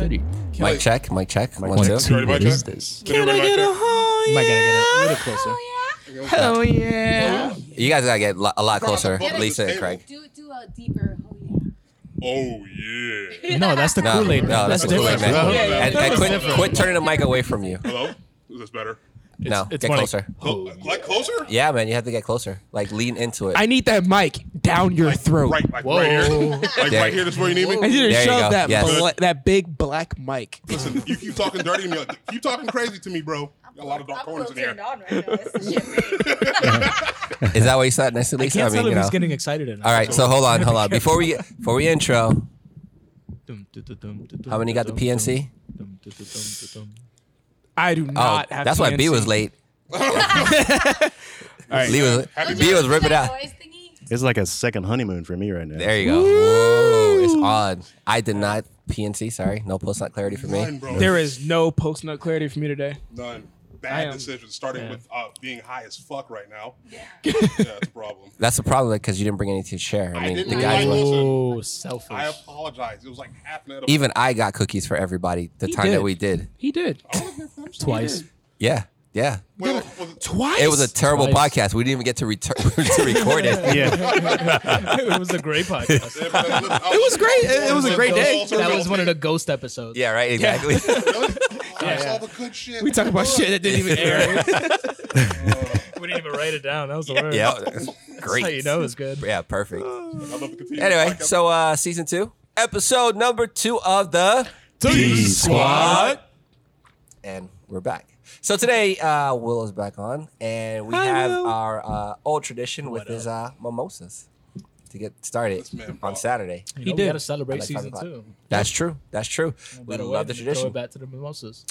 city. Mic check, mic check. One, One, two. two. Ready, What mic is check? this? Can I get a You might gotta get a little closer. Hell yeah. You guys gotta get lo- a lot closer, Get it. Lisa and Craig. Do do a deeper. Oh yeah. Oh yeah. No, that's the No, Kool Aid. no, that's the Kool-Aid man. different. Yeah, yeah, And, and quit, quit turning the mic away from you. Hello. Is this better? No, it's get more like- closer. Clo- like closer? Yeah, man, you have to get closer. Like lean into it. I need that mic down your throat. Right, like right here. Like Yeah. right here. This is where you need I me. need to There you shove that Yes. bla- that big black mic. Listen, you keep talking dirty to me. Like, keep talking crazy to me, bro. Got a lot of dark I'm corners in here. turned on right now. This is shit. Is that what you said next to I Lisa? can't tell you know. he's getting excited enough. All right, so hold on, hold on. Before we before we intro, how many got the PNC? I do Oh, not have. that's why B was late. right. Lee was uh, Happy B was ripping out. Noise thingy? It's like a second honeymoon for me right now. There you go. Whoa, it's odd. I did not PNC. Sorry, no post nut clarity for None, me. bro. There is no post nut clarity for me today. None. I Bad am- decisions. Starting Yeah. with uh, being high as fuck right now. Yeah. yeah, it's a problem. That's the problem because you didn't bring anything to share. I I mean, didn't the bring guys. my- were- Oh, selfish. I apologize. It was like half an edible. Even I got cookies for everybody the He time that we did. He did Twice. Yeah, yeah. Well, well, twice. It was a terrible Twice. podcast. We didn't even get to, retur- to record it. Yeah. it was a great podcast. it was great. It- it was a great day. that was one of the ghost episodes. Yeah, right. Exactly. Really? That's all the good shit. We talk about shit that didn't even air. We didn't even write it down. That was the word. yeah, That's great. how you know it's good. Yeah, perfect. I love to. Anyway, so uh season two, episode number two of the D Squad, and we're back. So today, uh, Will is back on, and we have our uh, old tradition with his uh, mimosas to get started This man on brought- Saturday. You He know, did. We got to celebrate like season o'clock. two. That's true. That's true. We Better love the way, Throw tradition. it back to the mimosas.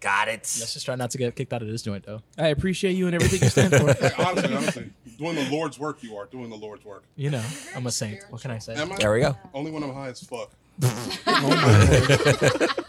Got it. Let's it. just try not to get kicked out of this joint, though. I appreciate you and everything you stand for. Hey, honestly, honestly, doing the Lord's work, you are doing the Lord's work. You know, I'm a saint. What can I say? Am I? There we go. Only when I'm high as fuck.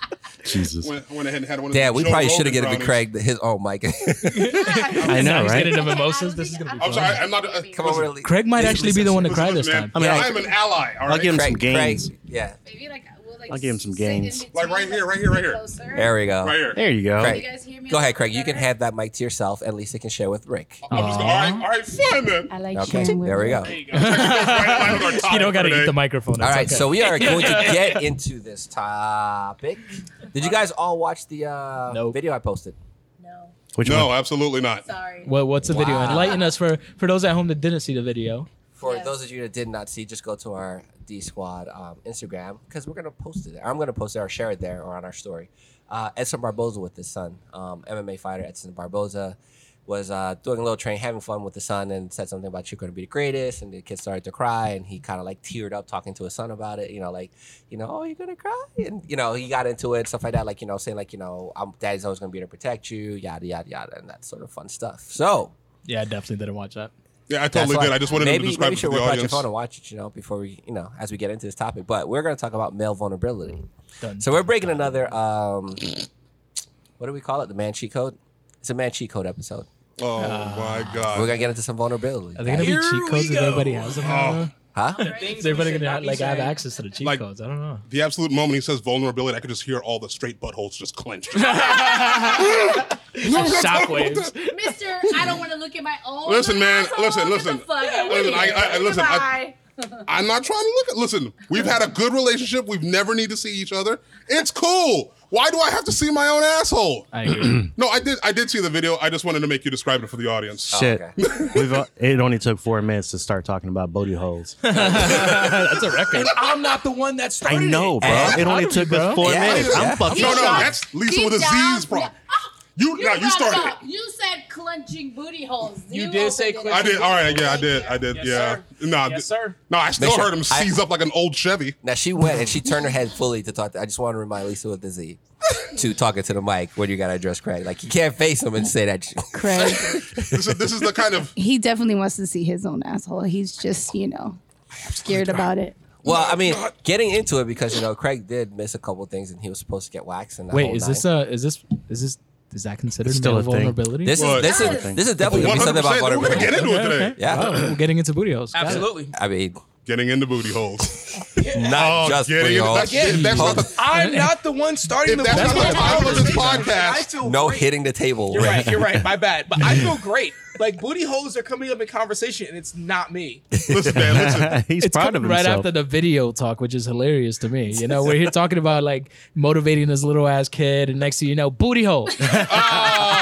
Jesus. When, when I had, had one of Damn, we Joe probably should have Rogan given brownies. Craig his own mic. I know, Now he's right? getting the mimosas. This is gonna be I'm fun. sorry, I'm not. Uh, Come over. to Craig might actually be the one to cry this time. I mean, I I- am an ally. All I'll give him Craig, some gains. Craig, yeah. Maybe like we'll like I'll give him some sit in gains. Like right here, right here, right here. closer. There we go. Right here. There you go. Craig. You guys hear me Go ahead, Craig. You can have that mic to yourself, and Lisa can share with Rick. I'm just, all right, all right, fine then. I like Okay, sharing with there we go. you. You don't got to eat the microphone. All It's right, okay. so we are going to get into this topic. Did you guys all watch the uh, Nope. video I posted? No, Which No, one? absolutely not. sorry. What, what's the video? Wow. Enlighten us for for those at home that didn't see the video. For Yes. those of you that did not see, just go to our D Squad um, Instagram because we're gonna post it there. I'm gonna post it or share it there or on our story. Uh, Edson Barboza with his son, um, MMA fighter Edson Barboza, was uh, doing a little train, having fun with the son, and said something about you're gonna be the greatest. And the kid started to cry, and he kind of like teared up talking to his son about it. You know, like, you know, oh, you're gonna cry, and you know, he got into it, stuff like that, like you know, saying like, you know, I'm daddy's always gonna be there to protect you, yada yada yada, and that sort of fun stuff. So. Yeah, I definitely didn't watch that. Yeah, I totally did. I just wanted maybe, him to describe maybe it you to should the whip out your audience. phone and watch it, you know, before we, you know, as we get into this topic. But we're going to talk about male vulnerability. Done. So we're breaking another, um, what do we call it? The man cheat code. It's a man cheat code episode. Oh my god. We're gonna get into some vulnerability. Are they gonna be cheat codes if go. everybody has them? Now? Huh? Is everybody gonna have, like have access to the cheat Like- codes? I don't know. the absolute moment he says vulnerability, I could just hear all the straight buttholes just clench. Shockwaves. Mister, I don't want to look at my own. Listen, man, asshole. listen, Get listen. the fuck out of Listen, I- here. I- I- listen, I- Goodbye. I'm not trying to look at. Listen, we've had a good relationship. We've never need to see each other. It's cool. Why do I have to see my own asshole? I agree. No, I did. I did see the video. I just wanted to make you describe it for the audience. Shit. okay. We've uh, it only took four minutes to start talking about booty holes. That's a record. I'm not the one that started. I know, bro. And- It only took us four Yeah, minutes. yeah. I'm fucking No, no, shocked. that's Lisa Deep with a down, Z's problem. No. You, You now you started it up. You said clenching booty holes. You did say opened it. I did. All right. Yeah, I did. I did. Yes, yeah. sir. No, Yes, sir. No, I still Make sure- heard him I- seize up like an old Chevy. Now she went and she turned her head fully to talk. To, I just want to remind Lisa with the Z to talking to the mic when you got to address Craig. Like you can't face him and say that. Craig, This is this is the kind of he definitely wants to see his own asshole. He's just, you know, scared about it. Well, I mean, getting into it because you know Craig did miss a couple things and he was supposed to get waxed. And the Wait, whole is nine. this uh is this is this is that considered Still male a vulnerability? This is What? this Yes. is this is definitely gonna be something about 100%. We're gonna vulnerability. get into it today. okay. Yeah. Oh, we're getting into booty holes. Absolutely. I mean, Getting into booty holes. Not Oh, just booty it- hole. that's- if that's not the- I'm not the one starting the that's not the title of this podcast, no great. hitting the table. You're right. You're right. My bad. But I feel great. Like booty holes are coming up in conversation, and it's not me. listen, man, listen. He's It's proud coming of right after the video talk, which is hilarious to me. You know, we're here talking about like motivating this little ass kid, and next thing you know, booty hole.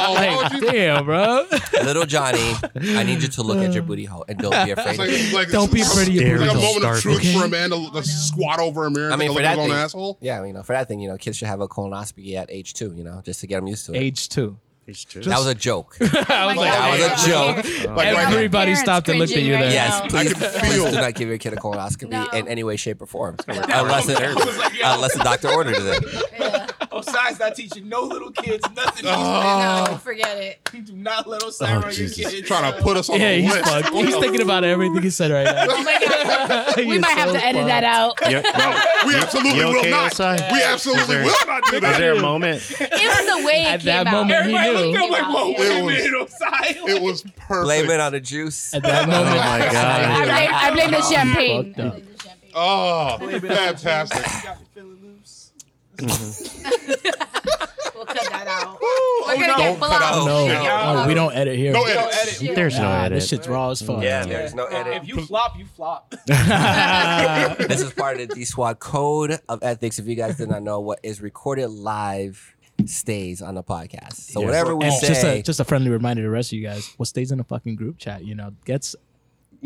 Oh, like, damn, bro. Little Johnny, I need you to look at your booty hole and don't be afraid. It's like, like, Don't be afraid of your It's like a booty hole. moment of truth Starving. for a man to, to squat over a mirror I mean, for a look at that thing, asshole. yeah, you know, for that thing, you know, kids should have a colonoscopy at age two, you know, just to get them used to it. Age two. He's true. that was a joke. I was like, That was a joke. Like everybody Parents stopped and looked at you right there. Yes, please, I can please do not give your kid a colonoscopy No. in any way, shape, or form, unless it, unless the doctor ordered it. Yeah. Osiris not teaching no little kids nothing. Oh. No, forget it. Do not let Osiris on your Jesus. kids. Trying to uh, put us on Yeah, the he's list. fucked. He's thinking about everything he said right now. Oh my god. We He is might have so to edit that out. You- no, We absolutely You will not. Osai? We absolutely there- will not do is that. there a moment? It was the way it At came that out. moment, he Everybody knew. looked up like, whoa, It was- It was perfect. Blame it on the juice. At that moment, Oh my I god. blame, I blame the champagne. Fucked up. Oh, fantastic. Got me. We'll cut that out. We're gonna oh, no. get Don't cut out. blocked. No, Yeah. no, we don't edit here. No Don't edit. There's no edit. this shit's raw as fuck. Yeah, there's no edit. If you flop, you flop. This is part of the D Squad code of ethics. If you guys did not know, what is recorded live stays on the podcast. So Yes. whatever we And say, just a just a friendly reminder to the rest of you guys: what stays in the fucking group chat, you know, gets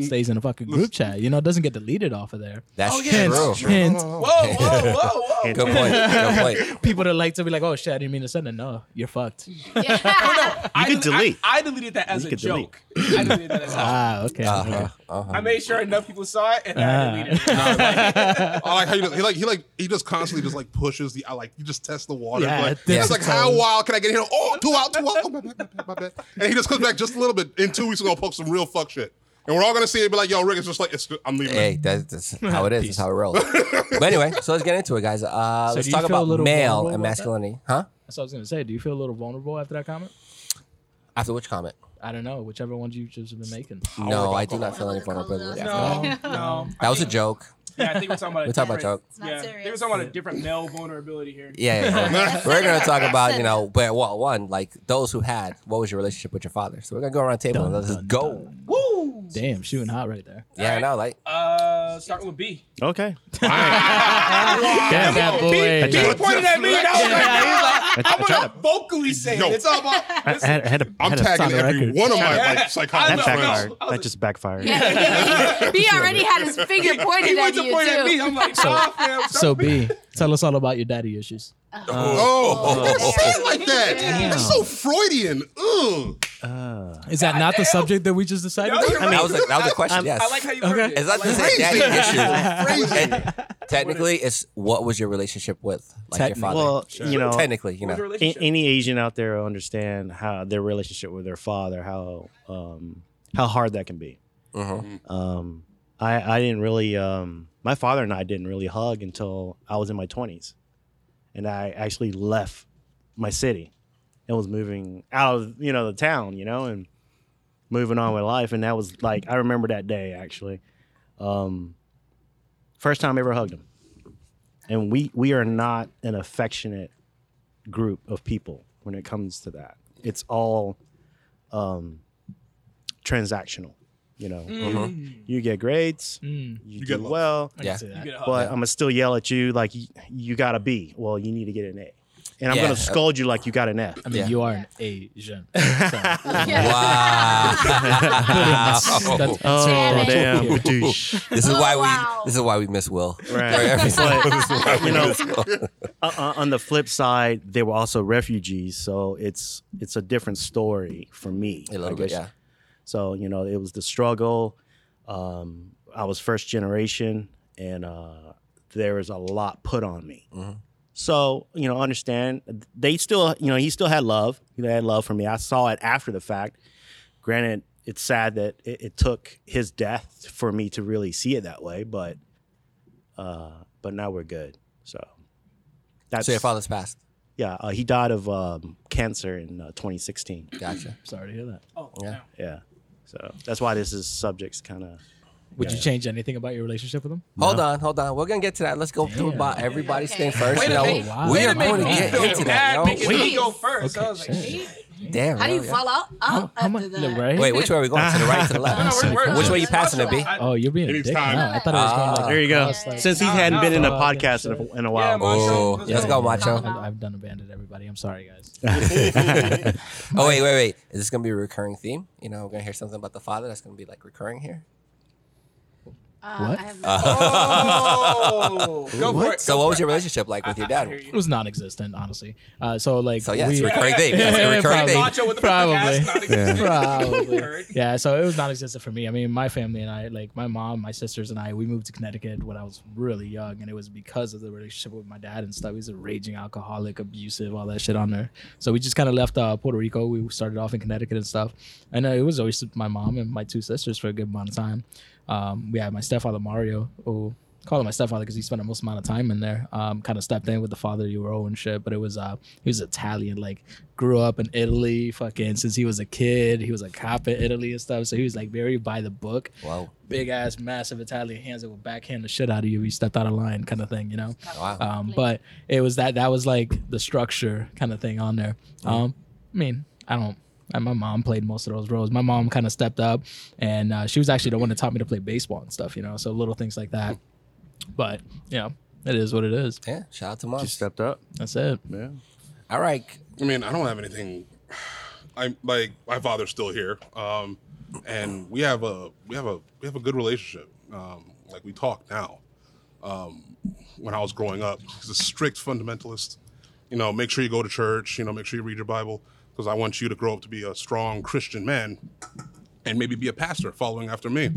stays in a fucking group chat. You know, it doesn't get deleted off of there. that's Oh, yeah, true. that's Hint, Whoa, whoa, whoa, whoa. Good point. Good point. people that like to be like, "Oh shit, I didn't mean to send it." No, you're fucked. I could del- delete. I, I deleted that as You a could delete. joke. I deleted that as a joke. Ah, okay. Uh-huh, okay. uh-huh. I made sure enough people saw it, and Ah. I deleted it. I like how you, he like he like he just constantly just like pushes the I like you just test the water. Yeah, like, it it's like its how wild can I get here? Oh, two out, two out. Oh, my bad, my bad, my bad. And he just comes back just a little bit. In two weeks, we're gonna post some real fuck shit, and we're all gonna see it. and Be like, yo, Rick, it's just like it's. I'm leaving. Hey, that's, that's how it is. That's how it rolls. but anyway, so let's get into it, guys. Uh, So let's do you talk feel a about little male and about that? masculinity. Huh? That's what I was gonna say. Do you feel a little vulnerable after that comment? After which comment? I don't know. Whichever ones you just have been making. No, I do not feel any vulnerability. No, no. That was a joke. Yeah, I think we're talking about. a We're talking about different- joke. It's not Yeah, serious. they were talking about a different male vulnerability here. Yeah, yeah, yeah. we're gonna talk about you know, but well, one like those who had. What was your relationship with your father? So we're gonna go around the table and let's dun, go. dun. Woo! Damn, shooting hot right there. Yeah, I know. Like Uh, starting with B. Okay. Damn, that boy. B pointed at me. That was like, I, I'm gonna vocally say Yo. it. It's all about. I, I had, I had to, I I'm had to tagging on the every record. one of my Yeah. like that psychology know, friends. backfired. Was- That just backfired. Yeah, B already had his finger He pointed went at to you point at me. I'm like, nah, fam. start So with B, tell us all about your daddy issues. Oh, Oh. say it like that. It's so Freudian. Ugh. Uh, Is that not the subject that we just decided? No, on? you're that was a, that was a question. I'm- yes. I like how you Okay. it. It's not I to say daddy issue. And technically, it's what was your relationship with like your father? well, you know, technically, you know. a- any Asian out there will understand how their relationship with their father, how um, how hard that can be. Mhm. Um, I I didn't really. Um, my father and I didn't really hug until I was in my twenties, and I actually left my city and was moving out of you know the town, you know, and moving on with life. And that was like I remember that day actually. Um, first time I ever hugged him, and we we are not an affectionate group of people when it comes to that. It's all um, transactional. You know, you get grades, Mm, you, get do love. well, Yeah. can see that. You get a hug. but I'm gonna still yell at you like you, you got a B. Well, you need to get an A, and I'm Yeah. gonna scold you like you got an F. I mean, Yeah. you are an Asian. So, Wow. that's- Oh Damn it. damn! Here. This is Oh, why we this is why we miss Will. Right. But, this is why we you know, uh, uh, on the flip side, they were also refugees, so it's it's a different story for me. a little I bit, guess. yeah. So you know, it was the struggle. Um, I was first generation, and uh, there was a lot put on me. Mhm. So you know, understand they still, you know, he still had love. He had love for me. I saw it after the fact. Granted, it's sad that it, it took his death for me to really see it that way, but uh, but now we're good. So that's So your father's passed. yeah. Uh, he died of um, cancer in uh, 2016. Gotcha. Sorry to hear that. Oh, Yeah. yeah. Yeah. So that's why this is subjects kind of Would you change anything about your relationship with him? Hold on, hold on. We're gonna get to that. Let's go through about everybody's Okay. thing first. Wait you a know, minute. wow. we Way are to going to me get feel into that, bad yo. making me go first. I was like, shit. Shit. Damn. How do you yo. fall out? out How after much? that? Right? Wait, which way are we going? To the right, to the No, no, left? we're, we're, Which way you we're- passing it, B? I- Oh, you're being a dick. time. No, I thought it was going like There you go. like- Since he No, hadn't no, been in a no. podcast in a, in a while. Yeah, Oh, Let's let's go. go, Macho. I've, I've done abandoned everybody. I'm sorry, guys. Oh wait, wait, wait. Is this gonna be a recurring theme? You know, we're gonna hear something about the father that's gonna be like recurring here. Uh, What? I have Oh, go for it. So, go what was your relationship like with your dad? It was non-existent, honestly. Uh, so like, So yeah, it's we- a recurring theme. That's a recurring probably. theme. With the Probably. podcast, not existent. Probably. Yeah, so it was non-existent for me. I mean, my family and I, like my mom, my sisters and I, we moved to Connecticut when I was really young, and it was because of the relationship with my dad and stuff. He's a raging alcoholic, abusive, all that shit on there. So we just kind of left uh, Puerto Rico. We started off in Connecticut and stuff, and uh, it was always my mom and my two sisters for a good amount of time. Um, we had my stepfather Mario, who call him my stepfather because he spent the most amount of time in there. Um, kind of stepped in with the father you role and shit. But it was uh, he was Italian, like grew up in Italy, fucking since he was a kid. He was a cop in Italy and stuff. So he was like very by the book. Wow. Big ass, massive Italian hands that would backhand the shit out of you if you stepped out of line, kind of thing, you know. Wow. Um, but it was that that was like the structure kind of thing on there. Um, I mean, I don't. And My mom played most of those roles. My mom kind of stepped up, and uh, she was actually the one that taught me to play baseball and stuff. You know, so little things like that. But you know, it is what it is. yeah. Shout out to mom. She stepped up. That's it. Yeah. All right. I mean, I don't have anything. I'm like my father's still here, um, and we have a we have a we have a good relationship. Um, like we talk now. Um, when I was growing up, he's a strict fundamentalist. You know, make sure you go to church. You know, make sure you read your Bible because I want you to grow up to be a strong Christian man, and maybe be a pastor following after me.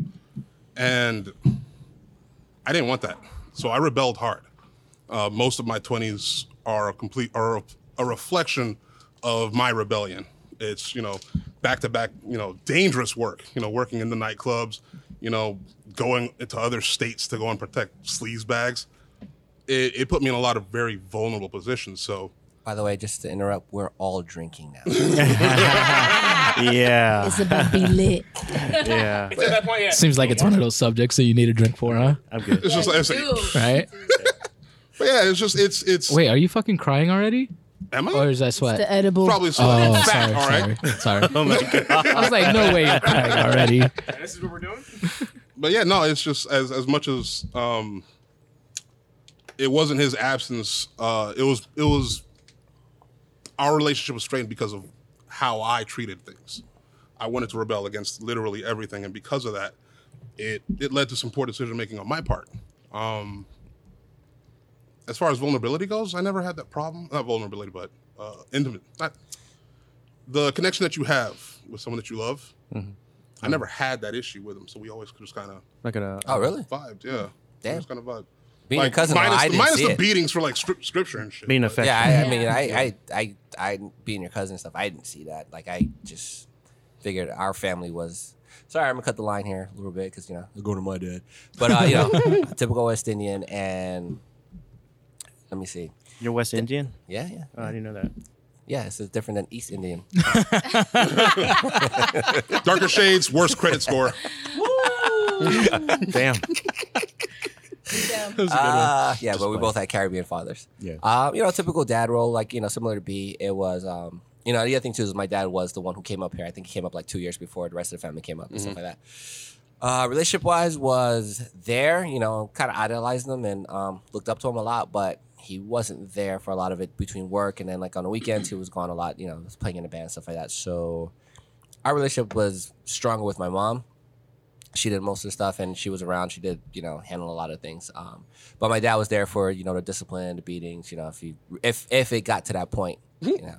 And I didn't want that, so I rebelled hard. Uh, most of my 20s are a complete are a, reflection of my rebellion. It's you know back to back you know dangerous work. You know working in the nightclubs. You know going into other states to go and protect sleaze bags. It, it put me in a lot of very vulnerable positions. So By the way, just to interrupt, we're all drinking now. Yeah. It's about to be lit. yeah. It's at that point, yeah. Seems like it's one of those subjects that you need a drink for, huh? I'm good. it's just it's, Ew. Right? but yeah, it's just it's it's. Wait, are you fucking crying already, am I? or is that sweat? The edible. Probably so. Oh, fat. sorry, all right. sorry, sorry. Oh my god. I was like, no way you're crying already. And this is what we're doing. but yeah, no, it's just as as much as um, it wasn't his absence. Uh, it was it was our relationship was strained because of how I treated things. I wanted to rebel against literally everything, and because of that, it it led to some poor decision making on my part. Um, as far as vulnerability goes, I never had that problem. Not vulnerability, but uh, intimate. Not the connection that you have with someone that you love. I never had that issue with him, so we always just kind of like gonna. oh, really? vibed. Yeah, Damn. just kind of vibe. Being your cousin, minus, I didn't minus see the it. beatings for like stri- scripture and shit. Being but- affectionate. Yeah, I, I mean, I, I, I, I, being your cousin and stuff, I didn't see that. Like, I just figured our family was. Sorry, I'm gonna cut the line here a little bit because you know they're going to my dad, but uh, you know, typical West Indian, and let me see. You're West Indian? Yeah, yeah, Oh, I didn't know that. yeah. This is different than East Indian. Darker shades, worse credit score. Damn. Uh, yeah, but we both had Caribbean fathers. Yeah. Um, you know, typical dad role, like you know, similar to B. It was, um, you know, the other thing too is my dad was the one who came up here. I think he came up like two years before the rest of the family came up and stuff like that. Uh, relationship wise, was there. You know, kind of idolized him and um, looked up to him a lot, but he wasn't there for a lot of it between work and then like on the weekends he was gone a lot. You know, was playing in a band stuff like that. So our relationship was stronger with my mom she did most of the stuff and she was around. She did you know handle a lot of things. Um, but my dad was there for you know the discipline the beatings you know if he if if it got to that point you know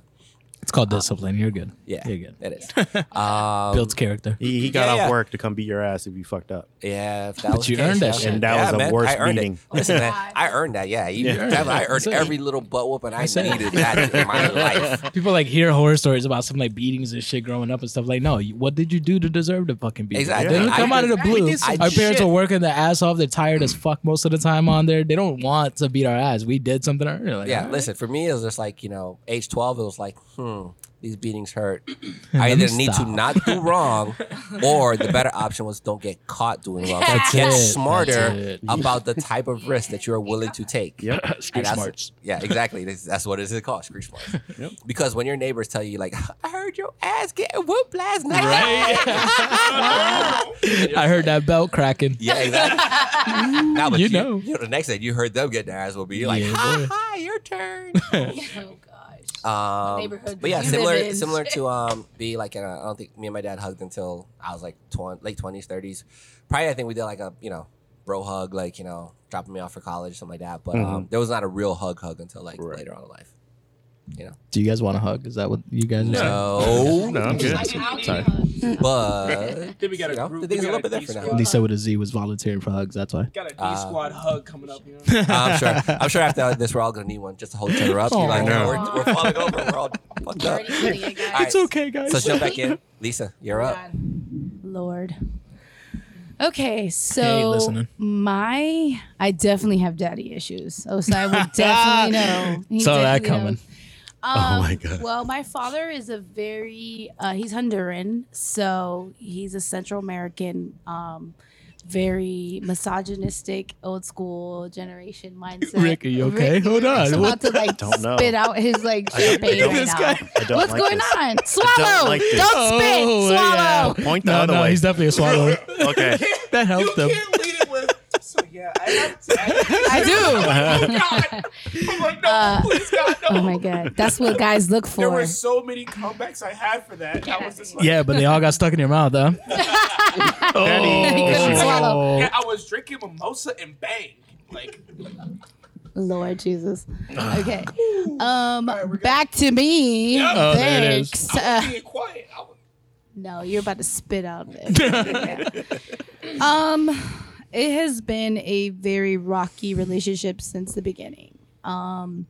It's called discipline. You're good. yeah You're good. it is um, Builds character. He, he got Yeah, off yeah. work to come beat your ass if you fucked up. yeah if that But was you the case, earned that yeah. shit. And that Yeah, was the man, worst I earned beating. it. listen man I earned that yeah you, Yeah. I earned it. every little butt whooping I That's it. needed that in my life People like hear horror stories about some like beatings and shit growing up and stuff. Like, no, you- what did you do to deserve to fucking beating? Exactly. They didn't I come out of the did- blue. Did some Our parents shit. are working their ass off. They're tired as fuck most of the time on there. They don't want to beat our ass. We did something. to earn it. Like, yeah all right. listen for me it was just like you know age 12 it was like hmm these beatings hurt. I either need to not do wrong, or the better option was don't get caught doing wrong. That's get it. smarter That's about the type of risk that you're willing to take. Yep. Street And smarts. Yeah, exactly. That's, that's what it is called, street smarts. Because when your neighbors tell you, like, I heard your ass getting whooped last night. I heard that belt cracking. Yeah, exactly. now, but You you, know. you know, the next day you heard them get their ass whooped. You're like, Yeah, ha boy. ha, your turn. Oh gosh. Um, neighborhood but yeah, similar similar to um be like in a, I don't think me and my dad hugged until I was like 20, late twenties, thirties. Probably I think we did like a you know bro hug, like you know dropping me off for college, something like that. But um, there was not a real hug hug until like Right. later on in life. You know, Do you guys want a hug? Is that what you guys are saying? no, No, I'm good. Sorry. but Then we got you a know, group. the thing's we a got little bit different now. Lisa with a Z was volunteering for hugs. That's why. Got a D Uh, squad hug coming up. You know? I'm sure I'm sure after this we're all gonna need one just to hold each other up. You're like, no, we're, we're falling over. We're all fucked up. Already feeling it, guys. All right, It's okay, guys. So let's jump back in. Lisa, you're up. Lord. Okay, so Hey, my I definitely have daddy issues. Oh, so I would definitely know. He Saw that definitely coming. knows. Um, my God. Well, my father is a very uh, he's Honduran, so he's a Central American, um, very misogynistic, old school generation mindset. Rick, are you okay? Rick- Hold on. Rick's What about to like Don't know. spit out his like I don't- I champagne don't- right This now. guy- I don't What's like going this. on? Swallow! like. Don't spit! Oh, Swallow! yeah. Point the No, other no, way. he's definitely a swallow. Okay. that You helped him. can't lead it with. So yeah, I have to. I do. Oh God! I'm like, no, Uh, please God, no. Oh my god, that's what guys look for. There for. were so many comebacks I had for that. I was just like, Yeah, but they all got stuck in your mouth, huh? He couldn't yeah, I was drinking mimosa and bang. Like, Lord Jesus. Okay. Um, back to me. Oh, there it is. Thanks. I Uh, was being quiet. I was, no, you're about to spit out. Yeah. Um, it has been a very rocky relationship since the beginning. Um,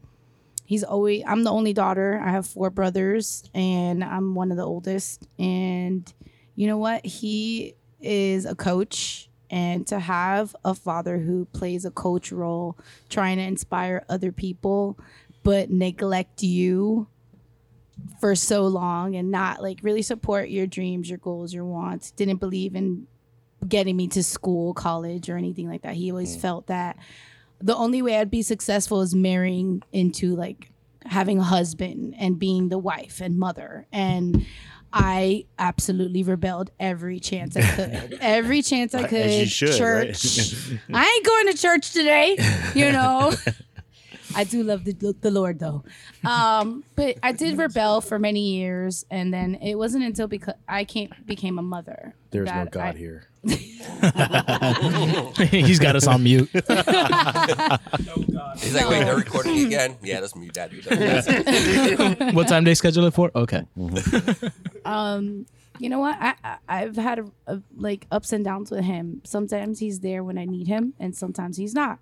he's always. I'm the only daughter. I have four brothers, and I'm one of the oldest. And you know what? He is a coach. And to have a father who plays a coach role, trying to inspire other people, but neglect you for so long and not like really support your dreams, your goals, your wants, didn't believe in getting me to school, college, or anything like that. He always mm. felt that the only way I'd be successful is marrying into like having a husband and being the wife and mother. And I absolutely rebelled every chance I could. every chance I could. Should, right? church. I ain't going to church today, you know. I do love the, the Lord though. Um, but I did rebel for many years, and then it wasn't until because I came became a mother. There's no God I- here. He's got us on mute. no God. He's like, wait, they're recording again. Yeah, that's mute that. what time they schedule it for? Okay. um you know what i, I i've had a, a, like ups and downs with him sometimes he's there when i need him and sometimes he's not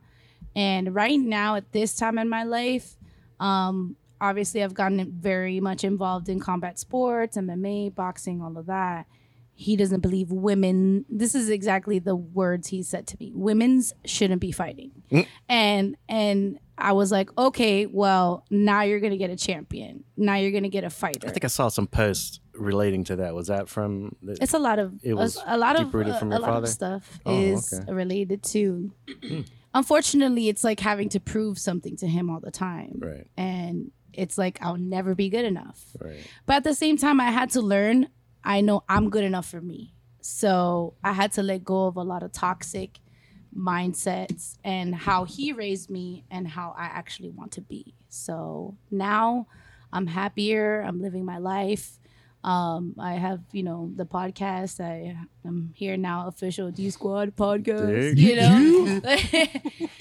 and right now at this time in my life um obviously i've gotten very much involved in combat sports mma boxing all of that he doesn't believe women this is exactly the words he said to me women's shouldn't be fighting and and i was like okay well now you're gonna get a champion now you're gonna get a fighter I think I saw some posts relating to that. Was that from? The, it's a lot of It was a, lot of uh, from a your lot father? of stuff Oh, is okay. related to unfortunately it's like having to prove something to him all the time. Right. and it's like i'll never be good enough. Right. but at the same time i had to learn i know i'm good enough for me. So i had to let go of a lot of toxic mindsets and how he raised me and how i actually want to be. So now i'm happier i'm living my life um, I have, you know, the podcast. I am here now, official D Squad podcast. Dig. You know,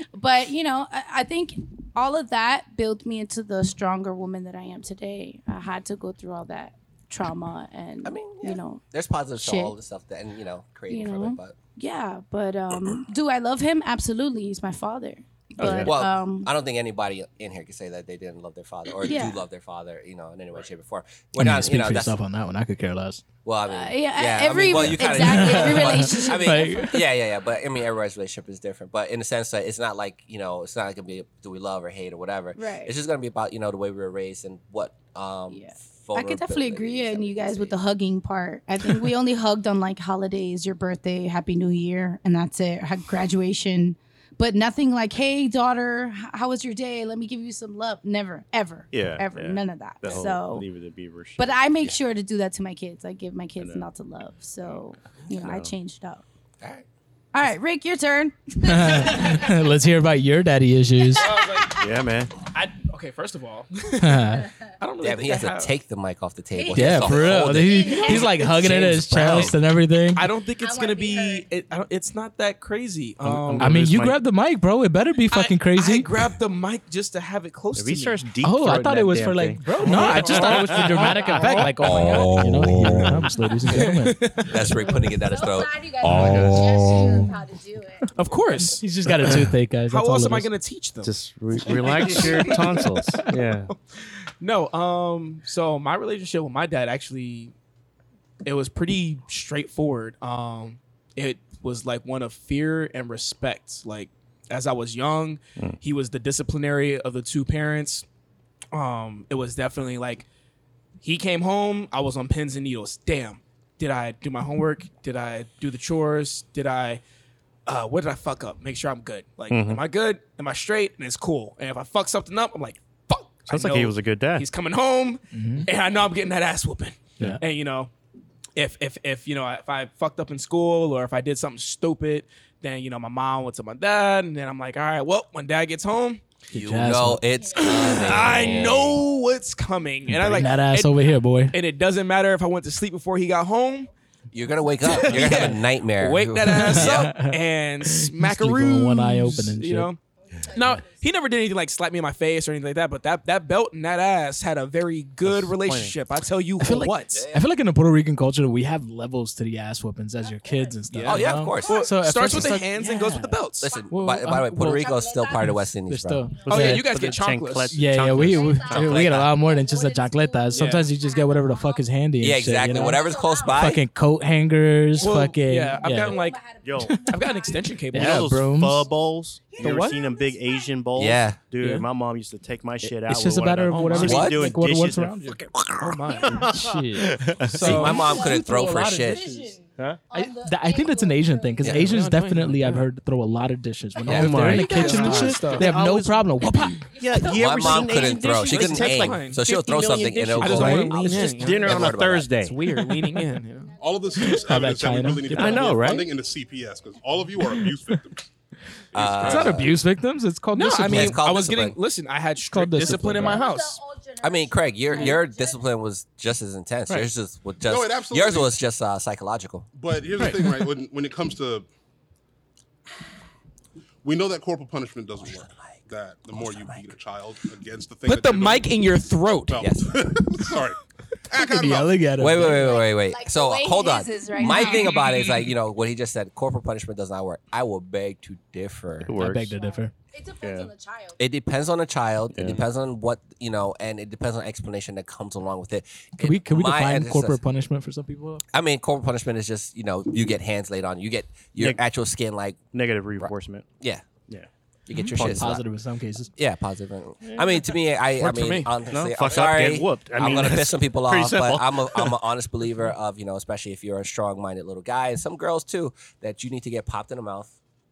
but you know, I, I think all of that built me into the stronger woman that I am today. I had to go through all that trauma and, I mean, yeah. you know, There's positives to all the stuff that, and you know, creating You from know? it. But yeah. But um, do I love him? Absolutely. He's my father. But Well, um, I don't think anybody in here can say that they didn't love their father or Yeah. do love their father, you know, in any way, shape, or form. I We're mean, not, speak you know, for yourself on that one. I could care less. well, I mean, Uh, yeah, yeah, I every- mean, well, you kinda, exactly, every relationship I mean, different. yeah, yeah, yeah. But I mean, everybody's relationship is different. But in the sense that it's not like you know, it's not like gonna be do we love or hate or whatever. Right. It's just gonna be about you know the way we were raised and what. um Yeah. I could definitely agree vulnerabilities on that you guys with the hugging part. I think we only hugged on like holidays, your birthday, Happy New Year, and that's it. Had graduation, but nothing like, "Hey, daughter, how was your day? Let me give you some love." Never, ever, Yeah, ever, yeah. none of that. The so, leave it to Beaver shit. but I make sure to do that to my kids. I give my kids know. not to love. So, you know, I changed up. All right. All right, Rick, your turn. Let's hear about your daddy issues. yeah, man. I, okay, first of all, I don't really Damn, think he has I to have- take the mic off the table. He has for real. He, he's like hugging it at his Brown. chest and everything. I don't think it's wanna gonna be be. It, I don't, it's not that crazy. I'm- Um, I mean, you my- grabbed the mic, bro. It better be fucking I, crazy. I grabbed the mic just to have it close If to he me. starts deep Oh, I thought it was for like, thing. bro. No, I just thought it was for dramatic effect. Like, oh my god, you know, here comes, ladies and gentlemen. That's Rick putting it down his throat. glad you guys oh. how to do it. Of course. He's just got a toothache, guys. How else am I gonna teach them? Just relax your tonsils. Yeah. No, um, so my relationship with my dad actually it was pretty straightforward. Um, it was like one of fear and respect. Like as I was young, he was the disciplinary of the two parents. Um, it was definitely like he came home, I was on pins and needles. Damn. Did I do my homework? Did I do the chores? Did I uh, what did I fuck up? Make sure I'm good. Like, am I good? Am I straight? And it's cool. And if I fuck something up, I'm like, fuck. Sounds like he was a good dad. He's coming home, and I know I'm getting that ass whooping. Yeah. And you know, if if if you know if I fucked up in school or if I did something stupid, then you know my mom went to my dad, and then I'm like, all right, well, when dad gets home, You know it's coming. I know what's coming, and I like that ass it- over here, boy. And it doesn't matter if I went to sleep before he got home. You're gonna wake up. You're gonna have a nightmare. Wake that ass Yeah. up and smack a Sleep one eye open and You shit. know. No, he never did anything like slap me in my face or anything like that. But that that belt and that ass had a very good relationship. I tell you I feel for like what. I feel like in the Puerto Rican culture we have levels to the ass whoopings as your kids and stuff. Yeah. Oh, you yeah, know? of course. Well, So it starts first with the it's like- hands and goes with the belts. Listen, Well, by, by the way, Puerto well- Rico is still part of West Indies, still. bro. Oh yeah, you guys get the chancletas. Yeah, yeah, we, we, we get a lot more than just a What is chancletas. Sometimes you just get whatever the fuck is handy. Yeah, shit, you exactly. know? Whatever's close by. Fucking coat hangers. Well, fucking yeah, I've gotten like Yo, I've got an extension cable. Yeah, know those brooms. pho bowls? You The ever what? seen them big Asian bowls? Yeah. Dude, Yeah. my mom used to take my shit out. It's with just a one matter of whatever She'd What? doing like, what, what's and around you. Oh my. Shit. See, my mom couldn't throw for shit. Huh? I, th- I think that's an Asian thing because Yeah. Asians Yeah, definitely I've heard throw a lot of dishes. When Yeah. if they're oh in the Oh kitchen and shit, they have no problem. Whoop-ah. Yeah, you My ever mom seen couldn't Asian throw. dishes? She It couldn't takes aim, like so she'll 50 throw million something and dishes. it'll I go just right. want to lean It's in. just you know? dinner Never on a about that. Thursday. It's weird leaning in. You know? All of this is just How about evidence that we China? really need to I know, more right? funding into CPS because all of you are abuse victims. Uh, It's not abuse victims. It's called No, I discipline. mean, It's called I was discipline. getting. Listen, I had called strict discipline, discipline, in my right. house. I mean, Craig, your your discipline was just as intense. Yours just was just No, it absolutely- yours was just uh, psychological. But here's the thing, right? When when it comes to, we know that corporal punishment doesn't work. That the more you beat a child against the thing. Put that the you're mic in your throat. No. Yes. Sorry. I got enough. yelling at him. Wait, wait, wait, wait, wait, wait. Like so hold on. right My now. thing about it is like you know what he just said. Corporal punishment does not work. I will beg to differ. It I beg to differ. It depends Yeah. on the child. It depends on the child. It depends on what you know, and it depends on explanation that comes along with it. Can we can we my define corporate punishment for some people? I mean, corporal punishment is just you know you get hands laid on you. You get your Nick- actual skin like Negative reinforcement. yeah. Yeah. You get mm-hmm. your shit slapped. Positive in some cases. Yeah, positive. I mean, to me, I, I Worked for mean, me. honestly, No, I'm fuck up, sorry. get whooped. I I'm gonna piss some people pretty off, simple. but I'm a I'm an honest believer of you know, especially if you're a strong-minded little guy, and some girls too, that you need to get popped in the mouth.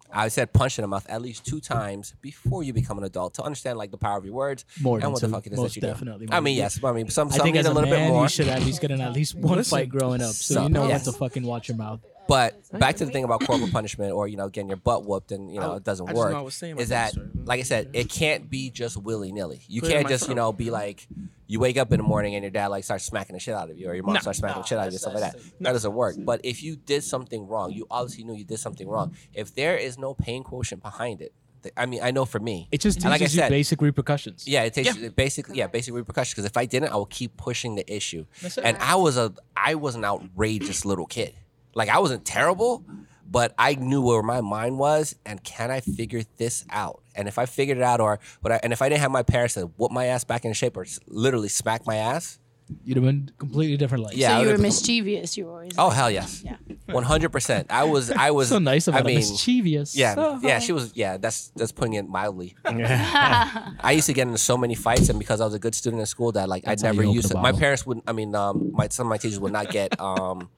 I said punch in the mouth at least two times before you become an adult to understand like the power of your words More and than what two. the fuck it is Most that you do. definitely I mean, than yes. I mean, some I some think need as a a little man, bit more. you should at least get in at least one Listen, fight growing up, so you some- know yes. when to fucking watch your mouth. But back to the thing about corporal punishment, or you know, getting your butt whooped and you know I- it doesn't I just know work, I was saying is that story. like I said, it can't be just willy nilly. You Put it in can't my just you throat. know be like you wake up in the morning and your dad like starts smacking the shit out of you, or your mom No. starts smacking the shit out of you, stuff like that. That doesn't work. But if you did something wrong, you obviously knew you did something wrong. If there is no pain quotient behind it, th- I mean, I know for me, It just and like I teaches you said, basic repercussions. yeah, it takes basically yeah, basic repercussions. Because if I didn't, I would keep pushing the issue. And I was a I was an outrageous little kid. Like I wasn't terrible, but I knew where my mind was, and can I figure this out? And if I figured it out, or what, I, and if I didn't have my parents to whoop my ass back in shape or literally smack my ass, You'd have been completely different life. Yeah, so you were mischievous. You were always. oh hell yes, Yeah. one hundred percent. I was, I was so nice of I mean, mischievous. yeah, Oh. yeah, she was. Yeah, that's that's putting it mildly. I used to get into so many fights, and because I was a good student in school, that like That's I how never used to. My parents wouldn't. I mean, um, my some of my teachers would not get um,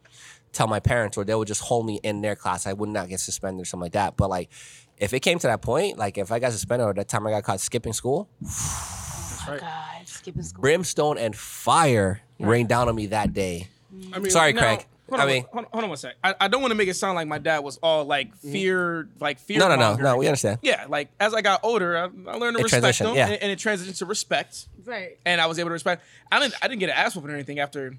tell my parents, or they would just hold me in their class. I would not get suspended or something like that. But like, if it came to that point, like if I got suspended or that time I got caught skipping school, Oh, God, skipping school. brimstone and fire rained down on me that day. I mean, Sorry, Now, Craig. Hold I mean, hold, hold on one sec. I, I don't want to make it sound like my dad was all like mm-hmm. fear, like fear. no, no, no, no. We understand. Yeah, like as I got older, I, I learned to It respect them, yeah. and, and it transitioned to respect, Right. and I was able to respect. I didn't, I didn't get an ass whooping or anything after,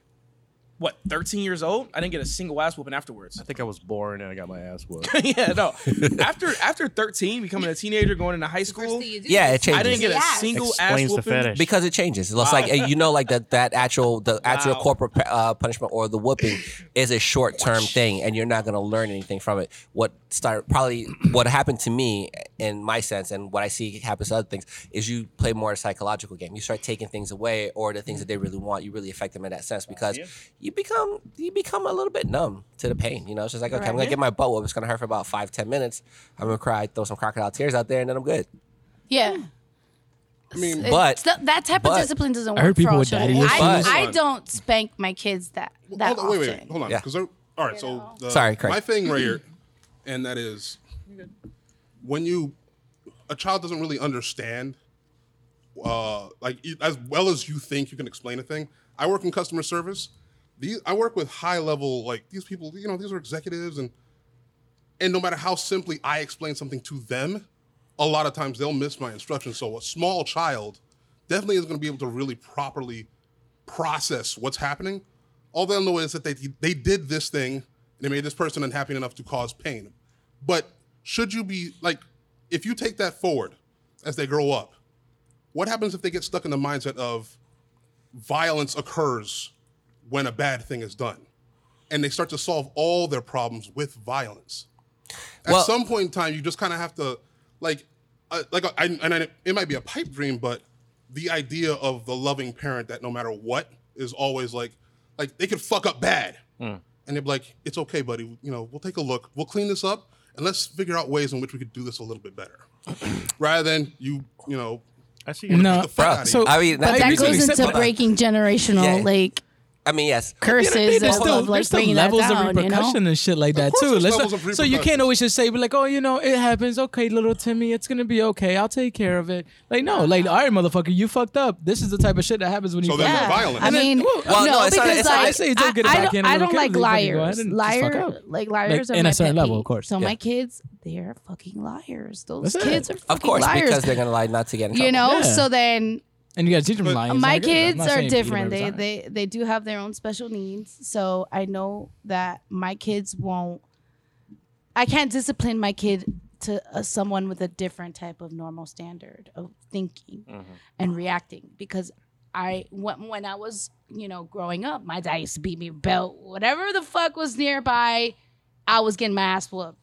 what, 13 years old? I didn't get a single ass whooping afterwards. I think I was born and I got my ass whooped. yeah, no. after after 13, becoming a teenager, going into high school, Yeah, it changes. I didn't get a Yes. single ass Explains the whooping. fetish. because it changes. It's like uh, you know, like that that actual the actual Wow. corporate uh, punishment or the whooping is a short term thing, and you're not gonna learn anything from it. What start probably what happened to me in my sense, and what I see happens to other things is you play more a psychological game. You start taking things away, or the things that they really want, you really affect them in that sense because you become you become a little bit numb to the pain. You know, it's just like okay, I'm gonna get my butt whooped. It's gonna hurt for about five ten minutes. I'm gonna cry, throw some crocodile tears out there, and then I'm good. Yeah. I mean, But- It's that type but- of discipline doesn't work I heard people for all with daddy children. I, issues. I don't spank my kids that that hold on, wait, wait, often. wait, hold on. Yeah. Because all right, so the, Sorry, Craig. my thing right here, and that is when you a child doesn't really understand, uh, like as well as you think you can explain a thing. I work in customer service. These I work with high level like these people. You know, these are executives, and and no matter how simply I explain something to them, a lot of times they'll miss my instructions. So a small child definitely is going to be able to really properly process what's happening. All they'll know is that they they did this thing and they made this person unhappy enough to cause pain. But should you be like, if you take that forward as they grow up, what happens if they get stuck in the mindset of violence occurs when a bad thing is done, and they start to solve all their problems with violence? At Well- some point in time, you just kind of have to, like, uh, like, I, and I, it might be a pipe dream, but the idea of the loving parent that no matter what is always like, like they could fuck up bad, and they'd be like, "It's okay, buddy. You know, we'll take a look. We'll clean this up, and let's figure out ways in which we could do this a little bit better, rather than you, you know, I see. No, beat the fuck Bruh, out of so- you. I mean, But that goes into breaking generational Yeah. like I mean, yes. curses there's of, still, of like there's still levels down. of repercussion You know? and shit like that too. Let's not- so you can't always just say, like, oh, you know, it happens. Okay, little Timmy, it's gonna be okay. I'll take care of it. Like, no, like, ah. all right, motherfucker, you fucked up. This is the type of shit that happens when you. So fuck then up. they're Yeah. violent. I mean, well, well, no, no, it's not- because it's not- like I say don't get it I, I back don't, in a I don't like they fucking liars. and fuck Liar, up. like liars Like, are in my a certain level, of course. So my kids, they're fucking liars. Those kids are fucking Of course, liars. because they're gonna lie not to get in trouble. you know, so then And you gotta teach them But- lying. my It's not good. I'm kids are saying beat 'em different. They time. they they do have their own special needs. So I know that my kids won't. I can't discipline my kid to uh, someone with a different type of normal standard of thinking and reacting because I when when I was you know growing up, my dad used to beat me with belt, whatever the fuck was nearby. I was getting my ass whooped,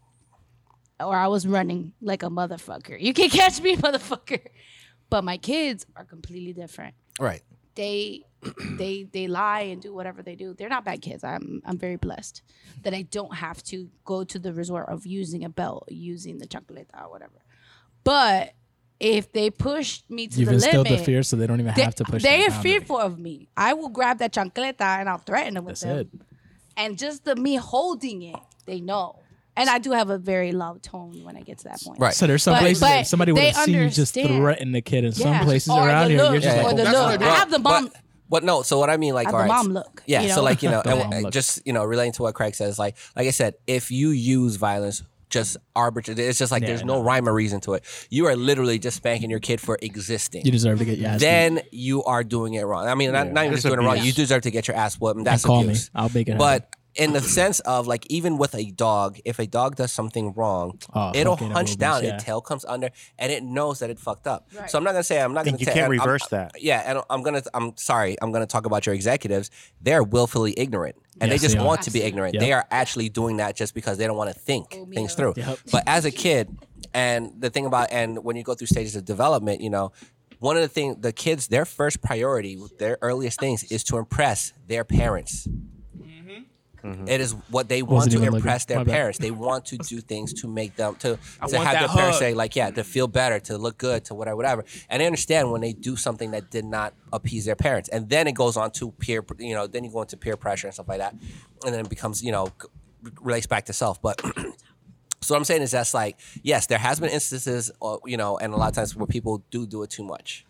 or I was running like a motherfucker. You can't catch me, motherfucker. But my kids are completely different right. they they they lie and do whatever they do. They're not bad kids. I'm I'm very blessed that I don't have to go to the resort of using a belt, using the chancleta or whatever. But if they push me to You've the instilled limit, the fear, so they don't even they, have to push. They are fearful of me. I will grab that chancleta and I'll threaten them with That's them. it. And just the me holding it, they know. And I do have a very loud tone when I get to that point. Right. So there's some But- places but that somebody would they have seen you just understand. threaten the kid, and some Yeah. places Or around the here, look, you're just Yeah, like, or oh, the that's look. what I I have the mom. But, but no, so what I mean, like, I have all the right, mom look, Yeah, you so know? like you know, The and, mom look. just you know, relating to what Craig says, like, like I said, if you use violence, just arbitrary, it's just like Yeah, there's no no. rhyme or reason to it. You are literally just spanking your kid for existing. you deserve to get your ass beat. then you are doing it wrong. I mean, not, Yeah. not even just doing it wrong. abuse. You deserve to get your ass whooped. and And That's call abuse. me. I'll make it happen. But in the sense of like even with a dog, if a dog does something wrong, Oh, it'll hunch aerobics, down, yeah. its tail comes under, and it knows that it fucked up. Right. So I'm not gonna say I'm not gonna you say- can't I'm- reverse that. Yeah, and I'm gonna I'm sorry, I'm gonna talk about your executives. They're willfully ignorant. And Yes, they just they are. want to be ignorant. Yep. They are actually doing that just because they don't want to think Oh, things through. Yep. But as a kid, and the thing about and when you go through stages of development, you know, one of the things the kids their first priority, their earliest things is to impress their parents. It is what they want Wasn't to even looking. impress their My parents. They want to do things to make them to, I to have that their parents say like, yeah, to feel better, to look good, to whatever, whatever. And they understand when they do something that did not appease their parents. And then it goes on to peer, you know, then you go into peer pressure and stuff like that, and then it becomes, you know, relates back to self. But so what I'm saying is that's like, yes, there has been instances, uh, you know, and a lot of times where people do do it too much.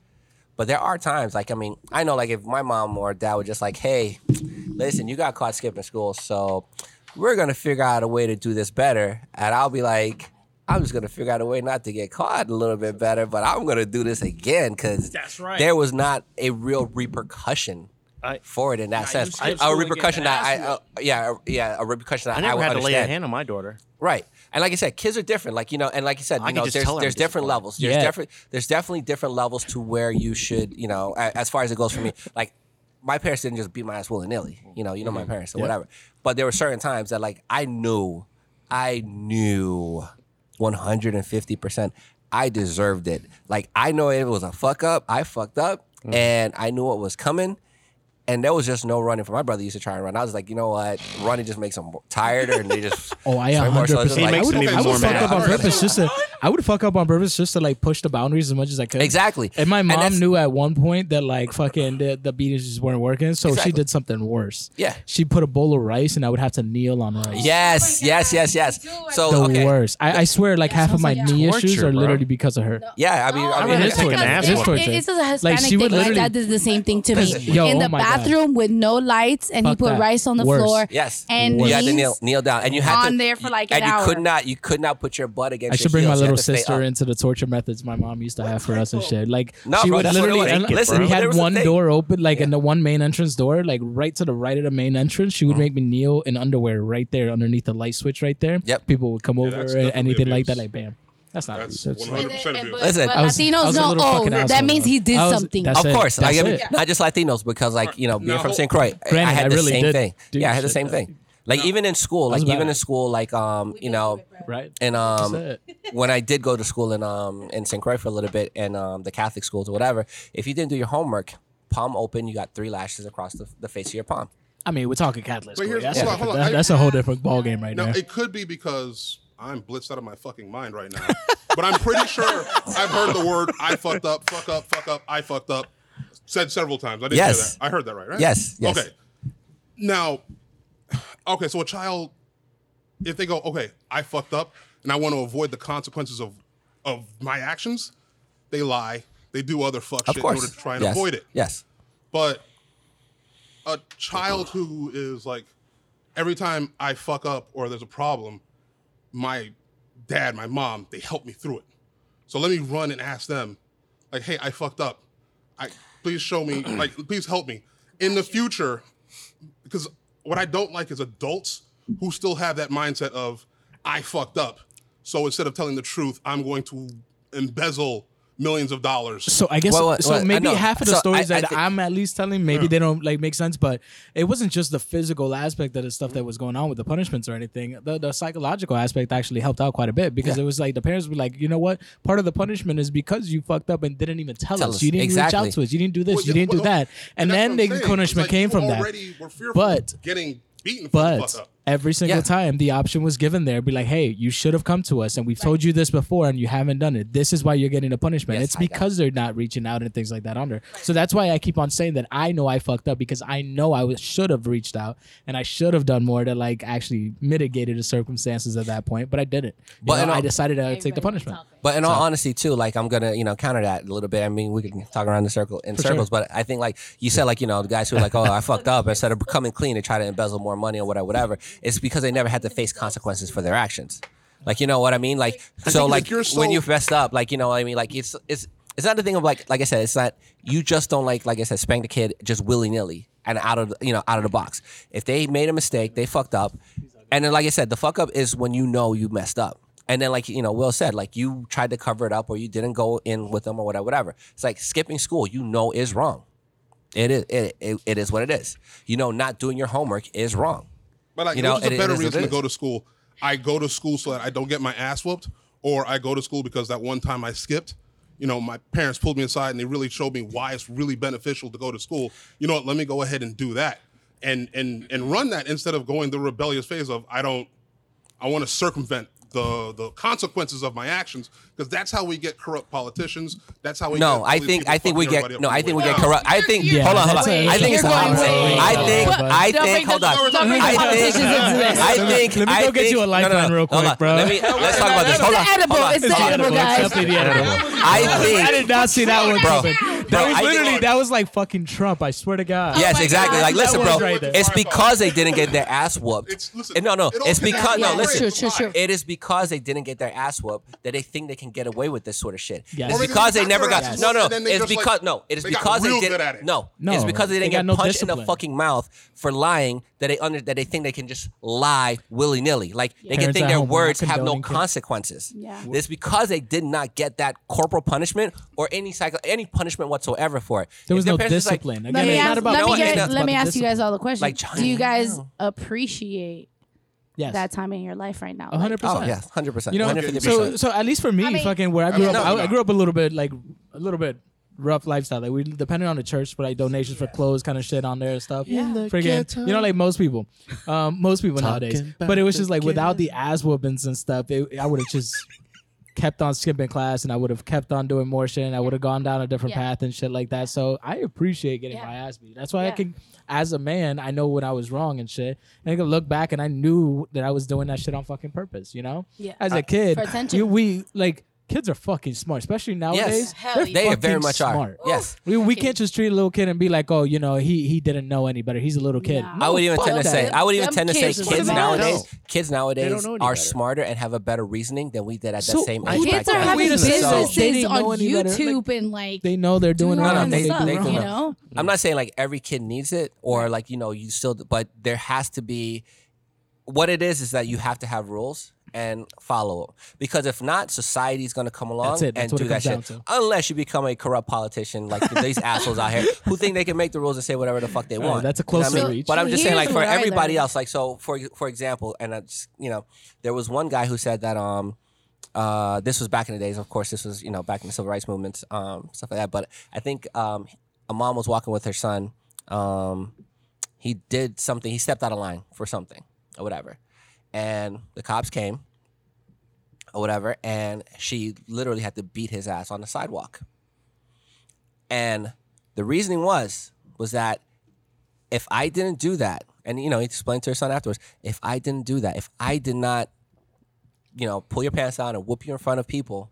But there are times, like I mean, I know, like if my mom or dad were just like, "Hey, listen, you got caught skipping school, so we're gonna figure out a way to do this better," and I'll be like, "I'm just gonna figure out a way not to get caught a little bit better, but I'm gonna do this again because right. there was not a real repercussion." I- for it in that Nah, you sense, skip a school and get repercussion that I, uh, yeah, yeah, a repercussion that I I, never would had to lay a hand on my daughter. Right. And like I said, kids are different. Like, you know, and like you said, I you can know, there's tell her I'm there's different levels. There's Yeah. different there's definitely different levels to where you should, you know, as far as it goes for me. Like my parents didn't just beat my ass willy nilly. You know, you know my Mm-hmm. parents or whatever. But there were certain times that like I knew, I knew 150% I deserved it. Like I know it was a fuck up. I fucked up Mm-hmm. and I knew what was coming. And there was just no running for my brother used to try and run. I was like, you know what? Running just makes them tired and they just Oh, I swim more. So 100%. just He like- makes I would, them even I would more fuck up on purpose just to. I would fuck up on purpose just to like push the boundaries as much as I could. Exactly. And my mom that's- knew at one point that like fucking the, the beatings just weren't working, so Exactly. she did something worse. Yeah. She put a bowl of rice, and I would have to kneel on rice. Yes, oh yes, yes, yes. So The okay, worst. I, I swear, like half of my like knee torture, issues are bro. literally because of her. yeah. I mean, I I mean, mean, it's it's torture. an It's ass torture. It- it's a Like, Hispanic she would thing. My literally- dad did the same thing to me Listen, yo, in the oh my God. Bathroom with no lights, and he put that. rice on the Worse. floor. Yes. and you had to knees kneel, kneel down, and you had to on there for like an and an you could not, you could not put your butt against. I should your bring my heels. You had little to stay sister up. into the torture methods my mom used to have for us and shit. Like No, she bro, would that's what it literally. was. and Listen, we there had was a one thing. door open, like in the one main entrance door, like right to the right of the main entrance. She would Mm-hmm. make me kneel in underwear right there underneath the light switch right there. Yep. People would come over that's or definitely anything like that. abuse. Like bam. That's not. That's abuse. 100% And then- and- abuse. but- Listen, but was- Latinos was know. Oh, that asshole, means he did was- something. Of it. course, like, I mean, not just Latinos, because like you know, being Now, from St. Croix, I Granted, had I the really same thing. Yeah, I had the same that- thing. Like even in school, like even bad. in school, like um, you know, Right. and um, when I did go to school in um in St. Croix for a little bit and um the Catholic schools or whatever, if you didn't do your homework, palm open, you got three lashes across the, the face of your palm. I mean, we're talking Catholic But school. here's- That's, hold a, on, hold on. that- that's a whole different ball game right Now now. it could be because I'm blitzed out of my fucking mind right now, but I'm pretty sure I've heard the word "I fucked up," "fuck up," "fuck up," "I fucked up" said several times. I didn't Yes. hear that. I heard that right, right? Yes, yes. Okay. Now, okay, so a child, if they go, okay, I fucked up, and I want to avoid the consequences of of my actions, they lie. They do other fuck Of shit in order to try and yes. avoid it. Yes. But a child who is like, every time I fuck up or there's a problem, my dad, my mom, they helped me through it. So let me run and ask them, like, hey, I fucked up. I please show me, like, please help me. In the future, because what I don't like is adults who still have that mindset of I fucked up. So instead of telling the truth, I'm going to embezzle millions of dollars. So I guess Well, well, so well, maybe half of the So stories I- I that thi- I'm at least telling, maybe they don't like make sense, but it wasn't just the physical aspect of the stuff that was going on with the punishments or anything. The, the psychological aspect actually helped out quite a bit because Yeah. it was like the parents were like, you know what, part of the punishment is because you fucked up and didn't even tell, Tell us. us. You didn't reach out to us. You didn't do this. Well, you didn't do that, and, that's then the I'm saying. Punishment like came you from that. were fearful But- of getting beaten for the But fuck up. Every single Yeah. time the option was given there, be like, hey, you should have come to us and we've told you this before and you haven't done it. This is why you're getting a punishment. Yes, it's I got it. because they're not reaching out and things like that under. So that's why I keep on saying that I know I fucked up because I know I should have reached out and I should have done more to like actually mitigate the circumstances at that point, but I didn't. You But know, all- I decided to take the punishment. But in all honesty, too, like I'm gonna, you know, counter that a little bit. I mean, we can talk around the circle in sure. circles, but I think like you said, like you know, the guys who are like, oh, I fucked up, instead of coming clean and try to embezzle more money or whatever, whatever, it's because they never had to face consequences for their actions. Like you know what I mean? Like so, like you're when so- you messed up, like you know what I mean? Like it's it's it's not the thing of like like I said, it's not you just don't like like I said, spank the kid just willy nilly. and out of you know out of the box. If they made a mistake, they fucked up, and then like I said, the fuck up is when you know you messed up. And then, like you know, Will said, like you tried to cover it up, or you didn't go in with them, or whatever. Whatever. It's like skipping school. You know is wrong. It is. It, it, it is what it is. You know, not doing your homework is wrong. But like, You know, a better reason to go to school. I go to school so that I don't get my ass whooped, or I go to school because that one time I skipped. You know, my parents pulled me aside and they really showed me why it's really beneficial to go to school. You know what? Let me go ahead and do that, and and and run that instead of going the rebellious phase of I don't. I want to circumvent the the consequences of my actions because that's how we get corrupt politicians. That's how we. No, get I think I think we get no. I think we get corrupt. I think Yeah, hold on, hold on. that's a- I think it's You're the opposite. I think I think hold on. don't bring the I think politicians into this. I think Let me go get you a no, no, lifeline real quick, bro. Let me let's talk about this. Hold on. edible. Hold on. It's the edible, edible. guys. It's definitely the edible. I I did not see that one coming. bro, That was literally that was like fucking Trump. I swear to God. Yes, oh my exactly. God. Like, listen, That bro. right there. It's because they didn't get their ass whooped. It's- listen, And no, no. it all It's connects. because no. Yeah, Listen. true, true, true. It is because they didn't get their ass whooped that they think they can get away with this sort of shit. Yes. It's Or because they they never got got. their No, ass no. whooped and then they It's just, like, because no. It is they got because they real didn't. good at it. No. No, It's because they they didn't got get no punched in the discipline. fucking mouth for lying that they under that they think they can just lie willy nilly. Like they can Parents think at their home are not words have no condoning kids. consequences. Yeah. It's because they did not get that corporal punishment or any cycle any punishment whatsoever for it. There was no parents like, discipline. Let me ask, let me, get- let me ask you guys all the questions. Like Do you China. guys appreciate Yes. that time in your life right now? A hundred Oh percent. yeah, hundred percent. You know, 150%. so so at least for me, I mean- fucking where I grew mean, up, no, I, I grew up a little bit like a little bit rough lifestyle. Like we depended on the church for like donations for clothes, kind of shit on there and stuff. Yeah. Freaking, you know, like most people, um, most people nowadays. But it was just like without the ass whoopings and stuff, it, I would have just kept on skipping class and I would have kept on doing more shit and I would have gone down a different Yeah. path and shit like that. So I appreciate getting Yeah. my ass beat. That's why I can, as a man, I know when I was wrong and shit. And I can look back and I knew that I was doing that shit on fucking purpose, you know? Yeah. As a kid, you- we like kids are fucking smart, especially nowadays. Hell They're they fucking very much are. smart. Yes. We, we can't just treat a little kid and be like, oh, you know, he he didn't know any better. He's a little kid. Nah. I would even tend to that. say, I would even tend to say, kids kids nowadays, No. kids nowadays don't know any are better. smarter and have a better reasoning than we did at that So, same age. Kids are having Wait businesses They on any better. YouTube and like They know they're doing doing wrong. No, no, random they- stuff, they wrong. you know. know? I'm not saying like every kid needs it or like you know you still, but there has to be. What it is is that you have to have rules and follow them because if not, society's gonna come along That's it. That's and what do it that comes shit. to. Unless you become a corrupt politician like these assholes out here who think they can make the rules and say whatever the fuck they Right, want. that's a You know closer I mean? reach. But I'm So just saying, like for everybody learned. else, like so for for example, and I just you know, there was one guy who said that um uh, this was back in the days. Of course, this was you know back in the civil rights movements, um, stuff like that. But I think um, a mom was walking with her son. Um, he did something. He stepped out of line for something or whatever, and the cops came or whatever, and she literally had to beat his ass on the sidewalk. And the reasoning was was that if I didn't do that, and you know, he explained to her son afterwards, if I didn't do that, if I did not you know, pull your pants down and whoop you in front of people,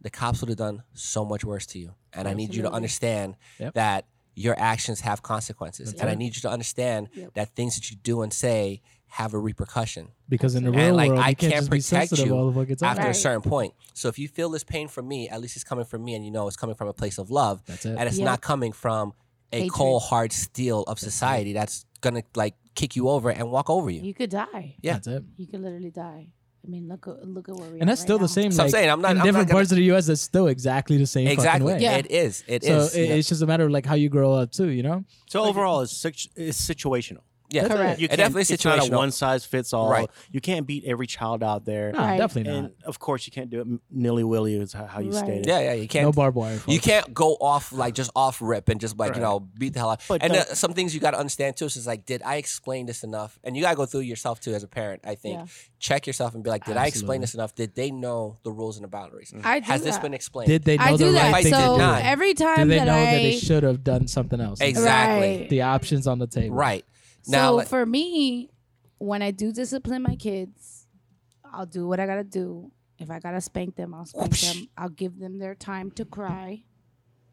the cops would have done so much worse to you. And I need you to understand Yep. that your actions have consequences. and I need you to understand Yep. that things that you do and say have a repercussion. Because in the real And like world, I can't, can't just protect sensitive you all the fucking time. after a certain point. So if you feel this pain from me, at least it's coming from me and you know it's coming from a place of love. That's it. And it's Yep. not coming from a Hatred. cold hard steel of society that's gonna like kick you over and walk over you. You could die. Yeah. That's it. You could literally die. I mean, look at look at where we And that's right still now. the same. So I'm saying, I'm not- in I'm not different gonna- parts of the U.S. That's still exactly the same Exactly. fucking way. Yeah. It is. It So is. it, yeah. it's just a matter of like how you grow up too. You know. So overall, it's, situ- it's situational. Yeah, Correct. You can't, definitely it's not a one size fits all. Right. You can't beat every child out there. No, Right. definitely not. And of course, you can't do it nilly willy, is how how you Right. stated. Yeah, yeah. You can't. no barbed wire. You can't go off like just off rip and just like you know beat the hell out. But and uh, some things you got to understand too. is like, did I explain this enough? And you got to go through yourself too as a parent. I think Yeah. check yourself and be like, did I explain this enough? Did they know the rules and the boundaries? I do Has this been explained? Did they know I the do right that. If I thing did to So do? not- every Did time they that know I that they should have done something else? exactly Right. The options on the table. right now. so like- for me, when I do discipline my kids, I'll do what I gotta do. If I gotta spank them, I'll spank them. I'll give them their time to cry.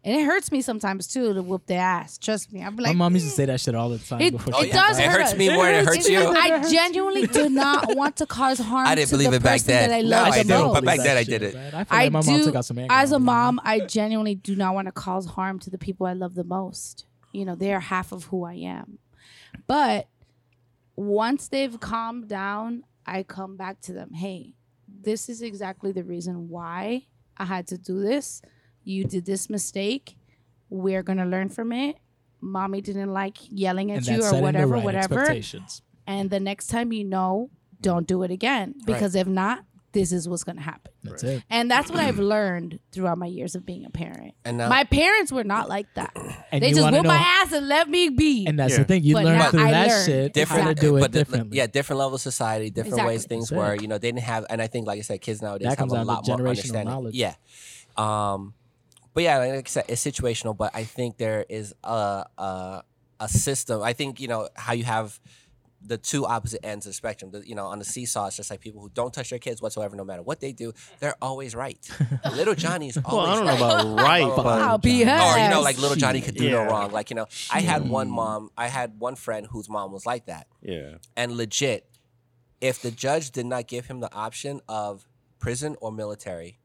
And it hurts me sometimes too to whoop their ass. Trust me. I'm like, My mom used to mm. say that shit all the time. It- before she it got does it hurt hurts us. me more than it hurts you. I genuinely do not want to cause harm I didn't to believe the it back then. that I Now love I the do, but back then I did it. I feel I like my mom do took out some anger as a on me. mom. I genuinely do not want to cause harm to the people I love the most. You know, they're half of who I am. But once they've calmed down, I come back to them. Hey, this is exactly the reason why I had to do this. You did this mistake. We're gonna learn from it. Mommy didn't like yelling at you or whatever, right whatever. And the next time you know, don't do it again. Because if not, this is what's gonna happen. That's it. And that's what I've learned throughout my years of being a parent. And now, my parents were not like that. And they just wanna my ass and let me be. And that's Yeah. the thing. You But learn through I that learned. shit different, how to do it but the- differently. yeah, different level of society, different ways things were. You know, they didn't have, and I think, like I said, kids nowadays That have comes a lot more generational understanding. knowledge. Yeah, um, but yeah, like I said, it's situational. But I think there is a a, a system. I think you know how you have the two opposite ends of the spectrum. The, you know, on the seesaw, it's just like people who don't touch their kids whatsoever, no matter what they do, they're always right. Little Johnny's Well, always I don't know right. about right, I'll but be her Or you know, like little Johnny could do no wrong. Like you know, I had one mom, I had one friend whose mom was like that, yeah. and legit, if the judge did not give him the option of prison or military,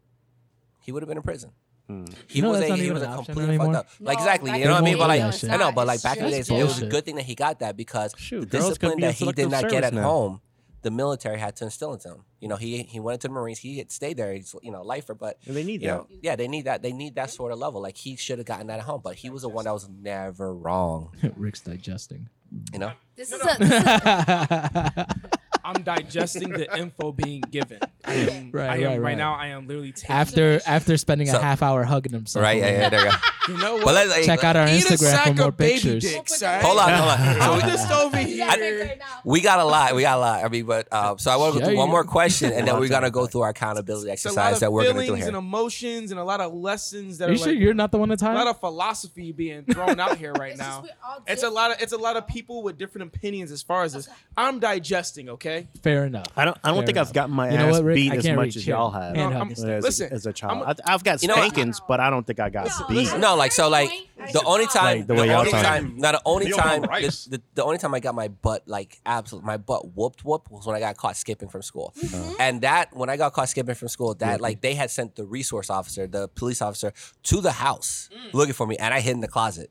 he would have been in prison. Hmm. He You know was a he was a an option completely fucked anymore? up. Like exactly, you know what I mean? But like I know, but like back in the just days, it was a good thing that he got that because Shoot, the discipline that he did not get at now. home, the military had to instill into him. You know, he he went into the Marines. He had stayed there. He's you know lifer, but And they need you that. know, yeah, they need that. They need that sort of level. Like he should have gotten that at home, but he was the one that was never wrong. Rick's digesting. You know, this is a, this is a I'm digesting the info being given. I am, Right, I am right, right, right. now. I am literally taking after after spending So- a half hour hugging himself. right? Yeah, yeah, there you go. You know what? But let's Check out our Instagram for more pictures. dicks, all right? Hold on, hold on. So I'm we- just over here. we got a lot. We got a lot. I mean, but uh, so I want to go through Yeah, one more question, and then we're gonna go through our accountability It's a lot exercise of that we're gonna do feelings here. and emotions and a lot of lessons that Are are you sure like, you're not the one to a lot of philosophy being thrown out here right now. It's a lot of it's a lot of people with different opinions as far as this. I'm digesting, okay? Fair enough. I don't. I don't Fair think enough. I've gotten my You know ass what, Rick? beat I as can't much reach as here. y'all have Hand No, hug I'm- is- as, Listen, as a child. I'm- I, I've got You know what? spankings, but I don't think I got beat. No, like so, like the only time, Like the the, way y'all only talking. time, not the only Yo, no time, rice. the, the, the only time I got my butt like absolute, my butt whooped whoop was when I got caught skipping from school, uh-huh. and that when I got caught skipping from school, that like they had sent the resource officer, the police officer, to the house looking for me, and I hid in the closet.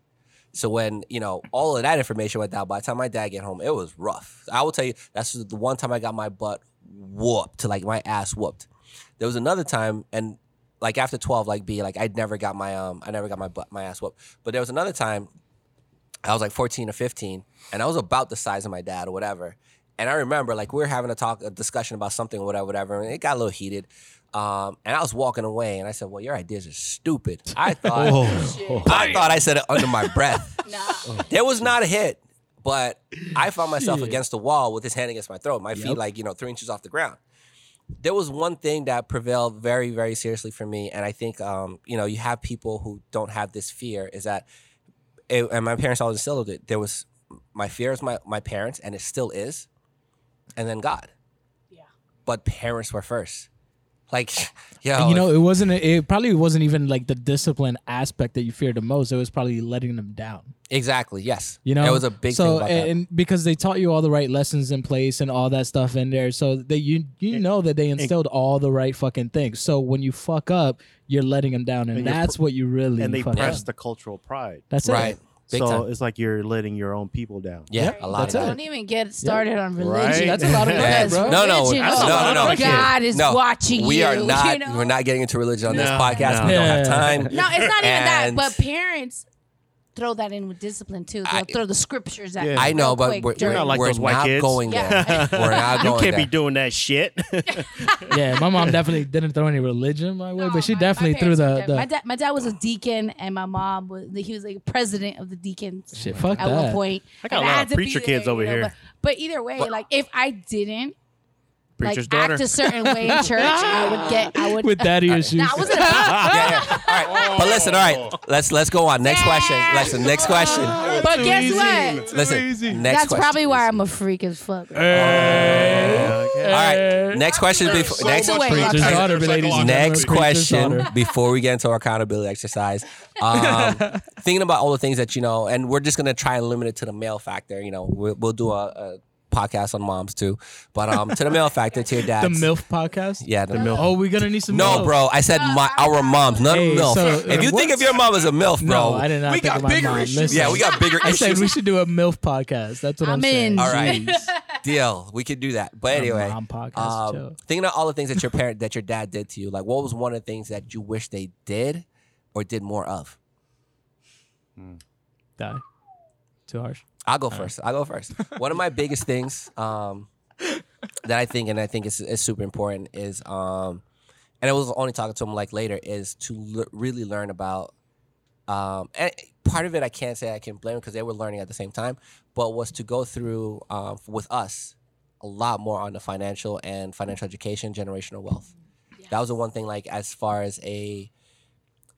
So when you know all of that information went down, by the time my dad get home, it was rough. I will tell you that's the one time I got my butt whooped, like my ass whooped. There was another time, and like after twelve, like B, like I never got my um, I never got my butt, my ass whooped. But there was another time, I was like fourteen or fifteen, and I was about the size of my dad or whatever. And I remember like we were having a talk, a discussion about something, whatever, whatever, and it got a little heated. Um, and I was walking away, and I said, "Well, your ideas are stupid." I thought, Oh. I thought I said it under my breath. There was not a hit, but I found myself Shit. against the wall with his hand against my throat, my feet like you know three inches off the ground. There was one thing that prevailed very, very seriously for me, and I think um, you know you have people who don't have this fear. Is that, it, and my parents always instilled it. There was my fear is my my parents, and it still is, and then God. Yeah. But parents were first. Like, yo, And you know, it wasn't. It probably wasn't even like the discipline aspect that you feared the most. It was probably letting them down. exactly. Yes, You know, it was a big so, thing about that. and because they taught you all the right lessons in place and all that stuff in there, so that you you know that they instilled all the right fucking things. So when you fuck up, you're letting them down, and, And that's pr- what you really and they fuck press the cultural pride. That's Right. it. Big so time. it's like you're letting your own people down. Yeah, Yep, a lot that's of it. that. Don't even get started on religion. Right? That's a lot of Yes. that, bro. No, no, Religion, no, no, no, no. God is no, watching we you. are not. you know? We're not getting into religion on this podcast. no. We don't have time. No, it's not even that. But parents throw that in with discipline too. They'll I- throw the scriptures at Yeah. you I know, but quick we're, we're, not like we're not going Yeah. there. we're not going. You can't there. be doing that shit. Yeah, my mom definitely didn't throw any religion my way, No, but she my- my definitely threw the, the My dad, my dad was a deacon, and my mom was. He was like president of the deacons shit. Fuck at one point. I got a lot of to be preacher kids over you know, here. But, but either way, like if I didn't Preacher's like daughter. act a certain way in church, I would get. I would. With daddy issues. Nah, I wasn't. yeah, yeah. All right, but listen. All right, let's let's go on. Next question. Listen. Next question. but guess what? Listen. Next That's question. probably why I'm a freak as fuck. All right. Next question. Before So next. much Preacher's Okay. daughter, ladies. Next question daughter. before we get into our accountability exercise. Um, thinking about all the things that you know, and we're just gonna try and limit it to the male factor. You know, we'll, we'll do a, a podcast on moms too. But um, to the male factor, to your dad. The MILF podcast. Yeah, the MILF. Oh, we're gonna need some. No, MILF. bro. I said my our moms, not Hey, MILF. so, if you uh, think of your mom as a MILF, bro. No, I did not We think got of my bigger mom. issues. Listen, yeah, we got bigger I issues. said we should do a MILF podcast. That's what I'm, I'm saying. in. All right. Deal. We could do that. But anyway, mom podcast, um, thinking of all the things that your parent, that your dad did to you, like what was one of the things that you wish they did or did more of? Die. Too harsh. I'll go first. I'll go first. One of my biggest things um, that I think, and I think is, is super important, is, um, and I was only talking to him like later, is to l- really learn about. Um, and part of it I can't say I can blame because they were learning at the same time, but was to go through um, with us a lot more on the financial and financial education, generational wealth. That was the one thing. Like as far as a,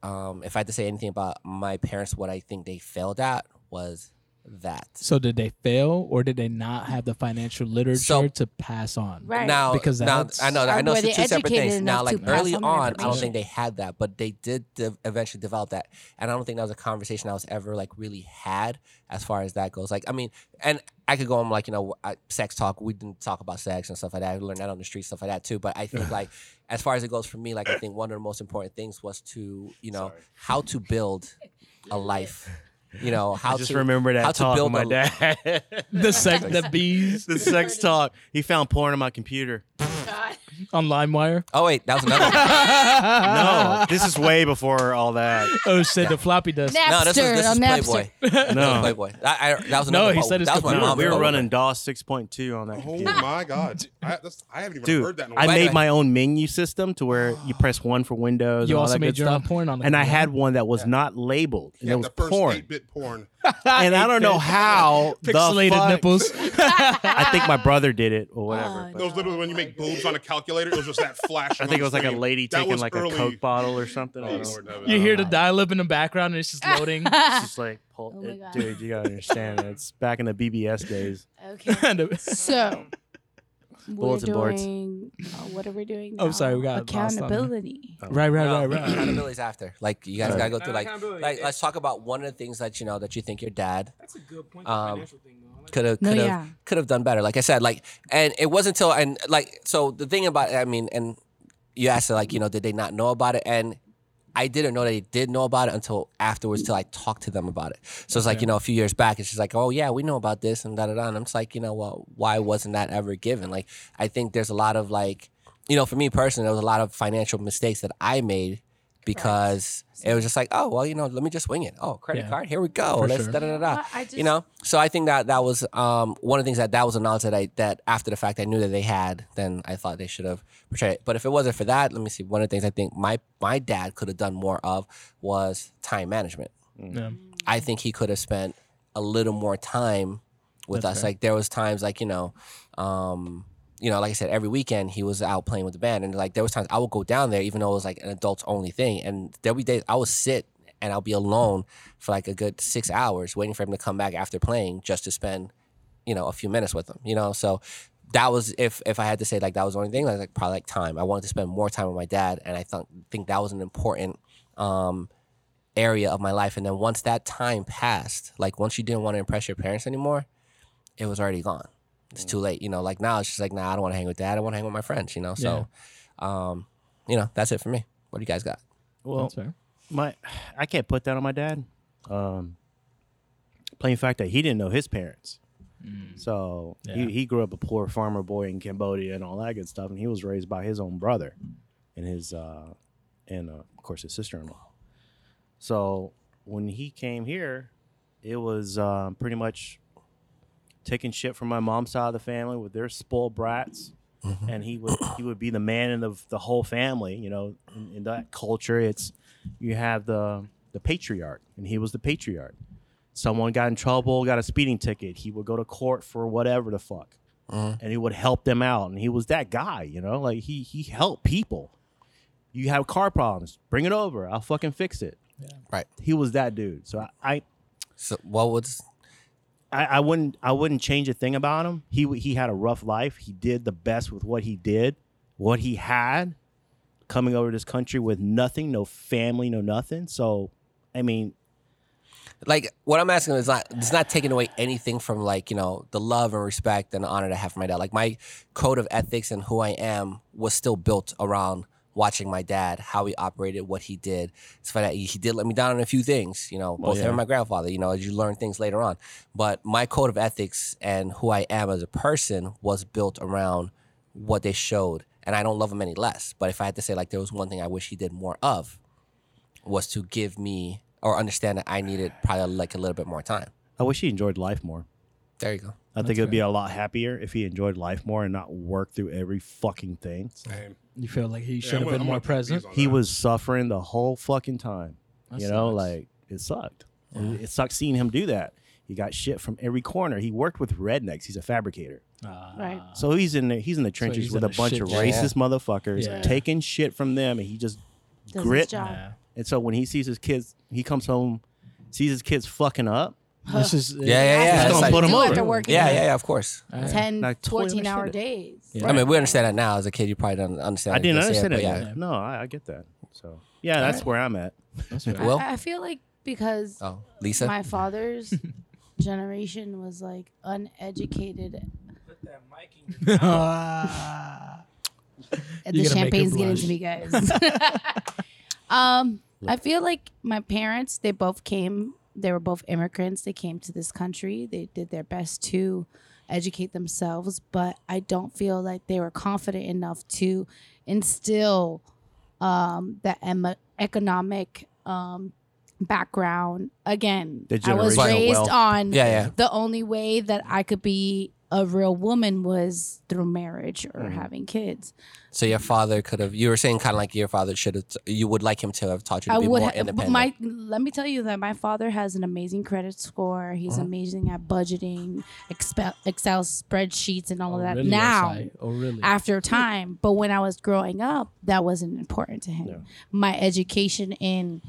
um, if I had to say anything about my parents, what I think they failed at was that. So did they fail, or did they not have the financial literature So- to pass on? Right. Now, Because now I know, I know, were it's two separate things. Now, like early on on, I don't think they had that, but they did de- eventually develop that, and I don't think that was a conversation I was ever like really had as far as that goes. Like, I mean, and I could go on like you know, I- sex talk. We didn't talk about sex and stuff like that. I learned that on the street, stuff like that too. But I think like as far as it goes for me, like I think one of the most important things was to you know how to build a life. You know how I just to remember that how to talk build with my a- dad. The sex, the bees the sex talk. He found porn on my computer. on LimeWire. Oh wait, that was another. one. No, this is way before all that. Oh shit, the floppy disk. No, this was Napster, this on is Napster. Playboy. No, Playboy. I, I, that was No, another. he said his that was my computer. mom's we were phone. running DOS 6.2 on that Oh computer. my god, I, that's, I haven't even heard Dude, that. In a I while. I made my own menu system to where you press one for Windows. You and all also that made good your own stuff. porn on the And I had one that was not labeled. And yeah, it was the first porn. eight-bit porn. And I don't know how the Pixelated fuck- nipples. I think my brother did it or whatever. Oh, Those literally when you make boobs on a calculator, it was just that flash. I think it was like a lady taking like a Coke bottle or something. I don't know. You hear the dial-up in the background, and it's just loading. It's just like, pull, Oh my it- God. dude, you gotta understand. It's back in the BBS days. Okay. And it- So we're Bulletin boards. doing. Uh, what are we doing? Oh, now? sorry, we got lost on that. accountability. right, right, No, right, right. Accountability's after. Like you guys Right. gotta go through. Like, accountability. like let's talk about one of the things that you know that you think your dad That's a good point. Um, The financial thing, though. I like could have No, could have yeah. could have done better. Like I said, like and it wasn't until and like so the thing about I mean and you asked like you know did they not know about it and I didn't know that they did know about it until afterwards till I talked to them about it. So it's like you know a few years back it's just like oh yeah we know about this and da da da and I'm just like you know well why wasn't that ever given? Like I think there's a lot of like you know for me personally there was a lot of financial mistakes that I made because it was just like oh well you know let me just wing it oh credit Yeah. card here we go For let's sure. da da da da just- you know so i think that that was um, one of the things that that was a knowledge that i that after the fact i knew that they had then i thought they should have portrayed it but if it wasn't for that let me see one of the things i think my my dad could have done more of was time management Yeah. i think he could have spent a little more time with That's us fair. like there was times like you know um you know, like I said, every weekend he was out playing with the band, and like there was times I would go down there, even though it was like an adults only thing, and there'll be days I would sit and I'll be alone for like a good six hours waiting for him to come back after playing just to spend, you know, a few minutes with him, you know. So that was if if I had to say like that was the only thing, like, like probably like time. I wanted to spend more time with my dad, and I thought think that was an important um area of my life. And then once that time passed, like once you didn't want to impress your parents anymore, it was already gone. It's too late, you know. Like now, it's just like, nah, I don't want to hang with dad. I want to hang with my friends, you know. So, um, you know, that's it for me. What do you guys got? Well, That's fair. my I can't put that on my dad. Um, plain fact that he didn't know his parents. So Yeah. he, he grew up a poor farmer boy in Cambodia and all that good stuff, and he was raised by his own brother and his uh, and uh, of course his sister in law. So when he came here, it was um, pretty much taking shit from my mom's side of the family with their spoiled brats, mm-hmm. and he would he would be the man in the the whole family. You know, in, in that culture, it's you have the the patriarch, and he was the patriarch. Someone got in trouble, got a speeding ticket. He would go to court for whatever the fuck, mm-hmm. and he would help them out. And he was that guy, you know, like he he helped people. You have car problems, bring it over. I'll fucking fix it. Right. He was that dude. So I, I So, what was? I, I wouldn't I wouldn't change a thing about him. He he had a rough life. He did the best with what he did, what he had, coming over to this country with nothing, no family, no nothing. So, I mean, like what I'm asking is not it's not taking away anything from like you know the love and respect and honor that I have for my dad. Like my code of ethics and who I am was still built around watching my dad, how he operated, what he did. It's funny that he, he did let me down on a few things, you know, both him and my grandfather. You know, as you learn things later on. But my code of ethics and who I am as a person was built around what they showed, and I don't love him any less. But if I had to say like there was one thing I wish he did more of, was to give me or understand that I needed probably like a little bit more time. I wish he enjoyed life more. There you go. I think it would be a lot happier if he enjoyed life more and not work through every fucking thing. Same. You feel like he Yeah, should have been I'm more present. He was suffering the whole fucking time. That you know, sucks. like it sucked. It sucked seeing him do that. He got shit from every corner. He worked with rednecks. He's a fabricator. Ah. Right. So he's in the, he's in the trenches he's with in a a bunch shit of job. racist motherfuckers Yeah. taking shit from them, and he just Does his grit. job. Yeah. And so when he sees his kids, he comes home, sees his kids fucking up. This is Yeah, yeah, yeah. That's It's what like- put him do over. Yeah, yeah, yeah. Of course. 10, I 14 hour understand days. Yeah. I mean, we understand that now. As a kid, you probably don't understand. I didn't understand yet, it. but yeah. No, I, I get that. So yeah, that's where I'm at. Will? I, I feel like because Oh, Lisa. my father's generation was like uneducated. Ah. The You're gonna make champagne's getting to me, guys. um, I feel like my parents, they both came, they were both immigrants. They came to this country. They did their best to educate themselves, but I don't feel like they were confident enough to instill um, that em- economic um, background. Again, The I was raised wealth. on Yeah, yeah. the only way that I could be a real woman was through marriage or Mm-hmm. having kids. So your father could have. You were saying kind of like your father should have. You would like him to have taught you to I be would. more Ha- independent. my let me tell you that my father has an amazing credit score. He's Uh-huh. amazing at budgeting, Excel, Excel spreadsheets, and all of Oh, that. really, now, SI? Oh, really? after time, but when I was growing up, that wasn't important to him. My education in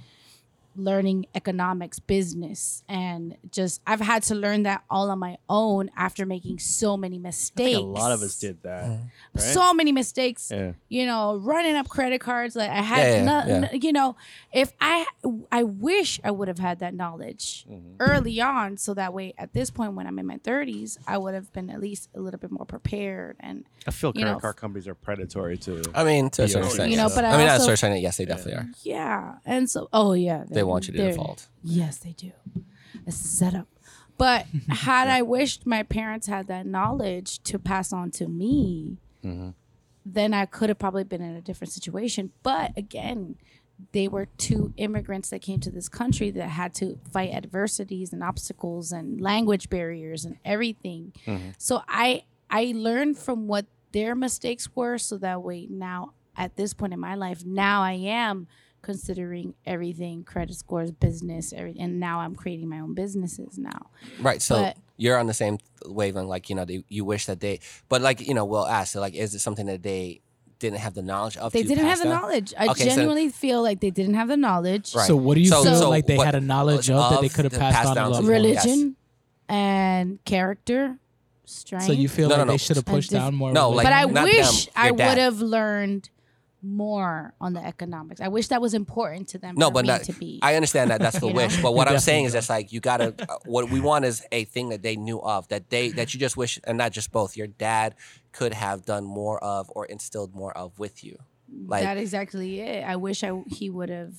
learning economics, business, and just I've had to learn that all on my own after making so many mistakes. a lot of us did that. Uh-huh. right? so many mistakes Yeah. you know running up credit cards like i had Yeah, yeah, no- yeah. no- you know if i i wish i would have had that knowledge Mm-hmm. early on so that way at this point when i'm in my 30s i would have been at least a little bit more prepared and I feel you credit know, card companies are predatory too. I mean, to a certain extent. you know but i, I mean, not a also, certain extent. Yes, they definitely are. yeah and so oh yeah They want you to default. yes they do it's a setup but had i wished my parents had that knowledge to pass on to me mm-hmm. then I could have probably been in a different situation. But again, they were two immigrants that came to this country that had to fight adversities and obstacles and language barriers and everything. Mm-hmm. So I I learned from what their mistakes were so that way now at this point in my life, now I am considering everything credit scores business everything and now i'm creating my own businesses now Right. So But- you're on the same wavelength. Like you know, they, you wish that they, but like you know, we'll ask. Like, is it something that they didn't have the knowledge of? they didn't have the down? knowledge i Okay, so- genuinely feel like they didn't have the knowledge Right. So what do you So- feel so like they what- had a knowledge of, that they could have the passed passed on down to to love? them? religion and character strength So you feel No, like no, they no. should have pushed diff- down more. No, religion? like- but I not wish them, I would have learned more on the economics. I wish that was important to them. No, for but me not, to be. I understand that that's the You know? wish. But what I'm saying is that's like you gotta. Uh, what we want is a thing that they knew of that they that you just wish, and not just both. Your dad could have done more of or instilled more of with you. Like that exactly it. I wish I he would have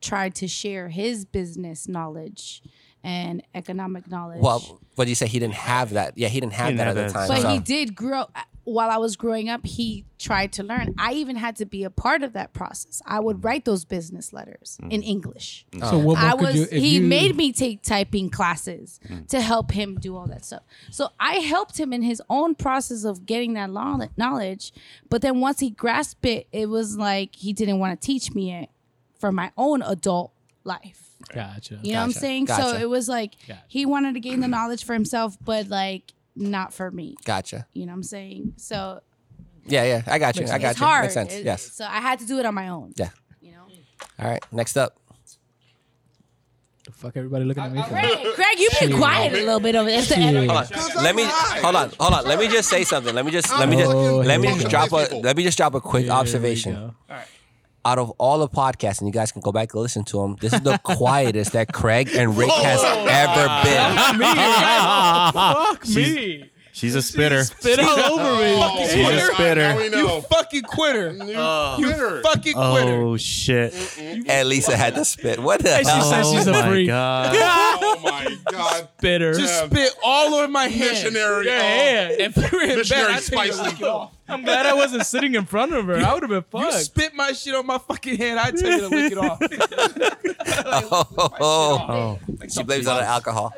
tried to share his business knowledge and economic knowledge. well, what do you say? He didn't have that. Yeah, he didn't have didn't that have at the time. but so- he did grow. While I was growing up, he tried to learn. I even had to be a part of that process. I would write those business letters mm. in English. So what more I could was you? He you, made me take typing classes mm. to help him do all that stuff. So I helped him in his own process of getting that knowledge. But then once he grasped it, it was like he didn't want to teach me it for my own adult life. Gotcha. You know what I'm Gotcha. saying? So it was like Gotcha. he wanted to gain the knowledge for himself, but like not for me. Gotcha. You know what I'm saying? So Yeah, yeah. I got you. I got it's you. hard. Makes sense. It- yes. So I had to do it on my own. Yeah. You know. All right. Next up. The fuck everybody looking at me for? Craig, Craig, you've been quiet a little bit over there. It's the energy. Hold on. Let me hold on. Hold on. Let me just say something. Let me just let me oh, just Oh, let me here we just go. drop a let me just drop a quick Here we observation. go. Out of all the podcasts, and you guys can go back and listen to them, this is the quietest that Craig and Rick has ever been. Fuck me. She's a spitter. Spit all over me. Oh, She's my a spitter. You fucking quitter. You uh, You fucking quitter. Oh shit! And Lisa had to spit. What the she hell? said she's oh a my freak. god! Oh my god. Bitter. Just spit all over my hand. Missionary. Yeah, oh, yeah. Uh, and put it in bed. Missionary I tell spicy. it off. I'm glad I wasn't sitting in front of her. I would have been fucked. You spit my shit on my fucking hand. I tell you to lick it off. Oh, Oh, Like she blames it on alcohol.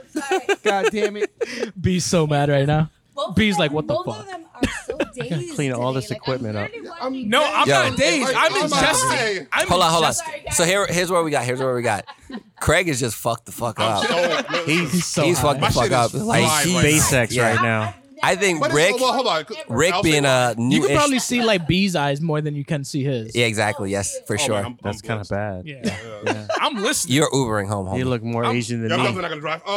God damn it. B's so mad right now. Both B's of like, them- what the both fuck? of them are so dazed clean all this. Like, equipment I'm up. literally watching No, I'm Yo. not dazed. I'm I'm ingesting. I'm Hold on, hold on. ingesting. So here, here's what we got. Here's what we got. Craig is just fucked the fuck up. so, he's He's so He's high. fucked My the fuck up. is Like fried he, right now. SpaceX right now. I think What is- Rick, well, hold on. Rick I'll being say a You new can probably see like B's eyes more than you can see his. Yeah, exactly. Yes, for Oh, sure. man, I'm- That's I'm kind of blessed. bad. Yeah. Yeah. I'm listening. You're Ubering home, You look more Asian than Yeah, I'm me. not gonna drive. Uh,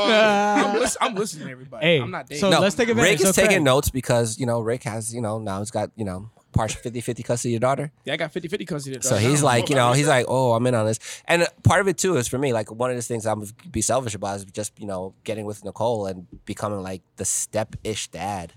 I'm, listen, I'm listening to everybody. Hey, I'm not dazed. so no, let's take advantage. Rick is So, taking notes because you know Rick has you know now he's got you know partial 50-50 custody of your daughter. yeah, I got 50 50 custody. Of your daughter. So he's like, you know, he's like, oh, I'm in on this. And part of it too is for me, like one of the things I'm be selfish about is just you know getting with Nicole and becoming like the step ish dad.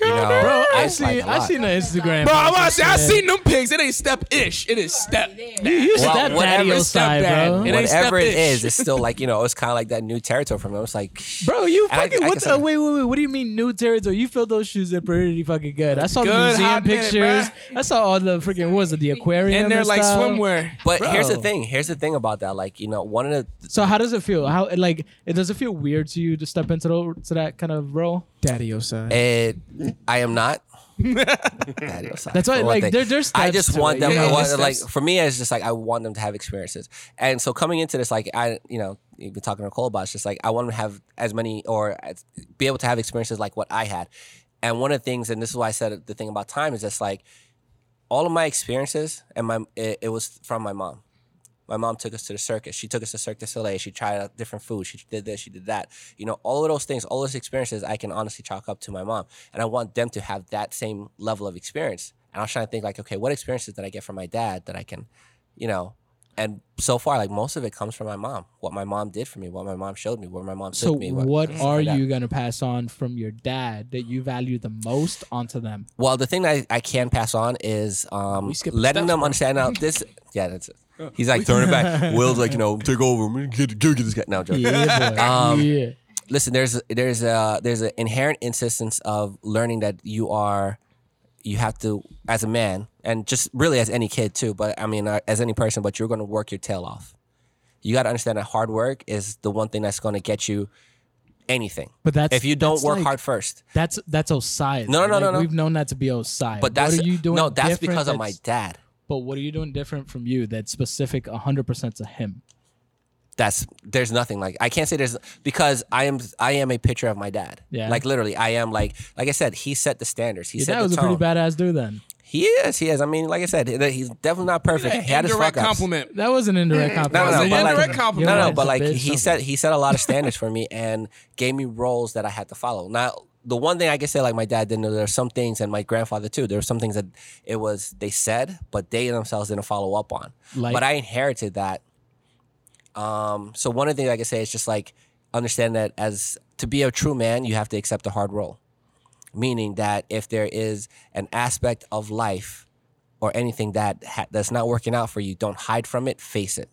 You know, Bro, I it's see. like a I lot. seen the Instagram. Bro, I'm about to say, I that seen them pigs. It ain't step ish. It is step. You, you Well, step whatever daddy step side, dad. bro. It ain't Whatever it step-ish. is, it's still like you know, it's kind of like that new territory for me. I was like, Bro, you And I- fucking I what the I- wait, wait, wait. What do you mean new territory? You filled those shoes in pretty fucking good. I saw the Good, museum hot minute, pictures. I saw all the freaking what was it, the aquarium And they're like stuff. swimwear. but here's the thing. Here's the thing about that. Like you know, one of the So how does it feel? How like it does it feel weird to you to step into the, to that kind of role? Daddy side. it, I am not. That's why, like, there- there's I steps just to want it, them. yeah. I want, There's like steps. for me, it's just like I want them to have experiences. And so coming into this, like I, you know, you've been talking to Nicole about. It's just like I want them to have as many or as, be able to have experiences like what I had. And one of the things, and this is why I said the thing about time is just like all of my experiences, and my it, it was from my mom. My mom took us to the circus. She took us to Cirque du Soleil. She tried out different food. She did this. She did that. You know, all of those things, all those experiences, I can honestly chalk up to my mom, and I want them to have that same level of experience. And I was trying to think like, okay, what experiences did I get from my dad that I can, you know, and so far, like most of it comes from my mom. What my mom did for me, what my mom showed me, where my mom So took me. what stuff are you gonna pass on from your dad that you value the most onto them? Well, the thing that I, I can pass on is um, letting them understand. Now this, yeah, that's it. He's like throwing it back. Will's like, you know, take over. Get, get, get this guy. now, I'm. Yeah, boy. Um, yeah. listen there's there's a there's an inherent insistence of learning that you are you have to as a man and just really as any kid too but i mean uh, as any person but you're going to work your tail off you got to understand that hard work is the one thing that's going to get you anything But that's if you don't work like- hard first That's that's Osai. No, no, no, Like, no, no. We've known that to be Osai. but that's what are you doing? no that's different because of my dad But what are you doing different from you that's specific 100 percent to him? that's there's nothing like I can't say there's because I am I am a picture of my dad. Yeah. Like literally, I am like like I said, he set the standards. He Your set dad the was a tone. pretty badass dude then. He is. He is. I mean, like I said, he's definitely not perfect. He had his Indirect fuck ups. compliment. That was an indirect compliment. no, no, It's but like, indirect compliment. no, no, but like he bitch, set he set a lot of standards for me and gave me roles that I had to follow. Now, the one thing I can say, like my dad didn't know, there are some things, and my grandfather too. There were some things that it was they said, but they themselves didn't follow up on. Like- but I inherited that. Um, so one of the things I can say is just like understand that as to be a true man, you have to accept a hard role. Meaning that if there is an aspect of life or anything that ha- that's not working out for you, don't hide from it. Face it.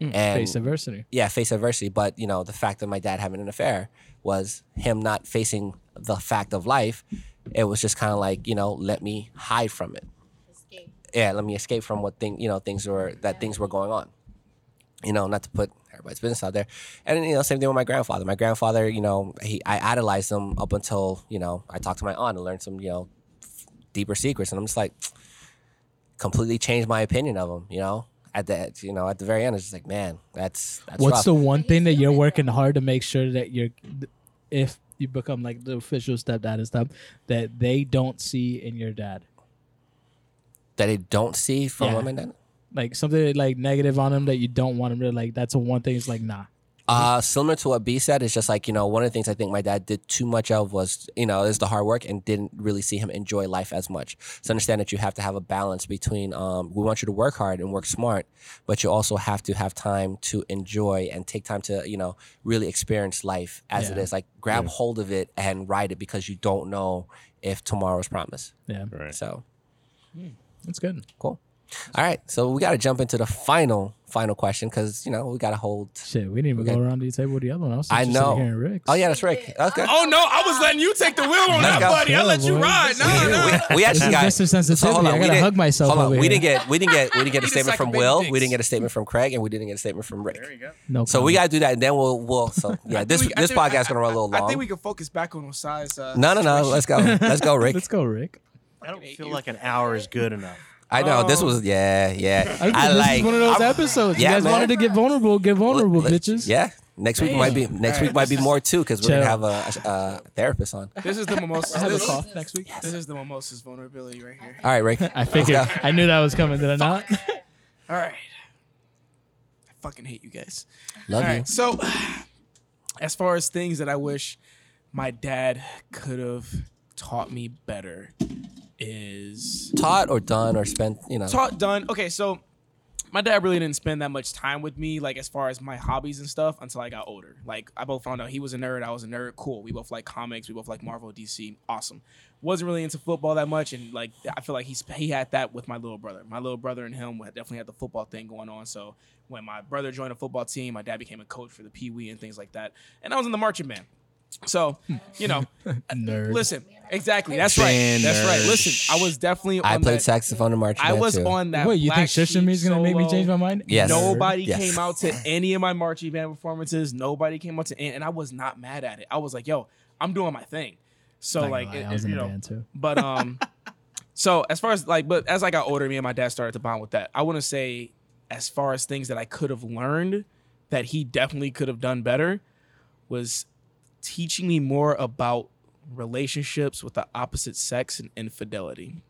and Face adversity. yeah, face adversity. But you know, the fact that my dad having an affair was him not facing the fact of life. It was just kind of like you know, let me hide from it. Escape. Yeah, let me escape from what thing you know things were that things were going on. You know, not to put everybody's business out there. And you know, same thing with my grandfather. My grandfather, you know, he I idolized him up until you know I talked to my aunt and learned some you know deeper secrets, and I'm just like completely changed my opinion of him. You know. At the you know at the very end, it's just like man, that's that's What's rough. the one thing that you're working hard to make sure that you're, if you become like the official stepdad and stuff, that they don't see in your dad? that they don't see from Yeah. women then? Like something like negative on him that you don't want him to like. That's the one thing. It's like nah. Uh, similar to what B said, it's just like, you know, one of the things I think my dad did too much of was, you know, is the hard work and didn't really see him enjoy life as much. So understand that you have to have a balance between, um, we want you to work hard and work smart, but you also have to have time to enjoy and take time to, you know, really experience life as it Yeah. is. Like grab hold of it and ride it because you don't know if tomorrow's promise. Yeah, Right. So that's good. cool. All right. So we got to jump into the final, final question because, you know, we got to hold. Shit, we didn't even Okay. go around the table with the other one. I was I know. sitting here in Rick's. Oh, yeah, that's Rick. Okay. Oh no, I was letting you take the wheel on Let's that, go. buddy. I let you ride. No, no. we, we actually is got Mr. Sensitivity. hold on, I we gotta hug myself Hold on, over we here. didn't get we didn't get we didn't get a statement from Will. baby We didn't get a statement from Craig, and we didn't get a statement from Rick. There you go. No. So we gotta do that, and then we'll we'll. So yeah, this we- this think- podcast is gonna run a little long. I think we can focus back on Osai's. Uh, no, no, no. Let's go. Let's go, Rick. Let's go, Rick. I don't feel like an hour is good enough. I know this Oh. was yeah, yeah. I, I this like. is one of those I'm- episodes. yeah, you guys man. wanted to get vulnerable, get vulnerable, let- bitches. Yeah. Next week might be next week might be more too because we're gonna have a, a, a therapist on. This is the mimosas. Have a This, cough next week. this is the mimosas vulnerability right here. All right, Rick. I figured. go. I knew that was coming. Did I not? All right. I fucking hate you guys. Love All you. right. So, as far as things that I wish my dad could have taught me better is Taught or done or spent, you know. taught done. Okay, so my dad really didn't spend that much time with me, like as far as my hobbies and stuff, until I got older. Like I both found out he was a nerd, I was a nerd. Cool. We both like comics. We both like Marvel, DC. Awesome. Wasn't really into football that much, and like I feel like he's he had that with my little brother. My little brother and him definitely had the football thing going on. So when my brother joined a football team, my dad became a coach for the Pee Wee and things like that. And I was in the marching band. So you know, a Nerd. listen, exactly. That's right. That's right. Listen, I was definitely. I played that, saxophone in marching I band, was too. on that. Wait, you Black think System Sheep is gonna make me change my mind? Yes. Nobody Yes. came out to any of my marching band performances. Nobody came out to, and I was not mad at it. I was like, "Yo, I'm doing my thing." So Not like, it- I was it- in you know, band too. but um, so as far as like, but as I got older, me and my dad started to bond with that. I want to say, as far as things that I could have learned that he definitely could have done better, was teaching me more about relationships with the opposite sex and infidelity.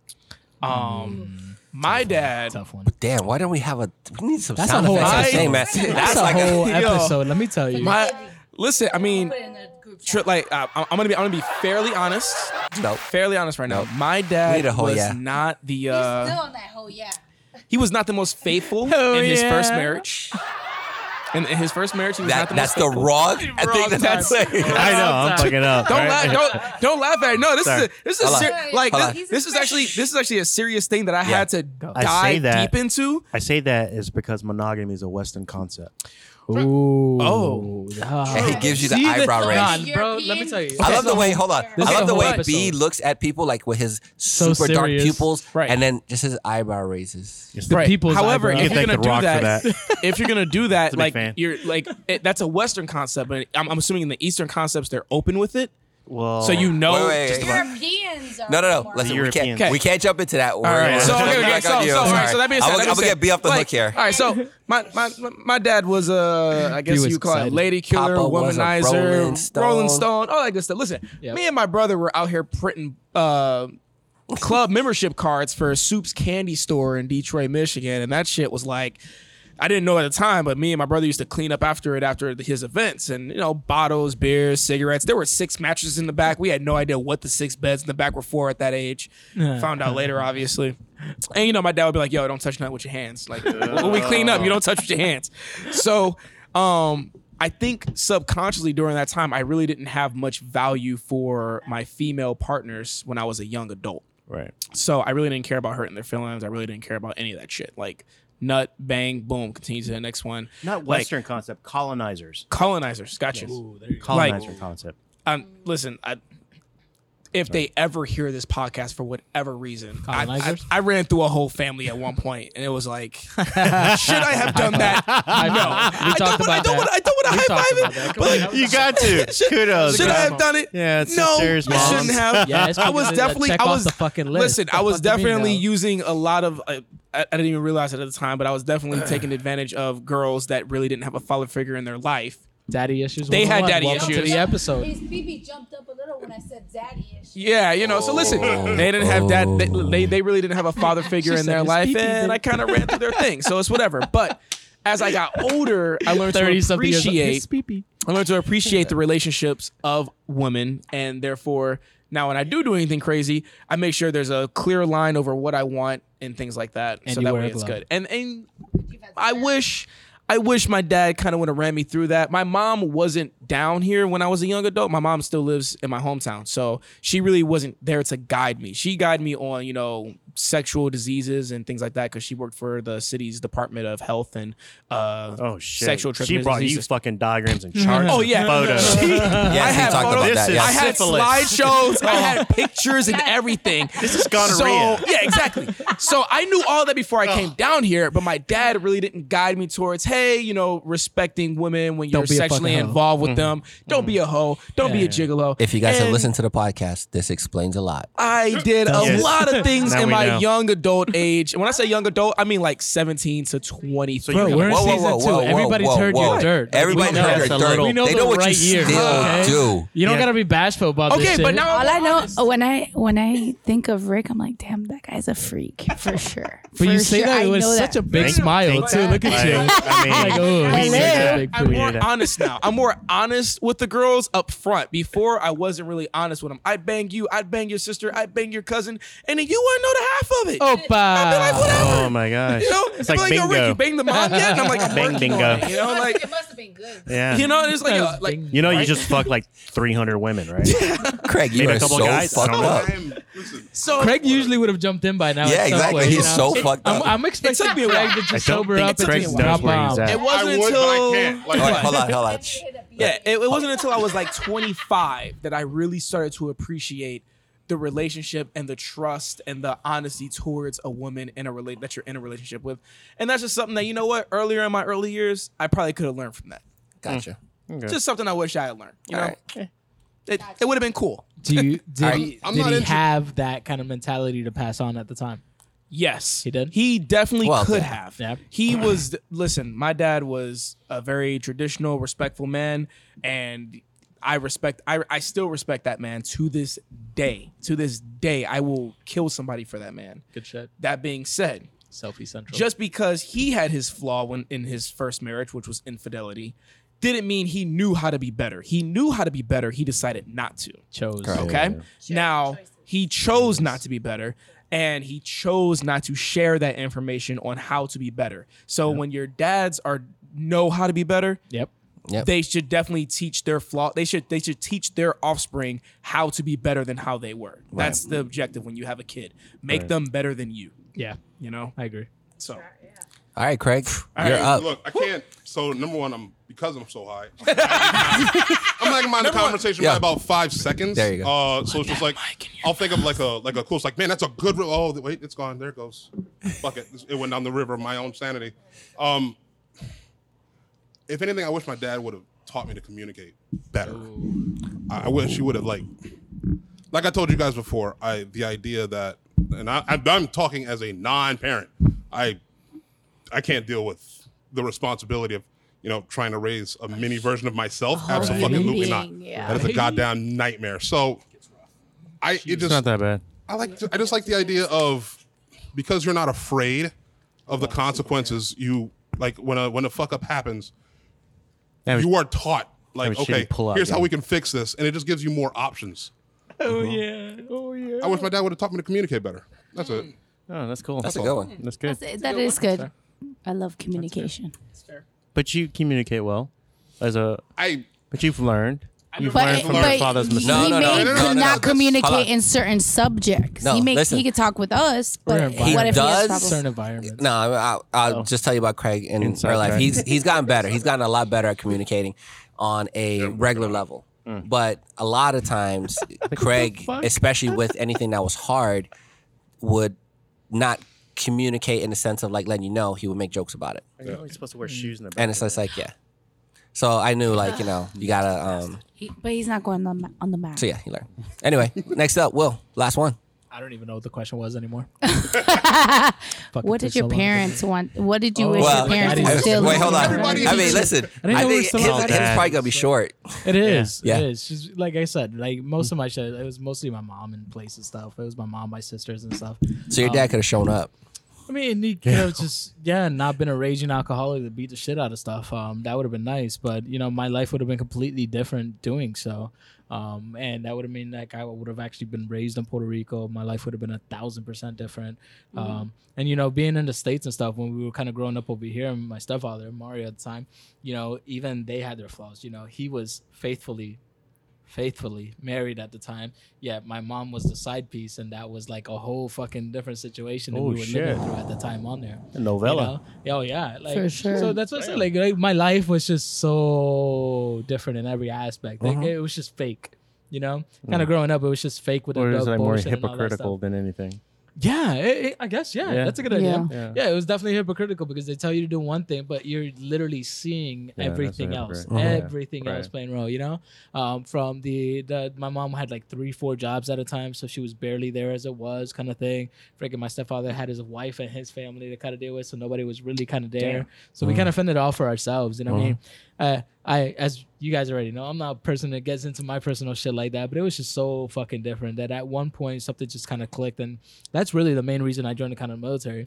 Um, my dad. Tough one. Damn, why don't we have a? We need some That's sound a whole effects. on the episode. thing, man. That's, That's a like whole yo. episode. Let me tell you. My listen, I mean, Put it in the group tri- like uh, I'm I'm gonna be I'm gonna be fairly honest, no. fairly honest right now. Nope. My dad a whole was yeah. not the He's uh, still on that whole yeah. he was not the most faithful Oh, in his first marriage. In, in his first marriage, he was That not the that's most the faithful. wrong. I think Wrong that that's time. saying. I know. I'm fucking up. Don't right? laugh! Don't don't laugh at it. No, this is a, this is a ser- like this, this is actually this is actually a serious thing that I Yeah. had to I say dive that- deep into. I say that is because monogamy is a Western concept. Ooh. Oh. Ah. And he gives you the See eyebrow raise. Nah, bro, let me tell you. I love the way. Hold on. I love the way episode. B looks at people like with his So super dark pupils, Right. and then just his eyebrow raises. It's The right. people's However, eyebrow. if You you're gonna do Rock that, if you're gonna do that, like fan. you're like it, that's a Western concept, but I'm, I'm assuming in the Eastern concepts they're open with it, Well, so you know. Wait, wait, just wait. about- Europeans are No, no, no. more- Listen, we Europeans. can't. We can't jump into that. We're, All right. So, okay, okay, so, so, all right, so that being said, I'm, that gonna- being I'm gonna said, get B off the like, hook here. All right, so my my my dad was uh I guess was you call excited. it lady killer, Papa was a womanizer, Rolling Stone. Rolling Stone, all that good stuff. Listen, Yep. me and my brother were out here printing uh club membership cards for Soup's Candy Store in Detroit, Michigan, and that shit was like. I didn't know at the time, but me and my brother used to clean up after it after his events, and you know, bottles, beers, cigarettes. There were six mattresses in the back. We had no idea what the six beds in the back were for at that age. Found out later, obviously. And you know, my dad would be like, "Yo, don't touch nothing with your hands. Like when we clean up, you don't touch with your hands." So, um, I think subconsciously during that time, I really didn't have much value for my female partners when I was a young adult. right. So I really didn't care about hurting their feelings. I really didn't care about any of that shit. Like nut, bang, boom, continue to the next one. Not Like, Western concept. Colonizers. colonizers. Gotcha. Colonizer concept. Um, listen, I, if they ever hear this podcast for whatever reason, I, I, Colonizers? I ran through a whole family at one point, and it was like, should I have done that? No, I talked don't, about I don't, that. want, I don't want to high talked five about it, that. but Come like, You got to. Kudos. should I have done it? Yeah, it's no, sisters, I shouldn't have. Yeah, it's I was people that definitely. check I off was the fucking list. Listen, The I was fuck you mean definitely now? using a lot of. Uh, I, I didn't even realize it at the time, but I was definitely taking advantage of girls that really didn't have a father figure in their life. Daddy issues. They had 101. daddy Welcome issues. To the episode. His BB jumped up a little when I said daddy issues. Yeah, you know. So listen, they didn't have dad. They, they, they really didn't have a father figure in their life, pee-pee, and. I kind of ran through their thing. So it's whatever. But as I got older, I learned to Thirty something years appreciate I learned to appreciate the relationships of women, and therefore, now when I do do anything crazy, I make sure there's a clear line over what I want and things like that, And so that way it's good. And and I wish. I wish my dad kind of would have ran me through that. My mom wasn't down here when I was a young adult. My mom still lives in my hometown. So she really wasn't there to guide me. She guided me on, you know, sexual diseases and things like that because she worked for the city's Department of Health and uh, Oh shit! sexual She transmitted brought you fucking diagrams and charts. Oh yeah, photos. She- I Yes, had talked about photos. that. This is I Yes. had syphilis. slideshows. I had pictures and everything. This is gonorrhea. So yeah, exactly. So I knew all that before I came down here, but my dad really didn't guide me towards, hey, you know, respecting women when you're Don't be a sexually fucking hoe. involved with them. Don't be a hoe. Don't be a Yeah. gigolo. If you guys have And listened to the podcast, this explains a lot. I did a Yes. lot of things Now in we my know. young adult age. And when I say young adult, I mean like 17 to 23. So Bro, you we're in Whoa, whoa, season whoa, two. whoa, Everybody's whoa, heard whoa. your dirt. Everybody We know heard that's your dirt. we know they the know what right you year, still okay? do. You don't Yeah. gotta be bashful about this Okay, but now All I'm know honest. when I when I think of Rick, I'm like, damn, that guy's a freak for sure. But you For say sure, that I with such a big smile too. Look at you. I mean, oh, I he's live. such a big I'm more honest now. I'm more honest with the girls up front. Before I wasn't really honest with them. I'd bang you, I'd bang your sister, I'd bang your cousin, and then you wouldn't know the half of it. Oh, Opa. Oh my gosh! You know, it's They'd like be Yo, Rick, bingo. you banged the mom yet? And I'm like, I'm Bang working bingo. on it. You know, like, It must have been good. yeah. you know, it's like, yo, like, You know, you just fucked like 300 women, right? Craig, you Made a are couple so guys, fucked up. Am, listen, so Craig usually would have jumped in by now. Yeah, exactly. point, He's you know? so fucked I'm, up. I'm expecting took me Craig to just sober up and Craig just knows drop where he's at. It wasn't until but I can't. Like, All right, hold on, hold on. Yeah, it, it wasn't until I was like 25 that I really started to appreciate the relationship and the trust and the honesty towards a woman in a relate that you're in a relationship with. And that's just something that you know what, earlier in my early years, I probably could have learned from that. Gotcha. Mm. Okay. Just something I wish I had learned. You know, All right. it, it would have been cool. Do you did Alright, he, I'm did not he into- have that kind of mentality to pass on at the time? Yes, He did? He definitely Well, could yeah. have. Yeah. He was. Listen, my dad was a very traditional, respectful man, and I respect. I I still respect that man to this day. To this day, I will kill somebody for that man. Good shit. That being said, Selfie central. just because he had his flaw when in his first marriage, which was infidelity, didn't mean he knew how to be better. He knew how to be better. He decided not to. chose. Correct. Okay. Now he chose not to be better. And he chose not to share that information on how to be better. So when your dads are know how to be better, Yep. Yep. they should definitely teach their flaw. They should they should teach their offspring how to be better than how they were. That's the objective when you have a kid. Make Right. them better than you. Yeah. You know. I agree. So All right, Craig, All you're right, up. Look, I can't. So number one, I'm because I'm so high. I'm lagging behind the conversation Yeah. by about five seconds. There you go. Uh, so it's just like I'll think of like a like a cool. It's like man, that's a good. re- Oh wait, it's gone. There it goes. Fuck it. It went down the river of my own sanity. Um, if anything, I wish my dad would have taught me to communicate better. I, I wish he would have like, like I told you guys before. I the idea that, and I, I'm- I'm talking as a non-parent. I I can't deal with the responsibility of you know trying to raise a mini version of myself. Absolutely not. yeah. That is a goddamn nightmare. So I it It's not that bad. I like to, I just like the idea of because you're not afraid of the consequences. You like when a when a fuck up happens, Yeah, you are taught like Have a shitty okay, pull-out here's how gun. we can fix this, and it just gives you more options. Oh uh-huh. yeah. Oh yeah. I wish my dad would have taught me to communicate better. That's it. oh, that's cool. That's a good one. That's good. That's it. That is good. I love communication. But you communicate well, as a. I But you've learned. You've But, learned from but your father's he mistakes. No, no, no, may no, no, could no, not that's- communicate in certain subjects. No, he may listen. he could talk with us, but invited. what if he does- has problems? Certain environments. No, I- I'll, I'll just tell you about Craig in Inside real life. track. He's he's gotten better. He's gotten a lot better at communicating on a regular level. But a lot of times, Craig, especially with anything that was hard, would not communicate in the sense of like letting you know. He would make jokes about it, You're only supposed to wear shoes in the back. and it's just like yeah. So I knew like you know you gotta um. He, but he's not going on the, ma- on the map. So yeah, he learned. Anyway, next up, Will, last one. I don't even know what the question was anymore. What did your parents want? What did you oh, wish Well, your parents I- instilled? wait, hold on. Everybody- I mean, listen. I I know we were think still his, on his probably gonna be short. It is. Yeah. It is. Just like I said, like most of my shit, it was mostly my mom and place and stuff. It was my mom, my sisters and stuff. So your dad um, could have shown up. I mean, he could have just yeah, not been a raging alcoholic that beat the shit out of stuff. Um, that would have been nice, but you know, my life would have been completely different doing so. Um, and that would have mean like I would have actually been raised in Puerto Rico. My life would have been a thousand percent different. Um, and you know, being in the states and stuff when we were kind of growing up over here, and my stepfather Mario at the time, you know, even they had their flaws. You know, he was faithfully faithfully married at the time. Yeah, my mom was the side piece, and that was like a whole fucking different situation that Oh, we were shit. living through at the time on there. A You novella. know? Oh yeah, like For sure. So that's what I said. Like, like my life was just so different in every aspect. Like Uh-huh. it was just fake. You know, kind of growing up, it was just fake with Or the is drug it more bullshit and all that hypocritical than anything? Yeah, it, it- I guess. Yeah, Yeah. that's a good idea. Yeah. Yeah. Yeah, it was definitely hypocritical because they tell you to do one thing, but you're literally seeing that's a everything else, hypocrite. Uh-huh. everything Right. else playing role. You know, um, from the, the my mom had like three, four jobs at a time, so she was barely there as it was, kind of thing. Freaking my stepfather had his wife and his family to kind of deal with, so nobody was really kind of there. So we kind of fended it all for ourselves. You know what I mean? Uh, I, as you guys already know, I'm not a person that gets into my personal shit like that, but it was just so fucking different that at one point something just kind of clicked, and that's really the main reason I joined the kind of military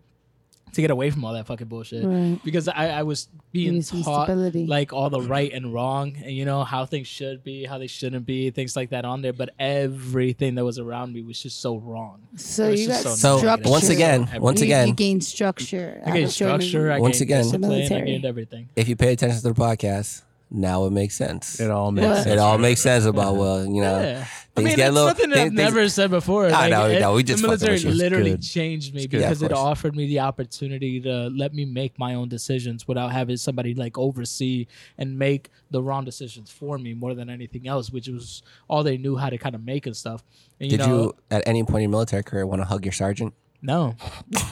to get away from all that fucking bullshit. Right. Because I, I was being taught stability. like all the right and wrong, and you know how things should be, how they shouldn't be, things like that on there. But everything that was around me was just so wrong. So It was you just got So structure. once again, once again, you gained structure. I gained out of joining structure. I Once gained again- discipline. I Military. gained everything. if you pay attention to the podcast, now it makes sense. It all makes What? sense. It all makes sense about well, you know, Yeah. I mean, get a it's little. nothing that things- I've things- never said before. I Like, know, it- no, we just the military with you. It's literally good. changed me because Yeah, it offered me the opportunity to let me make my own decisions without having somebody like oversee and make the wrong decisions for me more than anything else, which was all they knew how to kind of make and stuff. And, you Did know, you, at any point in your military career, want to hug your sergeant? No.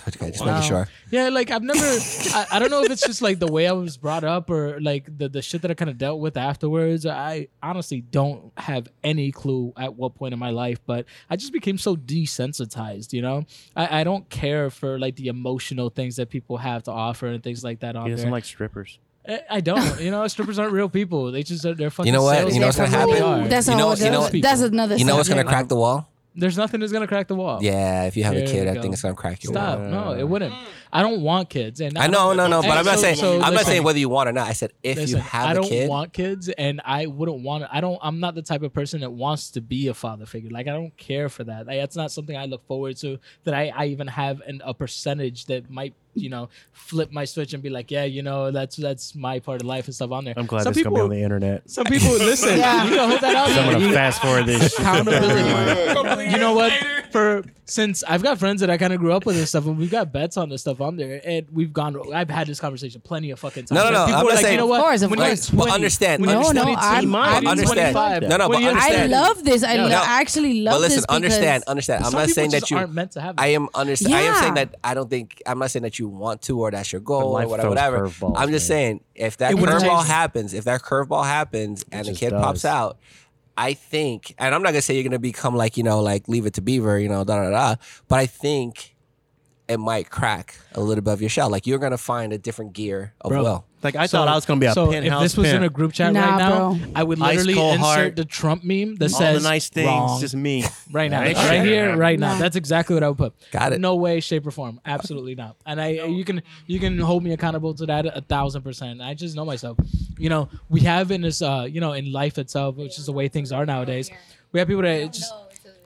Okay, just Wow. making sure. Yeah, like I've never. I, I don't know if it's just like the way I was brought up or like the the shit that I kind of dealt with afterwards. I honestly don't have any clue at what point in my life, but I just became so desensitized. You know, I, I don't care for like the emotional things that people have to offer and things like that on He doesn't like strippers. I, I don't. You know, strippers aren't real people. They just they're fucking. You know what? You know what's gonna. They happen? are. That's You a know- whole you know- That's another. You know what's gonna crack the wall? There's nothing that's gonna crack the wall. Yeah, if you have a There kid, we I go. think it's gonna crack your wall. Stop. wall. No, it wouldn't. I don't want kids. And I know, no, no, but And I'm not so- saying so I'm not listen. saying whether you want or not. I said if Listen, you have I a don't kid, want kids, and I wouldn't want. I don't. I'm not the type of person that wants to be a father figure. Like I don't care for that. Like, that's not something I look forward to. That I, I even have an, a percentage that might, you know, flip my switch and be like, yeah, you know, that's that's my part of life and stuff on there. I'm glad some this is people, gonna be on the internet. Some people listen. Yeah. You can hold that out So I'm gonna fast forward this. accountability. you know what? For since I've got friends that I kind of grew up with and stuff, and we've got bets on this stuff on there, and we've gone. I've had this conversation plenty of fucking times. No, no, no, People I'm are like, saying- you know what? Of course, of when course. you're But 20, understand- when you're No, no, I'm- I'm- Understand. No, no, but you're understand. I love this. I, no, lo- no. I actually love but listen, this. Understand, understand. I'm not people saying that you. aren't meant to have. It. I am understand. I am saying that I don't think I'm not saying that you want to or that's your goal or whatever. whatever. curveballs, I'm just man. saying if that curveball happens, if that curveball happens and the kid pops out, I think, and I'm not gonna say you're gonna become like you know like leave it to Beaver, you know, da da da. But I think it might crack a little bit of your shell. Like you're gonna find a different gear of Bro. will. Like I thought I was gonna be a so penthouse if this was in a group chat Nah, right now, bro. I would literally insert heart. the Trump meme that all says the nice things, wrong. just me. right now, Right. right here, right now. That's exactly what I would put. Got it. No way, shape, or form. Absolutely not. And I, you can, you can hold me accountable to that a thousand percent. I just know myself. You know, we have in this, uh, you know, in life itself, which is the way things are nowadays. We have people that just.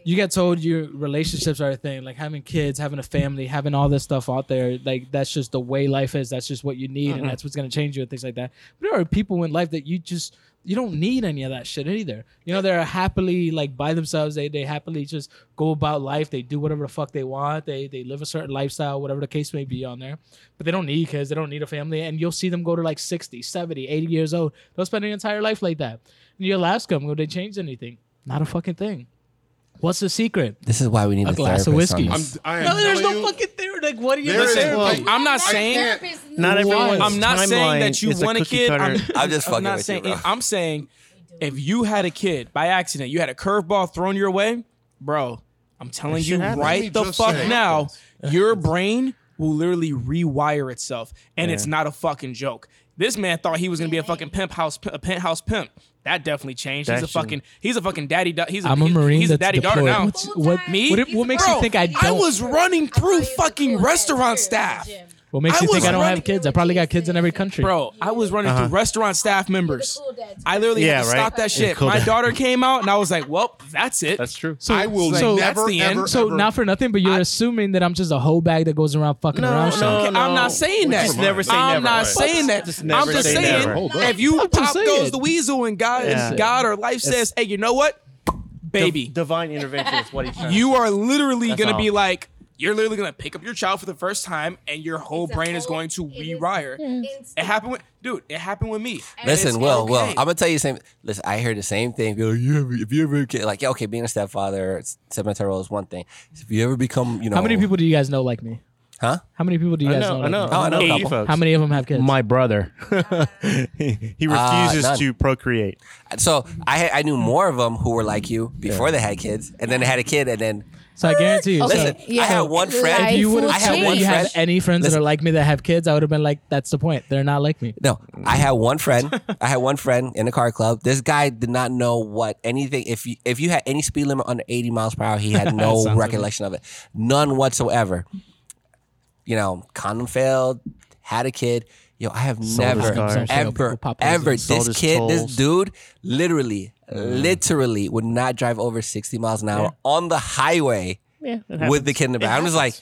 You get told your relationships are a thing, like having kids, having a family, having all this stuff out there. Like that's just the way life is. That's just what you need, and uh-huh. that's what's gonna change you and things like that. But there are people in life that you just you don't need any of that shit either. You know, they're happily like by themselves. They they happily just go about life. They do whatever the fuck they want. They they live a certain lifestyle, whatever the case may be on there. But they don't need kids. They don't need a family. And you'll see them go to like 60, 70, 80 years old. They'll spend their entire life like that. And you'll ask them, will they change anything? Not a fucking thing. What's the secret? This is why we need A a, glass of whiskey. I'm, this. I am No, there's no you, fucking theory. Like, what are you There is- say? Listen, I'm not saying can't- Not everyone's I'm not saying that you is a want a kid. I'm, I'm just I'm fucking not with you, saying. bro. I'm saying if you had a kid by accident, you had a curveball thrown your way, bro. I'm telling you shit happens. Let me right the fuck say- now, your brain will literally rewire itself, and it's not a fucking joke. This man thought he was gonna be a fucking pimp house, a penthouse pimp. That definitely changed. That he's a should- fucking he's a fucking daddy. da- He's a, I'm a he's, marine. He's a that's daddy daughter now. What's, what Me? What, what makes Bro, you think I don't? I was running through fucking restaurant staff. What makes I you think I don't running- have kids? I probably got kids in every country. Bro, I was running Uh-huh. through restaurant staff members. I literally Yeah, had to right. stop that shit. cool My dad. daughter came out and I was like, well, that's it. That's true. So I will so, that's never, the end. ever, so ever- not for nothing, but you're assuming that I'm just a hoe bag that goes around fucking No, around. no, shit. Okay, no. I'm not saying that. Just never say I'm never. not Right. saying that. Just I'm just say saying never. Hold up. if you I'm just pop goes the weasel and God, Yeah. God or life says, hey, you know what, baby, divine intervention is what he's trying. you are literally That's gonna all. be like. You're literally gonna pick up your child for the first time, and your whole brain is going to rewire. It happened with, dude. It happened with me. And Listen, Will, Will, okay. I'm gonna tell you the same. Listen, I heard the same thing. You're like, you ever, if you ever get like, yeah, okay, being a stepfather, stepmother is one thing. If you ever become, you know, How many people do you guys know like me? Huh? How many people do you I guys know, know? I know, me? Oh, I know a couple. folks. How many of them have kids? My brother. he he refuses none. to procreate. So I I knew more of them who were like you before they had kids, and then they had a kid, and then so I guarantee you. Okay, so- listen, yeah. I had one friend. Life if you would have I had told one me you have friend- any friends that are like me that have kids, I would have been like, "That's the point. They're not like me." No, I had one friend. I had one friend in the car club. This guy did not know what anything. If you if you had any speed limit under eighty miles per hour, he had no Sounds recollection of it, none whatsoever. You know, condom failed, had a kid. Yo, I have Sold never, his ever, ever. Sold This his kid, this dude, literally, literally would not drive over sixty miles an hour on the highway with the kid in the back. I'm just like,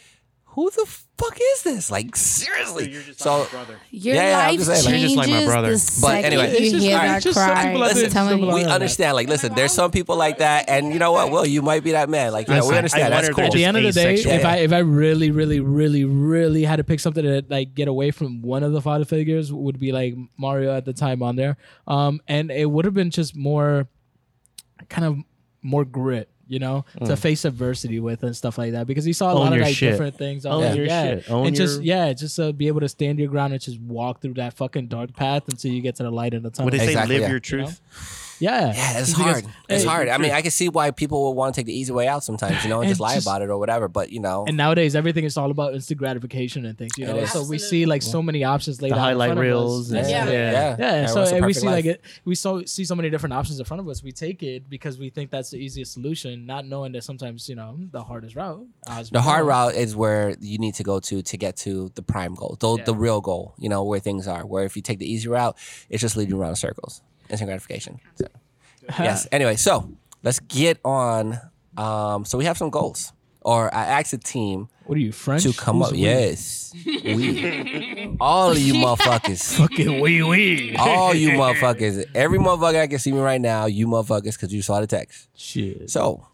who the fuck is this? Like seriously. So Your Yeah, yeah, I'm life just saying, like- changes You're just like my brother. the But anyway, it's you just- hear that cry. people out there I'm telling simple you. we understand. Like, listen, there's some people like that, and you know what? Well, you might be that man. Like, you know, we understand. I That's cool. At the end of the day, asexual. if I if I really, really, really, really had to pick something to like get away from one of the father figures, would be like Mario at the time on there, um, and it would have been just more, kind of more grit, you know, to face adversity with and stuff like that because he saw a Mm. Own lot of like shit. different things. Own on your yeah. shit. Own and just your- yeah, just uh, be able to stand your ground and just walk through that fucking dark path until you get to the light in the tunnel. What they say, Exactly, live yeah. your truth. Yeah, Yeah, it's Just because- hard. It's hey, hard. I mean, I can see why people would want to take the easy way out sometimes, you know, and, And just lie just- about it or whatever. But you know, And nowadays, everything is all about instant gratification and things. You know, is. so we see like so many options laid The out. in highlight front of us. reels. and- Yeah. yeah. yeah, Yeah, so and we perfect see like it, we so see so many different options in front of us. We take it because we think that's the easiest solution, not knowing that sometimes you know the hardest route. as The hard know. route is where you need to go to to get to the prime goal, the, Yeah. the real goal. You know where things are. Where if you take the easy route, it's just leading around in circles. Instant gratification. So, yes. Anyway, so let's get on. Um, so we have some goals, or I asked the team What are you French? to come Who's up. we? Yes, we, all of you motherfuckers, Fucking wee wee. all you motherfuckers, every motherfucker that can see me right now, you motherfuckers, because you saw the text. Shit. So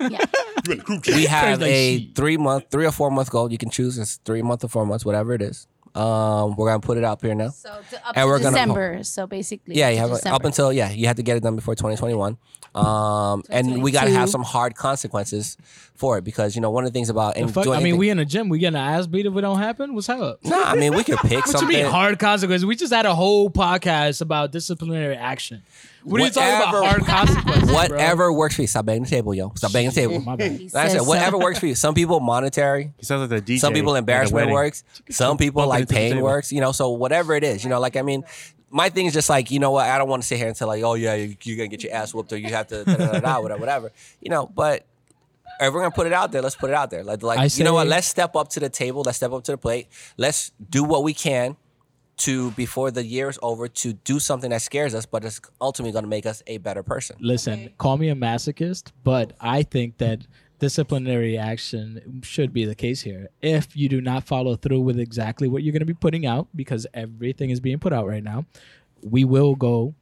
You in the group chat. we have a three month, three or four month goal. You can choose it's three month or four months, whatever it is. Um, we're gonna put it up here now. So to, up And to we're gonna- December. so basically, Yeah, you have December. up until yeah, you have to get it done before 2021. Um, and we gotta have some hard consequences for it because you know one of the things about The and fuck? doing I mean, anything- we in the gym. We getting our ass beat if it don't happen. What's up? no, I mean we could pick What you something. mean hard consequences? We just had a whole podcast about disciplinary action. What are you talking about? Hard consequences. bro? Whatever works for you. Stop banging the table, yo. Stop banging the table. Oh, my bad. Like I said, so. whatever works for you. Some people monetary, He sounds like the DJ. some people at embarrassment wedding. works some people like into pain works you know so whatever it is you know like i mean my thing is just like you know what i don't want to sit here and tell like oh yeah you, you're gonna get your ass whooped or you have to da, da, da, da, whatever whatever you know but if we're gonna put it out there. Let's put it out there. Like, like I you know what? let's step up to the table. Let's step up to the plate. Let's do what we can to before the year is over to do something that scares us but it's ultimately going to make us a better person. Listen, call me a masochist, but I think that disciplinary action should be the case here. If you do not follow through with exactly what you're going to be putting out, because everything is being put out right now, we will go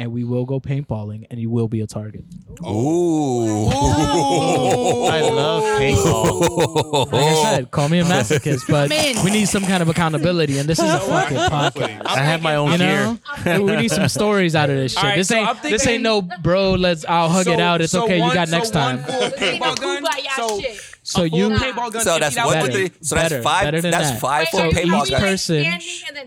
and we will go paintballing and you will be a target. Ooh. I love paintball. Like I said, call me a masochist, but Man. we need some kind of accountability, and this is a fucking podcast. I have my own You gear. know, we need some stories out of this shit. All right, this so ain't I'm this ain't no bro. Let's I'll hug it out. It's so okay. one- you got so next one time. full paintball gun. Kumbaya So, shit. So you paintball gun. So that's one three. So that's five. Better that's that. five for paintball each guns. Person,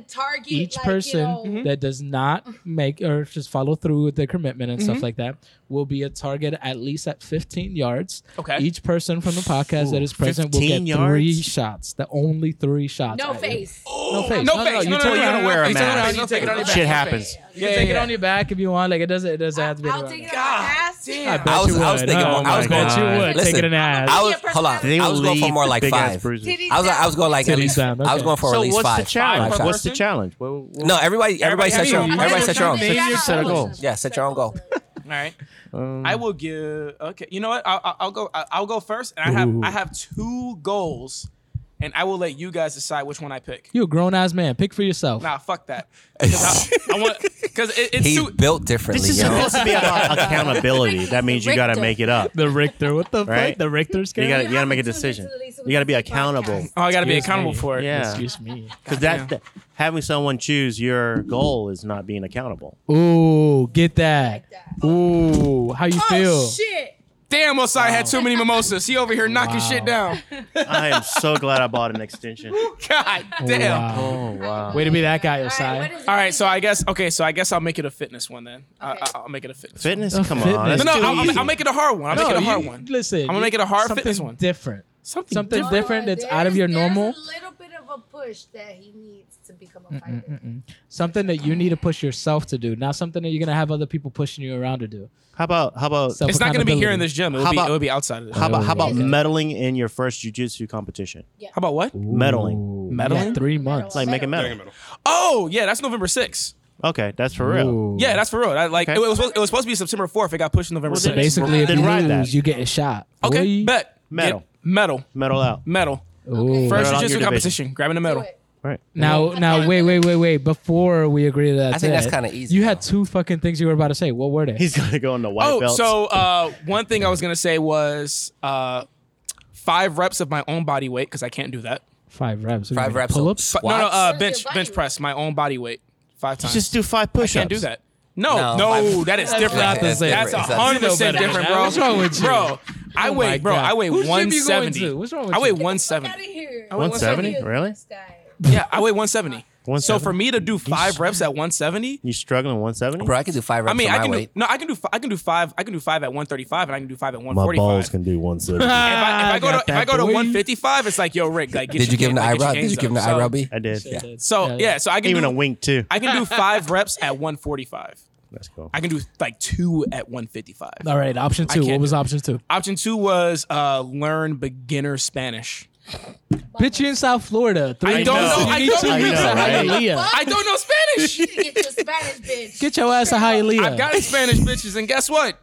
target, each like, person you know, that does not mm-hmm. make or just follow through with their commitment and mm-hmm. stuff like that will be a target at least at 15 yards. Okay. Each person from the podcast Ooh, that is present will get yards? three shots. The only three shots. No face. No face. No, no, no face. No, no, no, you're gonna wear a mask. Shit happens. You can take it on your back if you want. Like it doesn't. It doesn't have to be. I'll take it on my ass damn. I, bet I was, you would. I was thinking, oh I was going, God. you would listen, an ass. I was, hold on, I was going for more like five. I was, I was going like at least, I was going for so at least what's five. The challenge? Five what's the challenge? What, what? No, everybody, everybody, set your, everybody set your own. Set a goal. Yeah, set your own goal. All right. Um, I will give. Okay, you know what? I'll, I'll go. I'll go first, and I have ooh. I have two goals and I will let you guys decide which one I pick. You a grown ass man. Pick for yourself. Nah, fuck that. Because I, I want because it, it's He's too, built differently. This is supposed to be about accountability. That means you got to make it up. The Richter, what the right? fuck? The Richter's scale. You got you got to make a decision. You got to be accountable. Oh, I got to be accountable me. for it. Yeah. Excuse me. Because that the, having someone choose your goal is not being accountable. Ooh, get that. Ooh, how you oh, feel? Shit damn, Osai wow. had too many mimosas. He over here knocking wow. shit down. I am so glad I bought an extension. God oh, damn. Wow. Oh, wow. Way to be that guy, Osai. All right, All right so I guess, okay, so I guess I'll make it a fitness one then. Okay. I, will make it a fitness Fitness? One. Come on. No, no, I'll, I'll, make it a hard one. I'll no, make it a hard you, one. Listen. I'm going to make it a hard fitness one. different. Something, something different, different that's out of your normal. a little bit of a push that he needs to become a fighter. Mm-mm-mm-mm. Something that you need to push yourself to do, not something that you're gonna have other people pushing you around to do. How about how about it's not gonna be here in this gym. It'll, how be, about, it'll be outside. How about how about medaling in your first jujitsu competition? Yeah. How about what? Ooh. Meddling. Meddling. Yeah, three months. Like making metal. metal. Oh yeah, that's November 6th. Okay, that's for real. Ooh. Yeah, that's for real. I, like okay. it, was, it was supposed to be September 4th. It got pushed to November. Well, 6th. So basically, if you lose, you get a shot. Okay, Boy. bet metal, metal, metal out, metal. Okay. First jiu-jitsu competition, grabbing the medal. Right. Now, now, wait, wait, wait, wait. Before we agree to that, I think that's kinda easy, You had two fucking things you were about to say. What were they? He's gonna go into white oh, belts. so uh, one thing I was gonna say was uh, five reps of my own body weight because I can't do that. Five reps. What Five reps. Pull-ups. Fi- No, no, uh, bench bench press my own body weight five times. just do five push-ups. can't do that. No, No, no, that is different. not the. That's a That's hundred percent different, bro. What's wrong with you? bro? I Oh weigh, bro. God. I weigh one seventy. What's wrong with you? I weigh one seventy. One seventy. Really? This guy. Yeah, I weigh 170. 170? So for me to do five reps at 170, you struggling 170? Bro, I can do five reps. I mean, I can do, no, I can do I can do five. I can do five at 135, and I can do five at 145. My balls can do 170. if, I, if I go to if I go to 155, it's like yo, Rick, like did you, give him the eyebrow? Did you give him the eyebrow B? I did. Yeah. So yeah, so I can even do, a wink too. I can do five reps at 145. That's. Cool. I can do like two at 155. All right, option two. What was option two? Option two was uh, learn beginner Spanish. Bitch, you in South Florida. Three I don't know. I don't know. I don't know Spanish. Get your Spanish bitch. Get your ass to Hialeah. I've got Spanish bitches, and guess what?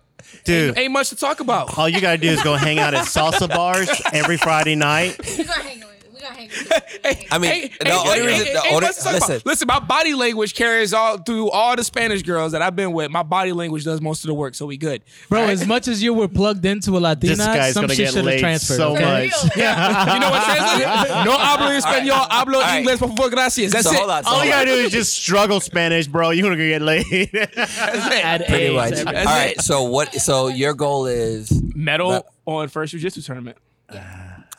Dude, ain't much to talk about. All you gotta do is go hang out at salsa bars every Friday night. With I mean, hey, the hey, only reason, hey, the hey, only, listen, listen. listen, my body language carries all through all the Spanish girls that I've been with. My body language does most of the work, so we good, bro. Right? As much as you were plugged into a Latina, some shit should have transferred. So okay? much, yeah. you know what? No hablo español, hablo all right. inglés, por favor, gracias. That's so, it. On, so all you gotta do is just struggle Spanish, bro. You're gonna get laid. That's it. Pretty much. All right. So what? So your goal is medal on first jiu-jitsu tournament.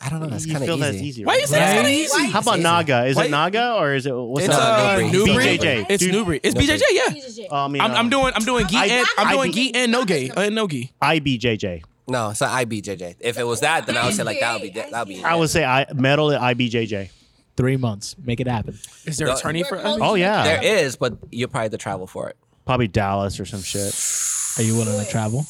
I don't know. That's kind of easy. easy Why you say that's kind of easy? How about Naga? Is Why- it Naga or is it what's It's, uh, up? BJJ. It's Newbury. It's BJJ. Yeah. Oh, I mean, I'm, I'm uh, doing. I'm doing. Gi I- and, I'm doing. Gi and uh, no gi. No gi. IBJJ. No, it's not IBJJ. If it was that, then I would say like that would be that would be. I would say I medal at IBJJ. Three months. Make it happen. Is there a attorney for? Oh yeah. there is, but you're probably the travel for it probably Dallas or some shit. Are you willing to travel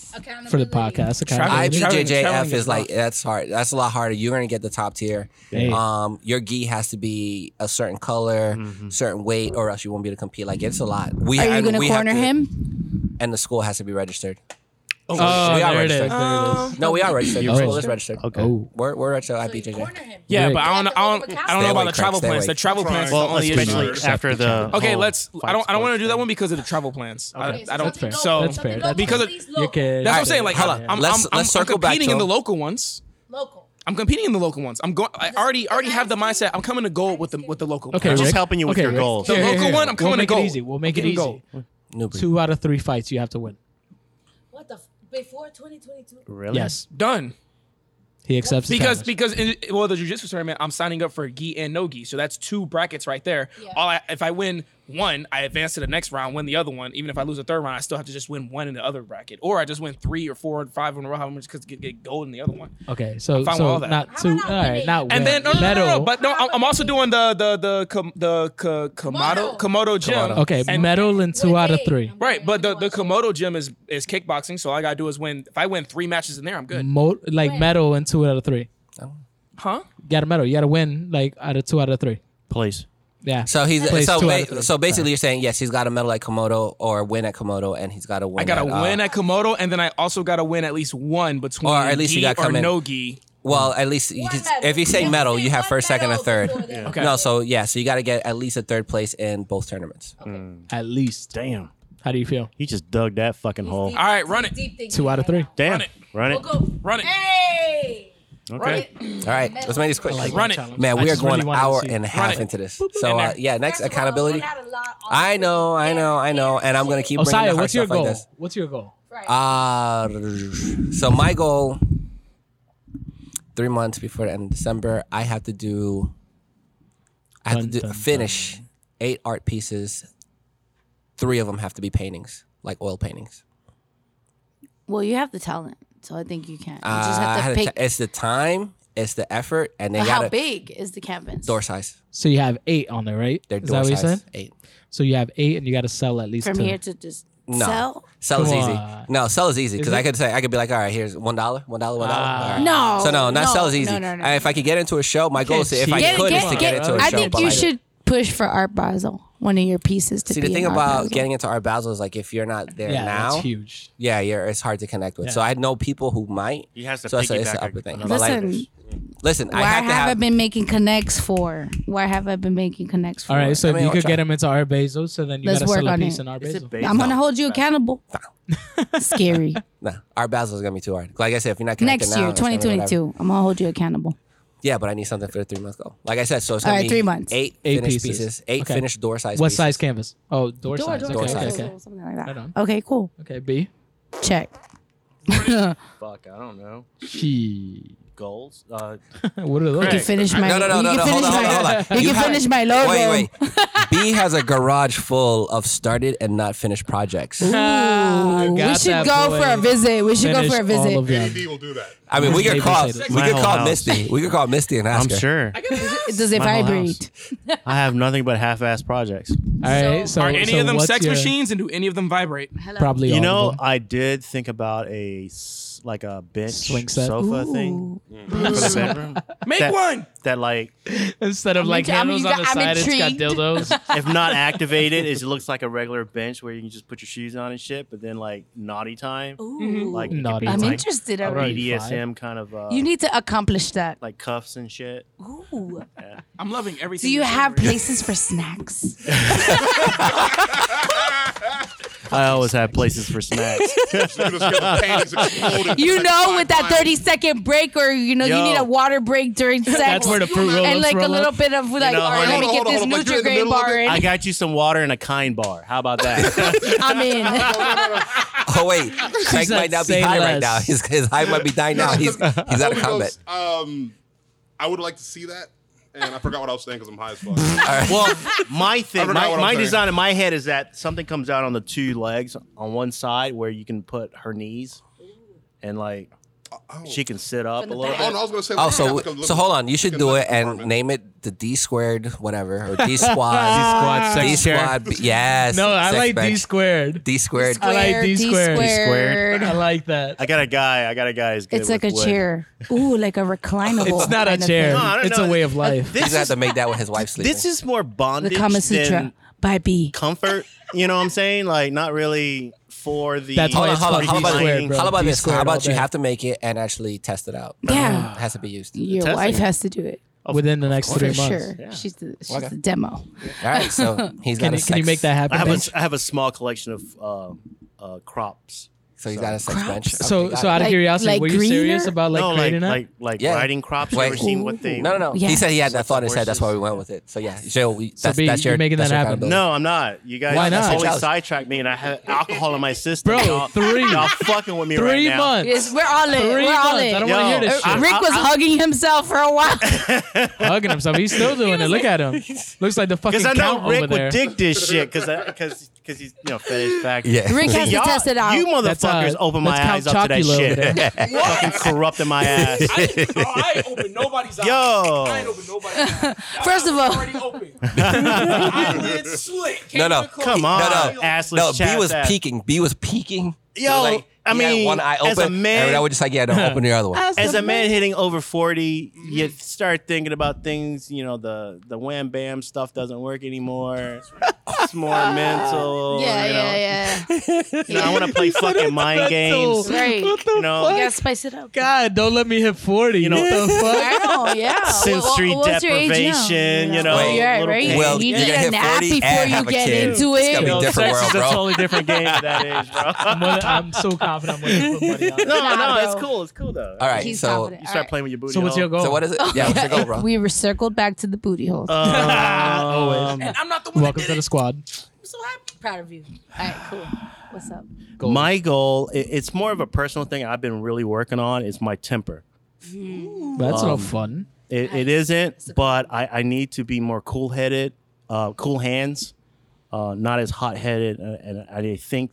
for the podcast? IBJJF is like that's hard. That's a lot harder. You're gonna get the top tier. Um, your gi has to be a certain color, mm-hmm. certain weight, or else you won't be able to compete. Like it's a lot. We Are you going to corner him? And the school has to be registered. Oh, Oh, we are there registered. it is. Um, no, we are registered. You're School registered. Okay. Oh. We're we're at uh, BJJ. Yeah, but I don't, I don't, I don't know about the travel stay plans. The travel plans Well, only especially after the Okay, whole let's. I don't. I don't want to do that one because of the travel plans. I, I don't. That's So That's fair. That's because fair. of- that's what I'm saying. Like, hold on. I'm, Let's- I'm, let's circle back competing in the local ones. local. I'm competing in the local ones. I'm going. I already already have the mindset. I'm coming to go with the with the local. Okay, I'm just helping you with your goals. The local one, I'm coming to We'll make it easy. We'll make it easy. Two out of three fights you have to win. What the? F- before 2022? Really? Yes. Done. He He accepts the because challenge. because in, well the jujitsu tournament I'm signing up for gi and no gi, so that's two brackets right there. Yeah. All I, if I win one, I advance to the next round, win the other one. Even if I lose the third round, I still have to just win one in the other bracket, or I just win three or four or five in a row, however much because get, get gold in the other one. okay, so fine with so all that. not How two. All about not right, winning? not And win. then no, no, no, no, no, but no, I'm, I'm also doing the the the com, the K- Komodo Komodo gym. Komodo. okay, and- medal in two out of three. Right, but the, gonna the. Komodo gym is is kickboxing, so all I gotta do is win. If I win three matches in there, I'm good. Mo- like Win. medal in two out of three. Oh. Huh? You got a medal. You got to win like out of two out of three. Place. Yeah. So he's Place so two ba- out of three. so basically you're saying yes, he's got a medal at Komodo or win at Komodo, and he's got to win. I gotta at, uh, win at Komodo, and then I also gotta win at least one between Or at least you gi gotta come or in- no gi. Well, at least you One just, medal. if you say have medal, say you have one first, second, and medal third. before they- Okay. No, so yeah, so you got to get at least a third place in both tournaments. At least. Damn. How do you feel? He just dug that fucking hole. All right, run it. deep Two out of three. now. Damn. Run it. Run We'll it. go. Run it. Hey. Okay. All right, let's make this quick. like Run it. challenge. Man, I we are just really going an wanted to hour see- and a half it. into this. So uh, yeah, next First of all, accountability. we had a lot on I know, I know, I know, and I'm gonna keep bringing the Osaya, hard what's your stuff like goal? this. What's your goal? Right. Uh, so my goal, three months before the end of December, I have to do, I have Dun, to do, dun, finish eight art pieces. Three of them have to be paintings, like oil paintings. Well, you have the talent, so I think you can. You just have to to pick. check- it's the time, it's the effort, and they but how gotta big is the canvas? door size. So you have eight on there, right? They're Is door that what you size said? eight. So you have eight, and you got to sell at least From two. here to just No. sell. Sell is Come easy. on. No, sell is easy Is because I it? could say I could be like, all right, here's one dollar, one dollar, one dollar. Ah. All right. No. So no, not no, sell is easy. No, no, no. Uh, If I could get into a show, my goal is to, if I cheat. could get, is to get, get get, into a I show. I think but you like- should push for Art Basel, one of your pieces to See, be the thing in about Basel. getting into Art Basel is like if you're not there yeah, now, that's huge. yeah, you're it's hard to connect with. Yeah. So I know people who might. He has to So it's a, it's piggyback a upper thing. other But like, Listen, listen, I where have to have I been making connects for? Where have I been making connects for? All right, so I if you I'll could try. get him into Art Basel, so then you Let's to work sell a on piece it. in Art Is Basel. I'm gonna hold you accountable. Scary. No, Art Basel is gonna be too hard. Like I said, if you're not connected Next now, year, gonna be whatever. 2022, I'm gonna hold you accountable. Yeah, but I need something for the three months goal. Like I said, so it's All gonna right, be three months. eight, Eight finished pieces. pieces, eight Okay. finished door size. What pieces. size canvas? Oh, door, Door, size. door, okay, door okay, size. okay. Something like Right that. on. Okay, cool. Okay, B. Check. Fuck, I don't know. She. Goals. Uh, what are those? You can finish my. No, no, no, you no, can no. finish Hold on, my. hold on, hold on. You, You can have- finish my logo. Wait, wait. B has a garage full of started and not finished projects. Ah, Ooh, we should go boy. for a visit. We should go for a visit. of them. AD will do that. I mean, we could call we could call house. Misty. We could call Misty and ask I'm her. sure. Does it My vibrate? I have nothing but half-ass projects. All right, so Are any so of them sex your- machines, and do any of them vibrate? Probably. You all know, of them. I did think about a s- like a bench Swing set. sofa thing mm-hmm. Ooh. for the mm-hmm. bedroom. Make That- one. That like, instead of like intri- I'm- handles on the got- I'm side, it's got dildos. if not activated, it looks like a regular bench where you can just put your shoes on and shit. But then like naughty time, Ooh. Mm-hmm. like it could Naughty be I'm like interested All already. BDSM kind of uh, You need to accomplish that. like cuffs and shit. Ooh. I'm loving everything. Do you you're have saying right places for snacks? I always have places for snacks. Just get the panties exploded. You know, with that 30 second break, or you know, you need a water break during sex. That's where the fruit roll and like a little up. bit of like, know, all right, let me hold get this hold on, like you're in the Nutri-Grain middle bar it. in. I got you some water and a kind bar. How about that? I'm in. Oh wait, Craig said, might not be "Say high right now. His, his high might be dying now. He's he's out of combat. Um, I would like to see that, and I forgot what I was saying because I'm high as fuck. well, my thing, forgot my, what I'm my saying. design in my head is that something comes out on the two legs on one side where you can put her knees, and like Oh. she can sit up a little back. Oh, bit. no, I was gonna say. Oh, so like a little- so hold on. You should do it and apartment. name it the D squared whatever or D squad. D squad. squad, D squad. Yes. No, I sex like D squared. D squared. I like D squared. D squared. I like that. I got a guy. I got a guy. Good It's like a with wood. chair. Ooh, like a reclinable. It's not a chair. No, it's know. a way of uh, life. This He's gonna have is to make that when his wife's sleeping. this is more The bondage Kama Sutra than by B. comfort. You know what I'm saying? Like not really for the. That's Hold why it's hold on. called How D about, squared, bro. how about this? How about you have to make it and actually test it out? Yeah. It has to be used. Your Testing wife has to do it within the next three months. sure. Yeah. She's the she's Okay. the demo. All right, so he's got Can you, can you make that happen? I have a, I have a small collection of uh, uh, crops. So he's got a sex bench. Okay, So, got so it. out of Like- curiosity, like were you serious greener? about like no, like creating that? like like Yeah. riding crops. You Wait. ever seen what they? no, no, no. He Yes. said he had that thought the in his head. That's why we went with it. So yeah, so we, that's, B, that's you're your making that's that your happen. accountability. No, I'm not. You guys Why not? totally Challenge. sidetracked me, and I have alcohol in my system. Bro, y'all, three. y'all fucking with me Three right now. months. Yes, we're all in. Three we're all months. in. I don't want to hear Yo, this I- shit. Rick was hugging himself for a while. Hugging himself. He's still doing it. Look at him. Looks like the fucking Because I know count Rick over there. would dig this shit. Because because because he's you know fetish factory. Yeah. Rick has to Y'all- test it out. You That's, uh, motherfuckers open my eyes Count up to that Chocula over shit. there. Fucking corrupting my ass. I, ain't- bro, I ain't open nobody's eyes. Yo. I ain't open nobody's eyes. First of all- already open. Eyelid slit. Can't No, no. Come on, No, no. assless No, B was ass. peeking. B was peeking. Yo, Like, I he had mean, one eye as a open, man- and I was just like, yeah, no, open the other one. As a man hitting over 40, you mm-hmm. start thinking about things, you know, the the wham bam stuff doesn't work anymore. It's more mental. yeah, you know. yeah, yeah. You know, I want to play fucking mind games. Right. You You know, gotta spice it up. God, don't let me hit 40. You know- what the fuck? I know, yeah. sensory What- what's your age now? deprivation, you know. Wait, yeah, little right. things. Well, you you're need gonna a hit nap 40 before and you have a get kid. into It's it. gonna be Yo, different sex world, is a totally different game at that age, bro. I'm so confident I'm going to put money on it. No, Nah, no, it's cool. It's cool though. All right, He's so confident. You start playing with your booty. So what's your goal? so what is it? Yeah, what's your goal, bro? We were circled back to the booty hole. Um, And I'm not the one Welcome that to did the it. squad. I'm so happy. Proud of you. All right, cool. What's up? Goals. my goal, i- it's more of a personal thing I've been really working on, is my temper. That's no Um, fun. It, it isn't, but I, I need to be more cool headed, uh, cool hands, uh, not as hot headed. Uh, and I think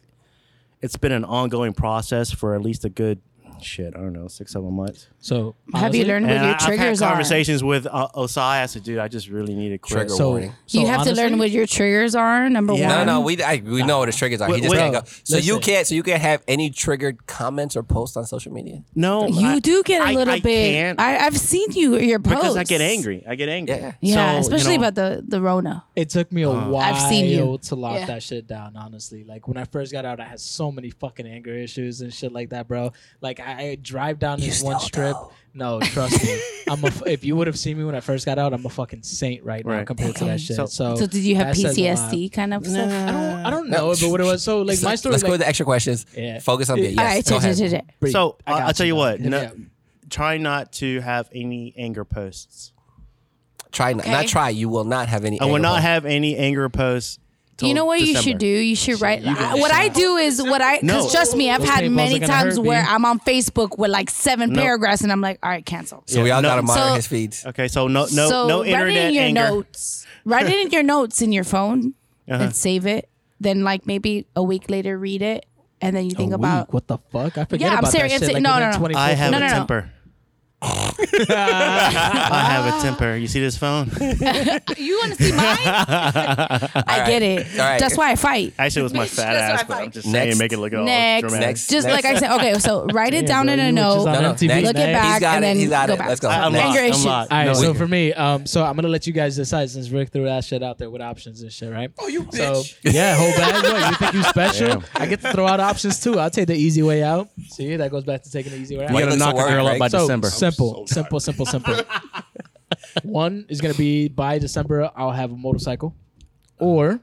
it's been an ongoing process for at least a good shit. I don't know, six seven months. So Have you learned what And your I, have had triggers are? conversations with uh, Osai. I said, dude, I just really need to quit. Trigger So, warning. so you have to learn what your triggers are. Number Yeah. one. No, no, we I, we know what his triggers are. He just wait. can't go. So you can't. So you can't have any triggered comments or posts on social media. No, You I- do get a little I bit. can't I, I've seen you your posts because I get angry. I get angry. Yeah. Yeah, So, you especially know, about the the Rona. It took me a while I've seen you. to lock Yeah. that shit down, honestly. Like when I first got out, I had so many fucking anger issues and shit like that, bro. Like I, I drive down this one strip. No, trust me. I'm a, f- if you would have seen me when I first got out, I'm a fucking saint right now Right. compared to that shit. So- So, So did you have that says a lot. PTSD kind of stuff? I don't, I don't No. know, but what it was. So like my story. Let's go like, with the extra questions. Yeah. Focus on the yes. All right, go ch- ch- ahead. ch- ch- Breathe. So I I got will tell you what. No, up. try not to have any anger posts. Try not, Okay. not try. You will not have any. I will not posts. have any anger posts. Till You know what you should do? You should write. you can- I- what I do is what I. Because No. trust me, I've had many times hurt, where B. I'm on Facebook with like seven No. paragraphs, and I'm like, all right, cancel. So we all No. gotta monitor So- his feeds. Okay, so no, no, so no write it in your anger. notes. write it in your notes in your phone Uh-huh. and save it. Then like maybe a week later, read it, and then you think A about. week? what the fuck? I forget Yeah, I'm about serious. that shit. I'm Like ser- no, no, no. I have No, a no, no. temper. I have a temper. You see this phone? You want to see mine? I right. get it. All right. That's why I fight. Actually, it was my Bitch, fat that's ass, what but I I'm fight. just Next. saying, make it look all Next. dramatic. Next. Just like I said. Okay, so write it Yeah, down bro, in a note. No, no, MTV. next. Look it back He's got and it, then he's got go it. back. Let's go. I'm Next. lost. Anger I'm issues. lost. All right, No, so you- for me, um, so I'm gonna let you guys decide since Rick threw that shit out there with options and shit, right? Oh, you bitch. So yeah, whole bag. What you think you special? Damn. I get to throw out options too. I'll take the easy way out. See, that goes back to taking the easy way out. you gotta knock so a girl up by Greg? so December. Simple, so simple, simple, simple. One is gonna be by December. I'll have a motorcycle, or,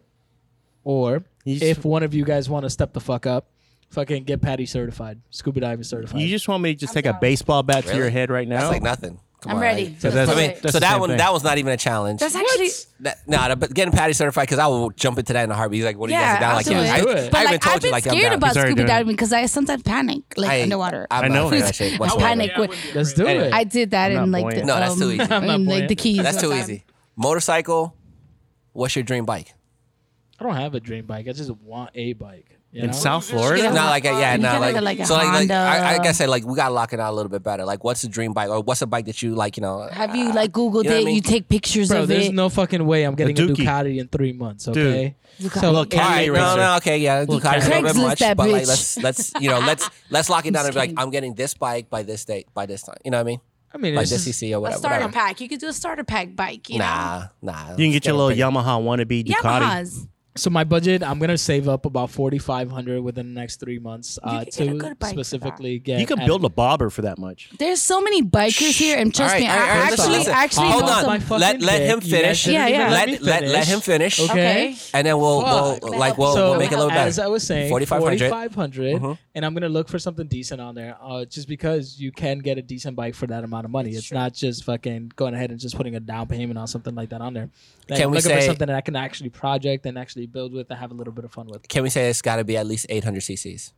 or You just- if one of you guys want to step the fuck up, fucking get PADI certified, scuba diving certified. You just want me to just take a baseball bat to Really? your head right now? That's like nothing. Come I'm on, ready. right? So that's- I mean, that's so that one thing. that was not even a challenge. That's actually. That, nah, but getting PADI certified because I will jump into that in a heartbeat. He's like, "What are you guys down?" I'll Like, do yeah, it. I, Do it. I But even like told I've you, been like, I'm scared down. about He's already scuba diving because I sometimes panic like I- underwater. I'm I not know afraid that. that shit I whatsoever. panic with. Let's do it. I did that I'm in not like buoyant. the No, that's too um, easy. I'm not in, like the buoyant. keys. That's too easy. Motorcycle. What's your dream bike? I don't have a dream bike. I just want a bike. You In know? South Yeah. Florida? Not like a, yeah, not like, like, a so like, like I, I guess I like we gotta lock it out a little bit better. Like, what's the dream bike or what's a bike that you like? You know, Have you uh, like Googled You know it? I mean? You take pictures Bro, of there's it. There's no fucking way I'm getting a, Dookie. Ducati in three months. Dude. Okay, Ducati. so Little All cat- right, no, no, okay, yeah, Ducati's a little bit much, that but like let's let's you know let's let's lock it down and be like. I'm getting this bike by this date by this time. You know what I mean? I mean, Like it's this just, CC or a whatever. starter whatever. pack. You could do a starter pack bike. You know? Nah, nah. You can get your little Yamaha wannabe Ducati. Yamahas so my budget, I'm gonna save up about 4,500 within the next three months uh, to specifically get. You can build a bobber for that much. There's so many bikers here, and trust me, I actually, actually, Hold on. some- Let fucking let him finish. Yeah, yeah. Let, let, let him finish. Okay. And then we'll, we'll like we'll, we'll make it a little better. As I was saying, 4,500. Mm-hmm. And I'm gonna look for something decent on there, uh, just because you can get a decent bike for that amount of money. It's not just fucking going ahead and just putting a down payment on something like that on there. Like, Can we looking for say- something that I can actually project and actually build with and have a little bit of fun with. Can we say it's got to be at least 800 cc's?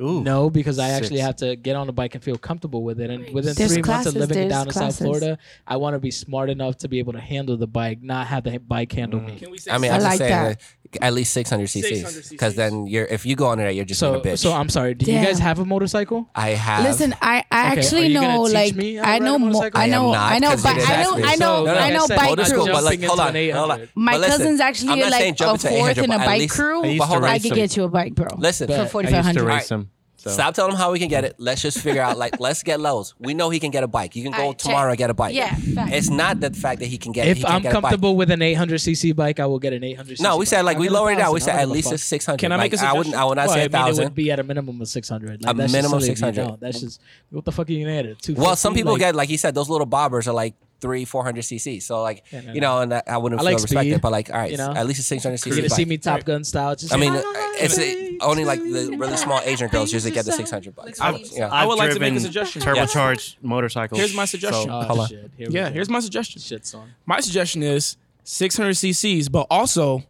Ooh, no, because I actually have to get on a bike and feel comfortable with it. And within there's three classes, months of living down classes. in South Florida, I want to be smart enough to be able to handle the bike, not have the bike handle mm. me. I mean, I I like just saying that at least 600 cc's. Because then you're if you go under that, you're just so, going bitch. So I'm sorry. Do you guys have a motorcycle? I have. Listen, I, I Okay, actually know like I know? I know I but I know. I know I know bike crew. but like, hold on, hold on. My But listen, cousin's actually like a fourth in a bike crew. I could get you a bike, bro. Listen, for 4500. So. Stop telling him how we can get it. Let's just figure out, like, let's get levels. We know he can get a bike. You can go right, tomorrow check. get a bike. Yeah, fact. it's not the fact that he can get. If I'm get comfortable with an 800cc bike, I will get an 800. No, we said like we lowered it out. We said at least a 600. Can I make like, a? I wouldn't. I would not well, say I mean, thousand. It would be at a minimum of 600. Like, a minimum 600. That's just what the fuck are you gonna add it? Well, some people like, get like he said those little bobbers are like three, four hundred cc. So like yeah, no, you know, and I, I wouldn't I feel like respected, speed, but like all right, you know? at least it's six hundred cc. You're gonna see me Top Gun style. Just I mean, uh, it's a, only like the really small Asian girls usually get the six hundred bucks. I yeah. I would like to make a suggestion. Turbocharged yes. motorcycles. Here's my suggestion. So, oh, shit. Here yeah, go. here's my suggestion. Shit on. My suggestion is six hundred cc's, but also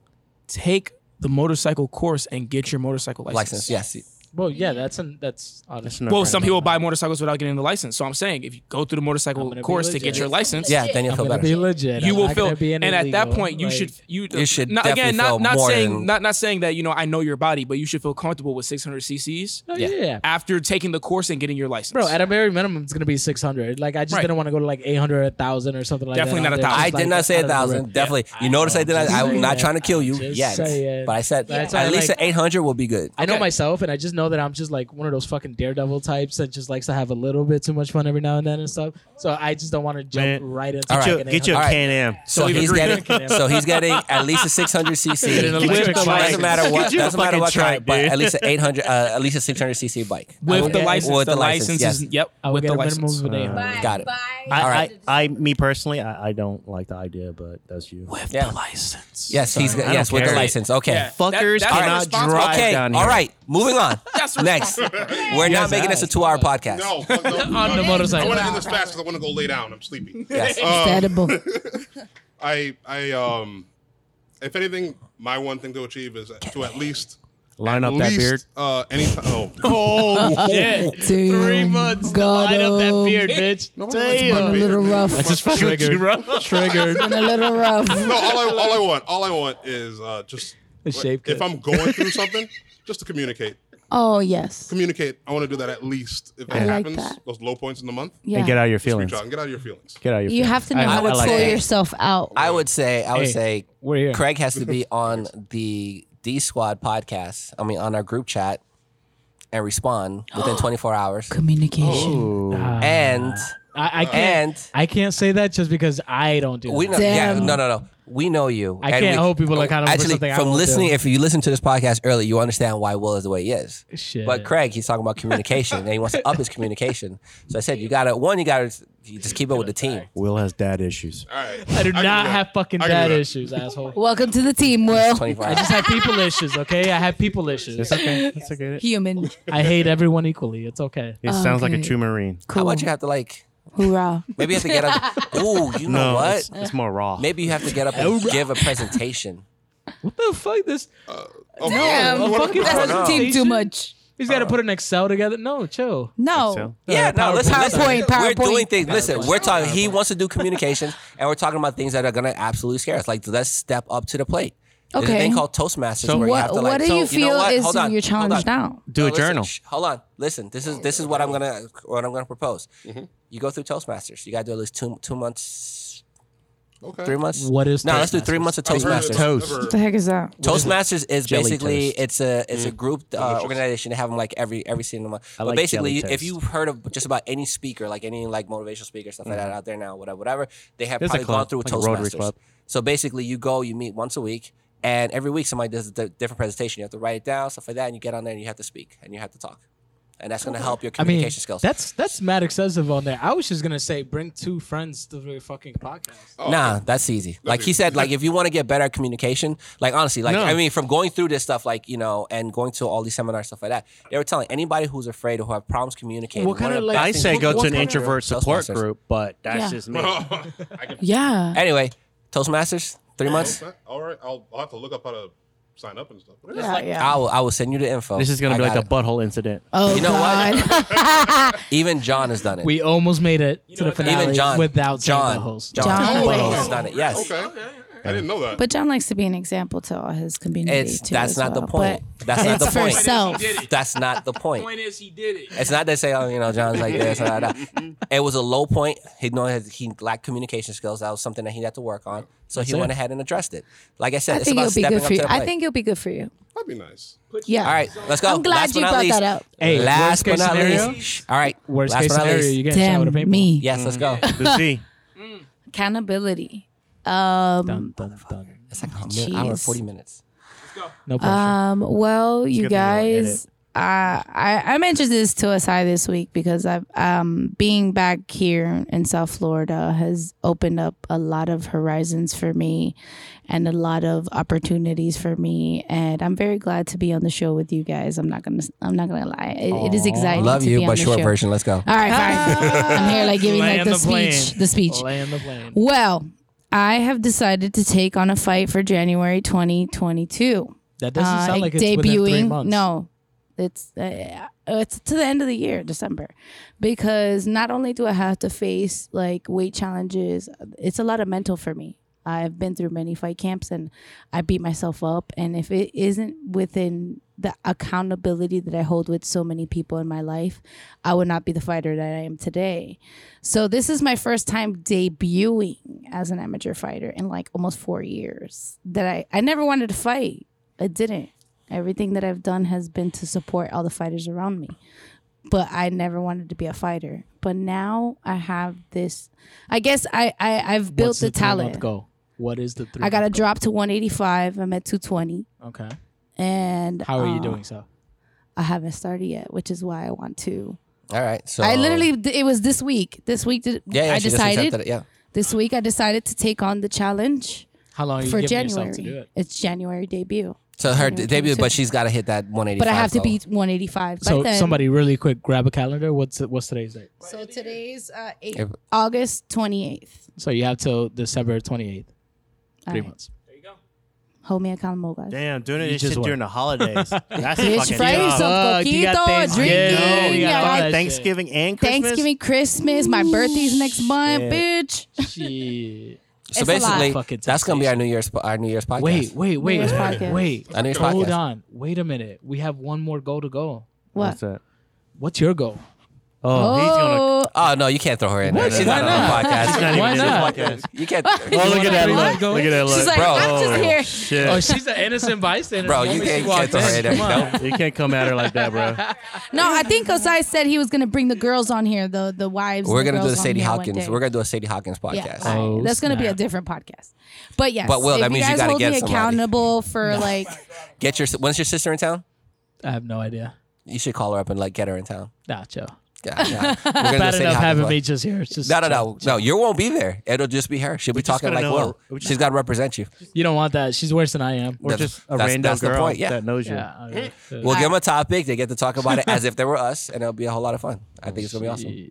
take the motorcycle course and get your motorcycle license. license yes. Well, yeah, that's an that's honestly. Well, some people buy motorcycles without getting the license. So I'm saying, if you go through the motorcycle course to get your license, yeah, then you'll feel better. Be legit. You I'm will feel, be and at that point, you like, should you, you should not, again not not saying than, not not saying that you know I know your body, but you should feel comfortable with 600 cc's. Oh, yeah. yeah. After taking the course and getting your license, bro. At a very minimum, it's gonna be 600. Like I just right. didn't want to go to like 800, 1000 or something like definitely that. Definitely not a thousand. I did not say a thousand. Definitely. You notice I did not. I'm not trying to kill you yet, but I said at least 800 will be good. I know myself, and I just know know that I'm just like one of those fucking daredevil types that just likes to have a little bit too much fun every now and then and stuff. So I just don't want to jump Man. right into. it. get your a Can Am. So, so he's getting, so he's getting at least a 600 cc. doesn't matter what. Doesn't matter what bike, but at least an 800, uh, at least a 600 cc bike with the license. With the, license, yes. yep. With the license, got it. All right, I, me personally, I, don't like the idea, but that's you. With the license, yes, he's yes with the license. Okay, fuckers cannot drive. Okay, all right, moving on. That's Next. We're not making this a two hour podcast. No, no, no, On the motorcycle. I want to end this fast because I want to go lay down. I'm sleepy. Yes. Um, Understandable. I I um, if anything, my one thing to achieve is to at least line up that least, beard. Uh, anytime. Oh, oh shit! Three months God, to line up that beard, bitch. No, Damn, a little rough. That's just triggered. Rough. Triggered. a little rough. No, all I, all I want, all I want is uh, just a shape. If. I'm going through something, just to communicate. Oh yes. Communicate. I want to do that at least if that like happens. that. Those low points in the month. Yeah. And get out of your feelings. out and get out of your feelings. Get out of your You feelings. have to know I- how to like pull that. yourself out. I would say I would Hey, say we're here. Craig has to be on the D Squad podcast. I mean, on our group chat and respond within 24 hours. Communication. And I, I can't. and I can't say that just because I don't do. we yeah, Damn. no, no, no we know you. I and can't we, hold people like kind of actually from listening. Do. If you listen to this podcast early, you understand why Will is the way he is. Shit. But Craig, he's talking about communication, and he wants to up his communication. So I said, you gotta one, you gotta you just keep up with the team. Will has dad issues. All right, I do I not have fucking dad issues, asshole. Welcome to the team, Will. I just have people issues. Okay, I have people issues. It's okay. It's okay. Human. I hate everyone equally. It's okay. It sounds like a true marine. Cool. How about you have to like. Hoorah. Maybe you have to get up. Ooh, you know no, what? It's, it's, more raw. Maybe you have to get up and oh, give a presentation. What the fuck? This Uh. Damn, Oh, fucking presentation. too much. he's got to put an Excel together. No, chill. No. Uh, yeah, no, let's have PowerPoint, We're PowerPoint. doing things. Listen, we're talking. He wants to do communications, and we're talking about things that are gonna absolutely scare us. Like, let's step up to the plate. There's a Okay. thing called Toastmasters where you have What, to like. what do you feel know what? is Hold on, your challenge now? Do No, a listen, journal. shh, hold on. Listen, this is this is what I'm gonna what I'm gonna propose. You go through Toastmasters. You gotta do at least two two months Okay. Three months. What is no? Let's do three months of Toastmasters. Toast. What the heck is that? Toastmasters is basically toast. it's a it's a group uh, organization. They have them like every every single month. I but like basically, jelly if toast. you've heard of just about any speaker, like any like motivational speaker stuff like that mm. out there now, whatever, whatever, they have probably gone through like a Toastmasters. club. So basically, you go, you meet once a week, and every week somebody does a d- different presentation. You have to write it down, stuff like that, and you get on there and you have to speak and you have to talk and that's going to help your communication I mean, communication skills. that's that's mad excessive on there. I was just gonna say, bring two friends to the fucking podcast. Oh, nah, okay. that's easy. Like he said, like if you want to get better at communication, like honestly, like No. I mean, from going through this stuff, like you know, and going to all these seminars, stuff like that, they were telling anybody who's afraid or who have problems communicating. What kinda, like- I say go do- to an what introvert support group, but that's Yeah. just me. Yeah. Anyway, Toastmasters, three months. all right, I'll, I'll have to look up how to sign up and stuff. Yeah, yeah. I will, I will send you the info. This is gonna I be like got a it. butthole incident. Oh You know what? God. Even John has done it. We almost made it to the what, finale Even John without saying John, the host. John, John John Wayne. has done it. Yes. Okay. I didn't know that. but John likes to be an example to all his community It's too. that's as not the point. But That's not the for point. self. That's not the point. The point is, he did it. It's not they say, oh, you know, John's like this. Or that. It was a low point. He know he lacked communication skills. That was something that he had to work on. So he That's went ahead and addressed it. Like I said, I it's think about it'll be stepping good up for you. to the I think it'll be good for you. That'd be nice. Yeah. All right, let's go. I'm glad Last you brought least, that up. Hey, last but not scenario. least. All right. Worst last case but not scenario, least. you get shot with a Damn paintball. me. Yes, let's go. Mm. The C. Accountability. Um. Dun, dun, dun. It's like a minute, hour and Jeez. forty minutes. No pressure. Um, well, you good thing I guys, uh, I I mentioned this to Asai this week because I've um being back here in South Florida has opened up a lot of horizons for me, and a lot of opportunities for me, and I'm very glad to be on the show with you guys. I'm not gonna I'm not gonna lie, it, it is exciting. Love to you, be but on the short show. version. Let's go. All right, fine. I'm here like giving like Land the, the plane. speech, the speech. Land the plane. Well, I have decided to take on a fight for January 2022 That doesn't uh, sound like it's debuting. No, it's uh, it's to the end of the year, December, because not only do I have to face like weight challenges, it's a lot of mental for me. I've been through many fight camps and I beat myself up. And if it isn't within the accountability that I hold with so many people in my life, I would not be the fighter that I am today. So this is my first time debuting as an amateur fighter in like almost four years. That I I never wanted to fight. I didn't. Everything that I've done has been to support all the fighters around me. But I never wanted to be a fighter. But now I have this. I guess I, I I've built What's the, three-month talent. Goal? What is the three? I got to drop to 185. I'm at 220. Okay. And How are you uh, doing so? I haven't started yet, which is why I want to. All right. So I literally, it was this week. This week, did- yeah, yeah. I decided. it, Yeah. This week, I decided to take on the challenge How long are you for January. to do it? It's January debut, So her January debut, 22. but she's got to hit that 185. but I have to beat 185. So then. somebody really quick, grab a calendar. What's what's today's date? So today's uh, eight, If- August 28th. So you have till December twenty eighth. Three right. months. Hold me accountable, guys. Damn, doing You this shit won. during the holidays. That's a Bitch, fucking Friday, job. some Fuck, you got Thanksgiving, drinking. No, oh, you you got yeah, all got that shit. Thanksgiving and Christmas. Thanksgiving, Christmas, my birthday's next month, Shit. bitch. Shit. So It's basically, that's gonna be our New Year's our New Year's podcast. Wait, wait, wait, Year's wait, podcast. wait. Our New Year's Hold podcast. on. Wait a minute. We have one more goal to go. What? What's that? What's your goal? Oh, he's gonna. Oh, Oh no, you can't throw her in there. She's Why not on the podcast. She's not Why even in not? podcast. You can't. Oh, look at that look. Go Look at that look. She's like, Bro. I'm just here. Oh, shit. Oh, she's an innocent bystander. Bro, you can't- you can't throw her in, in there. come on. you can't come at her like that, bro. No, I think Osai said he was gonna bring the girls on here, the the wives. We're gonna do girls the on Sadie here one Hawkins. day. We're gonna do a Sadie Hawkins Yeah, podcast. all right. Oh, that's gonna be a different podcast. But yes, But, Will, if that means you you guys gotta hold get me somebody. accountable for like, Get your. When's your sister in town? I have no idea. You should call her up and like get her in town. Nah, chill. Yeah, yeah. We're gonna do a Bad Sadie enough having me just here. It's just No, no, no, no. You won't be there. It'll just be her. She'll be just talking like know Will. her. We just- She's got to represent you. You don't want that. She's worse than I am. Or That's- just a that's- random that's the girl point, yeah. that knows you. Yeah. I mean, We'll give them a topic. They get to talk about it as if they were us, and it'll be a whole lot of fun. I think it's gonna be oh, awesome.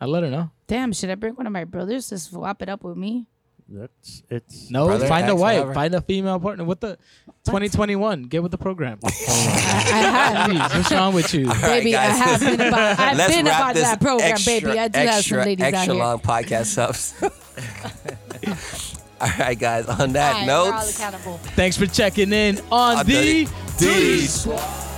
I'll let her know. damn, should I bring one of my brothers to swap it up with me? That's it's. No, Brother, find a wife. whatever. Find a female partner. With the 2021, get with the program. I, I have, Jeez, what's wrong with you? right, baby. I have been about. I've Let's been wrap about this that program, extra, baby. I do have some ladies out extra here. long podcast subs. All right, guys. On that All right, note, we're all accountable. Thanks for checking in on, On the, the D D Squad.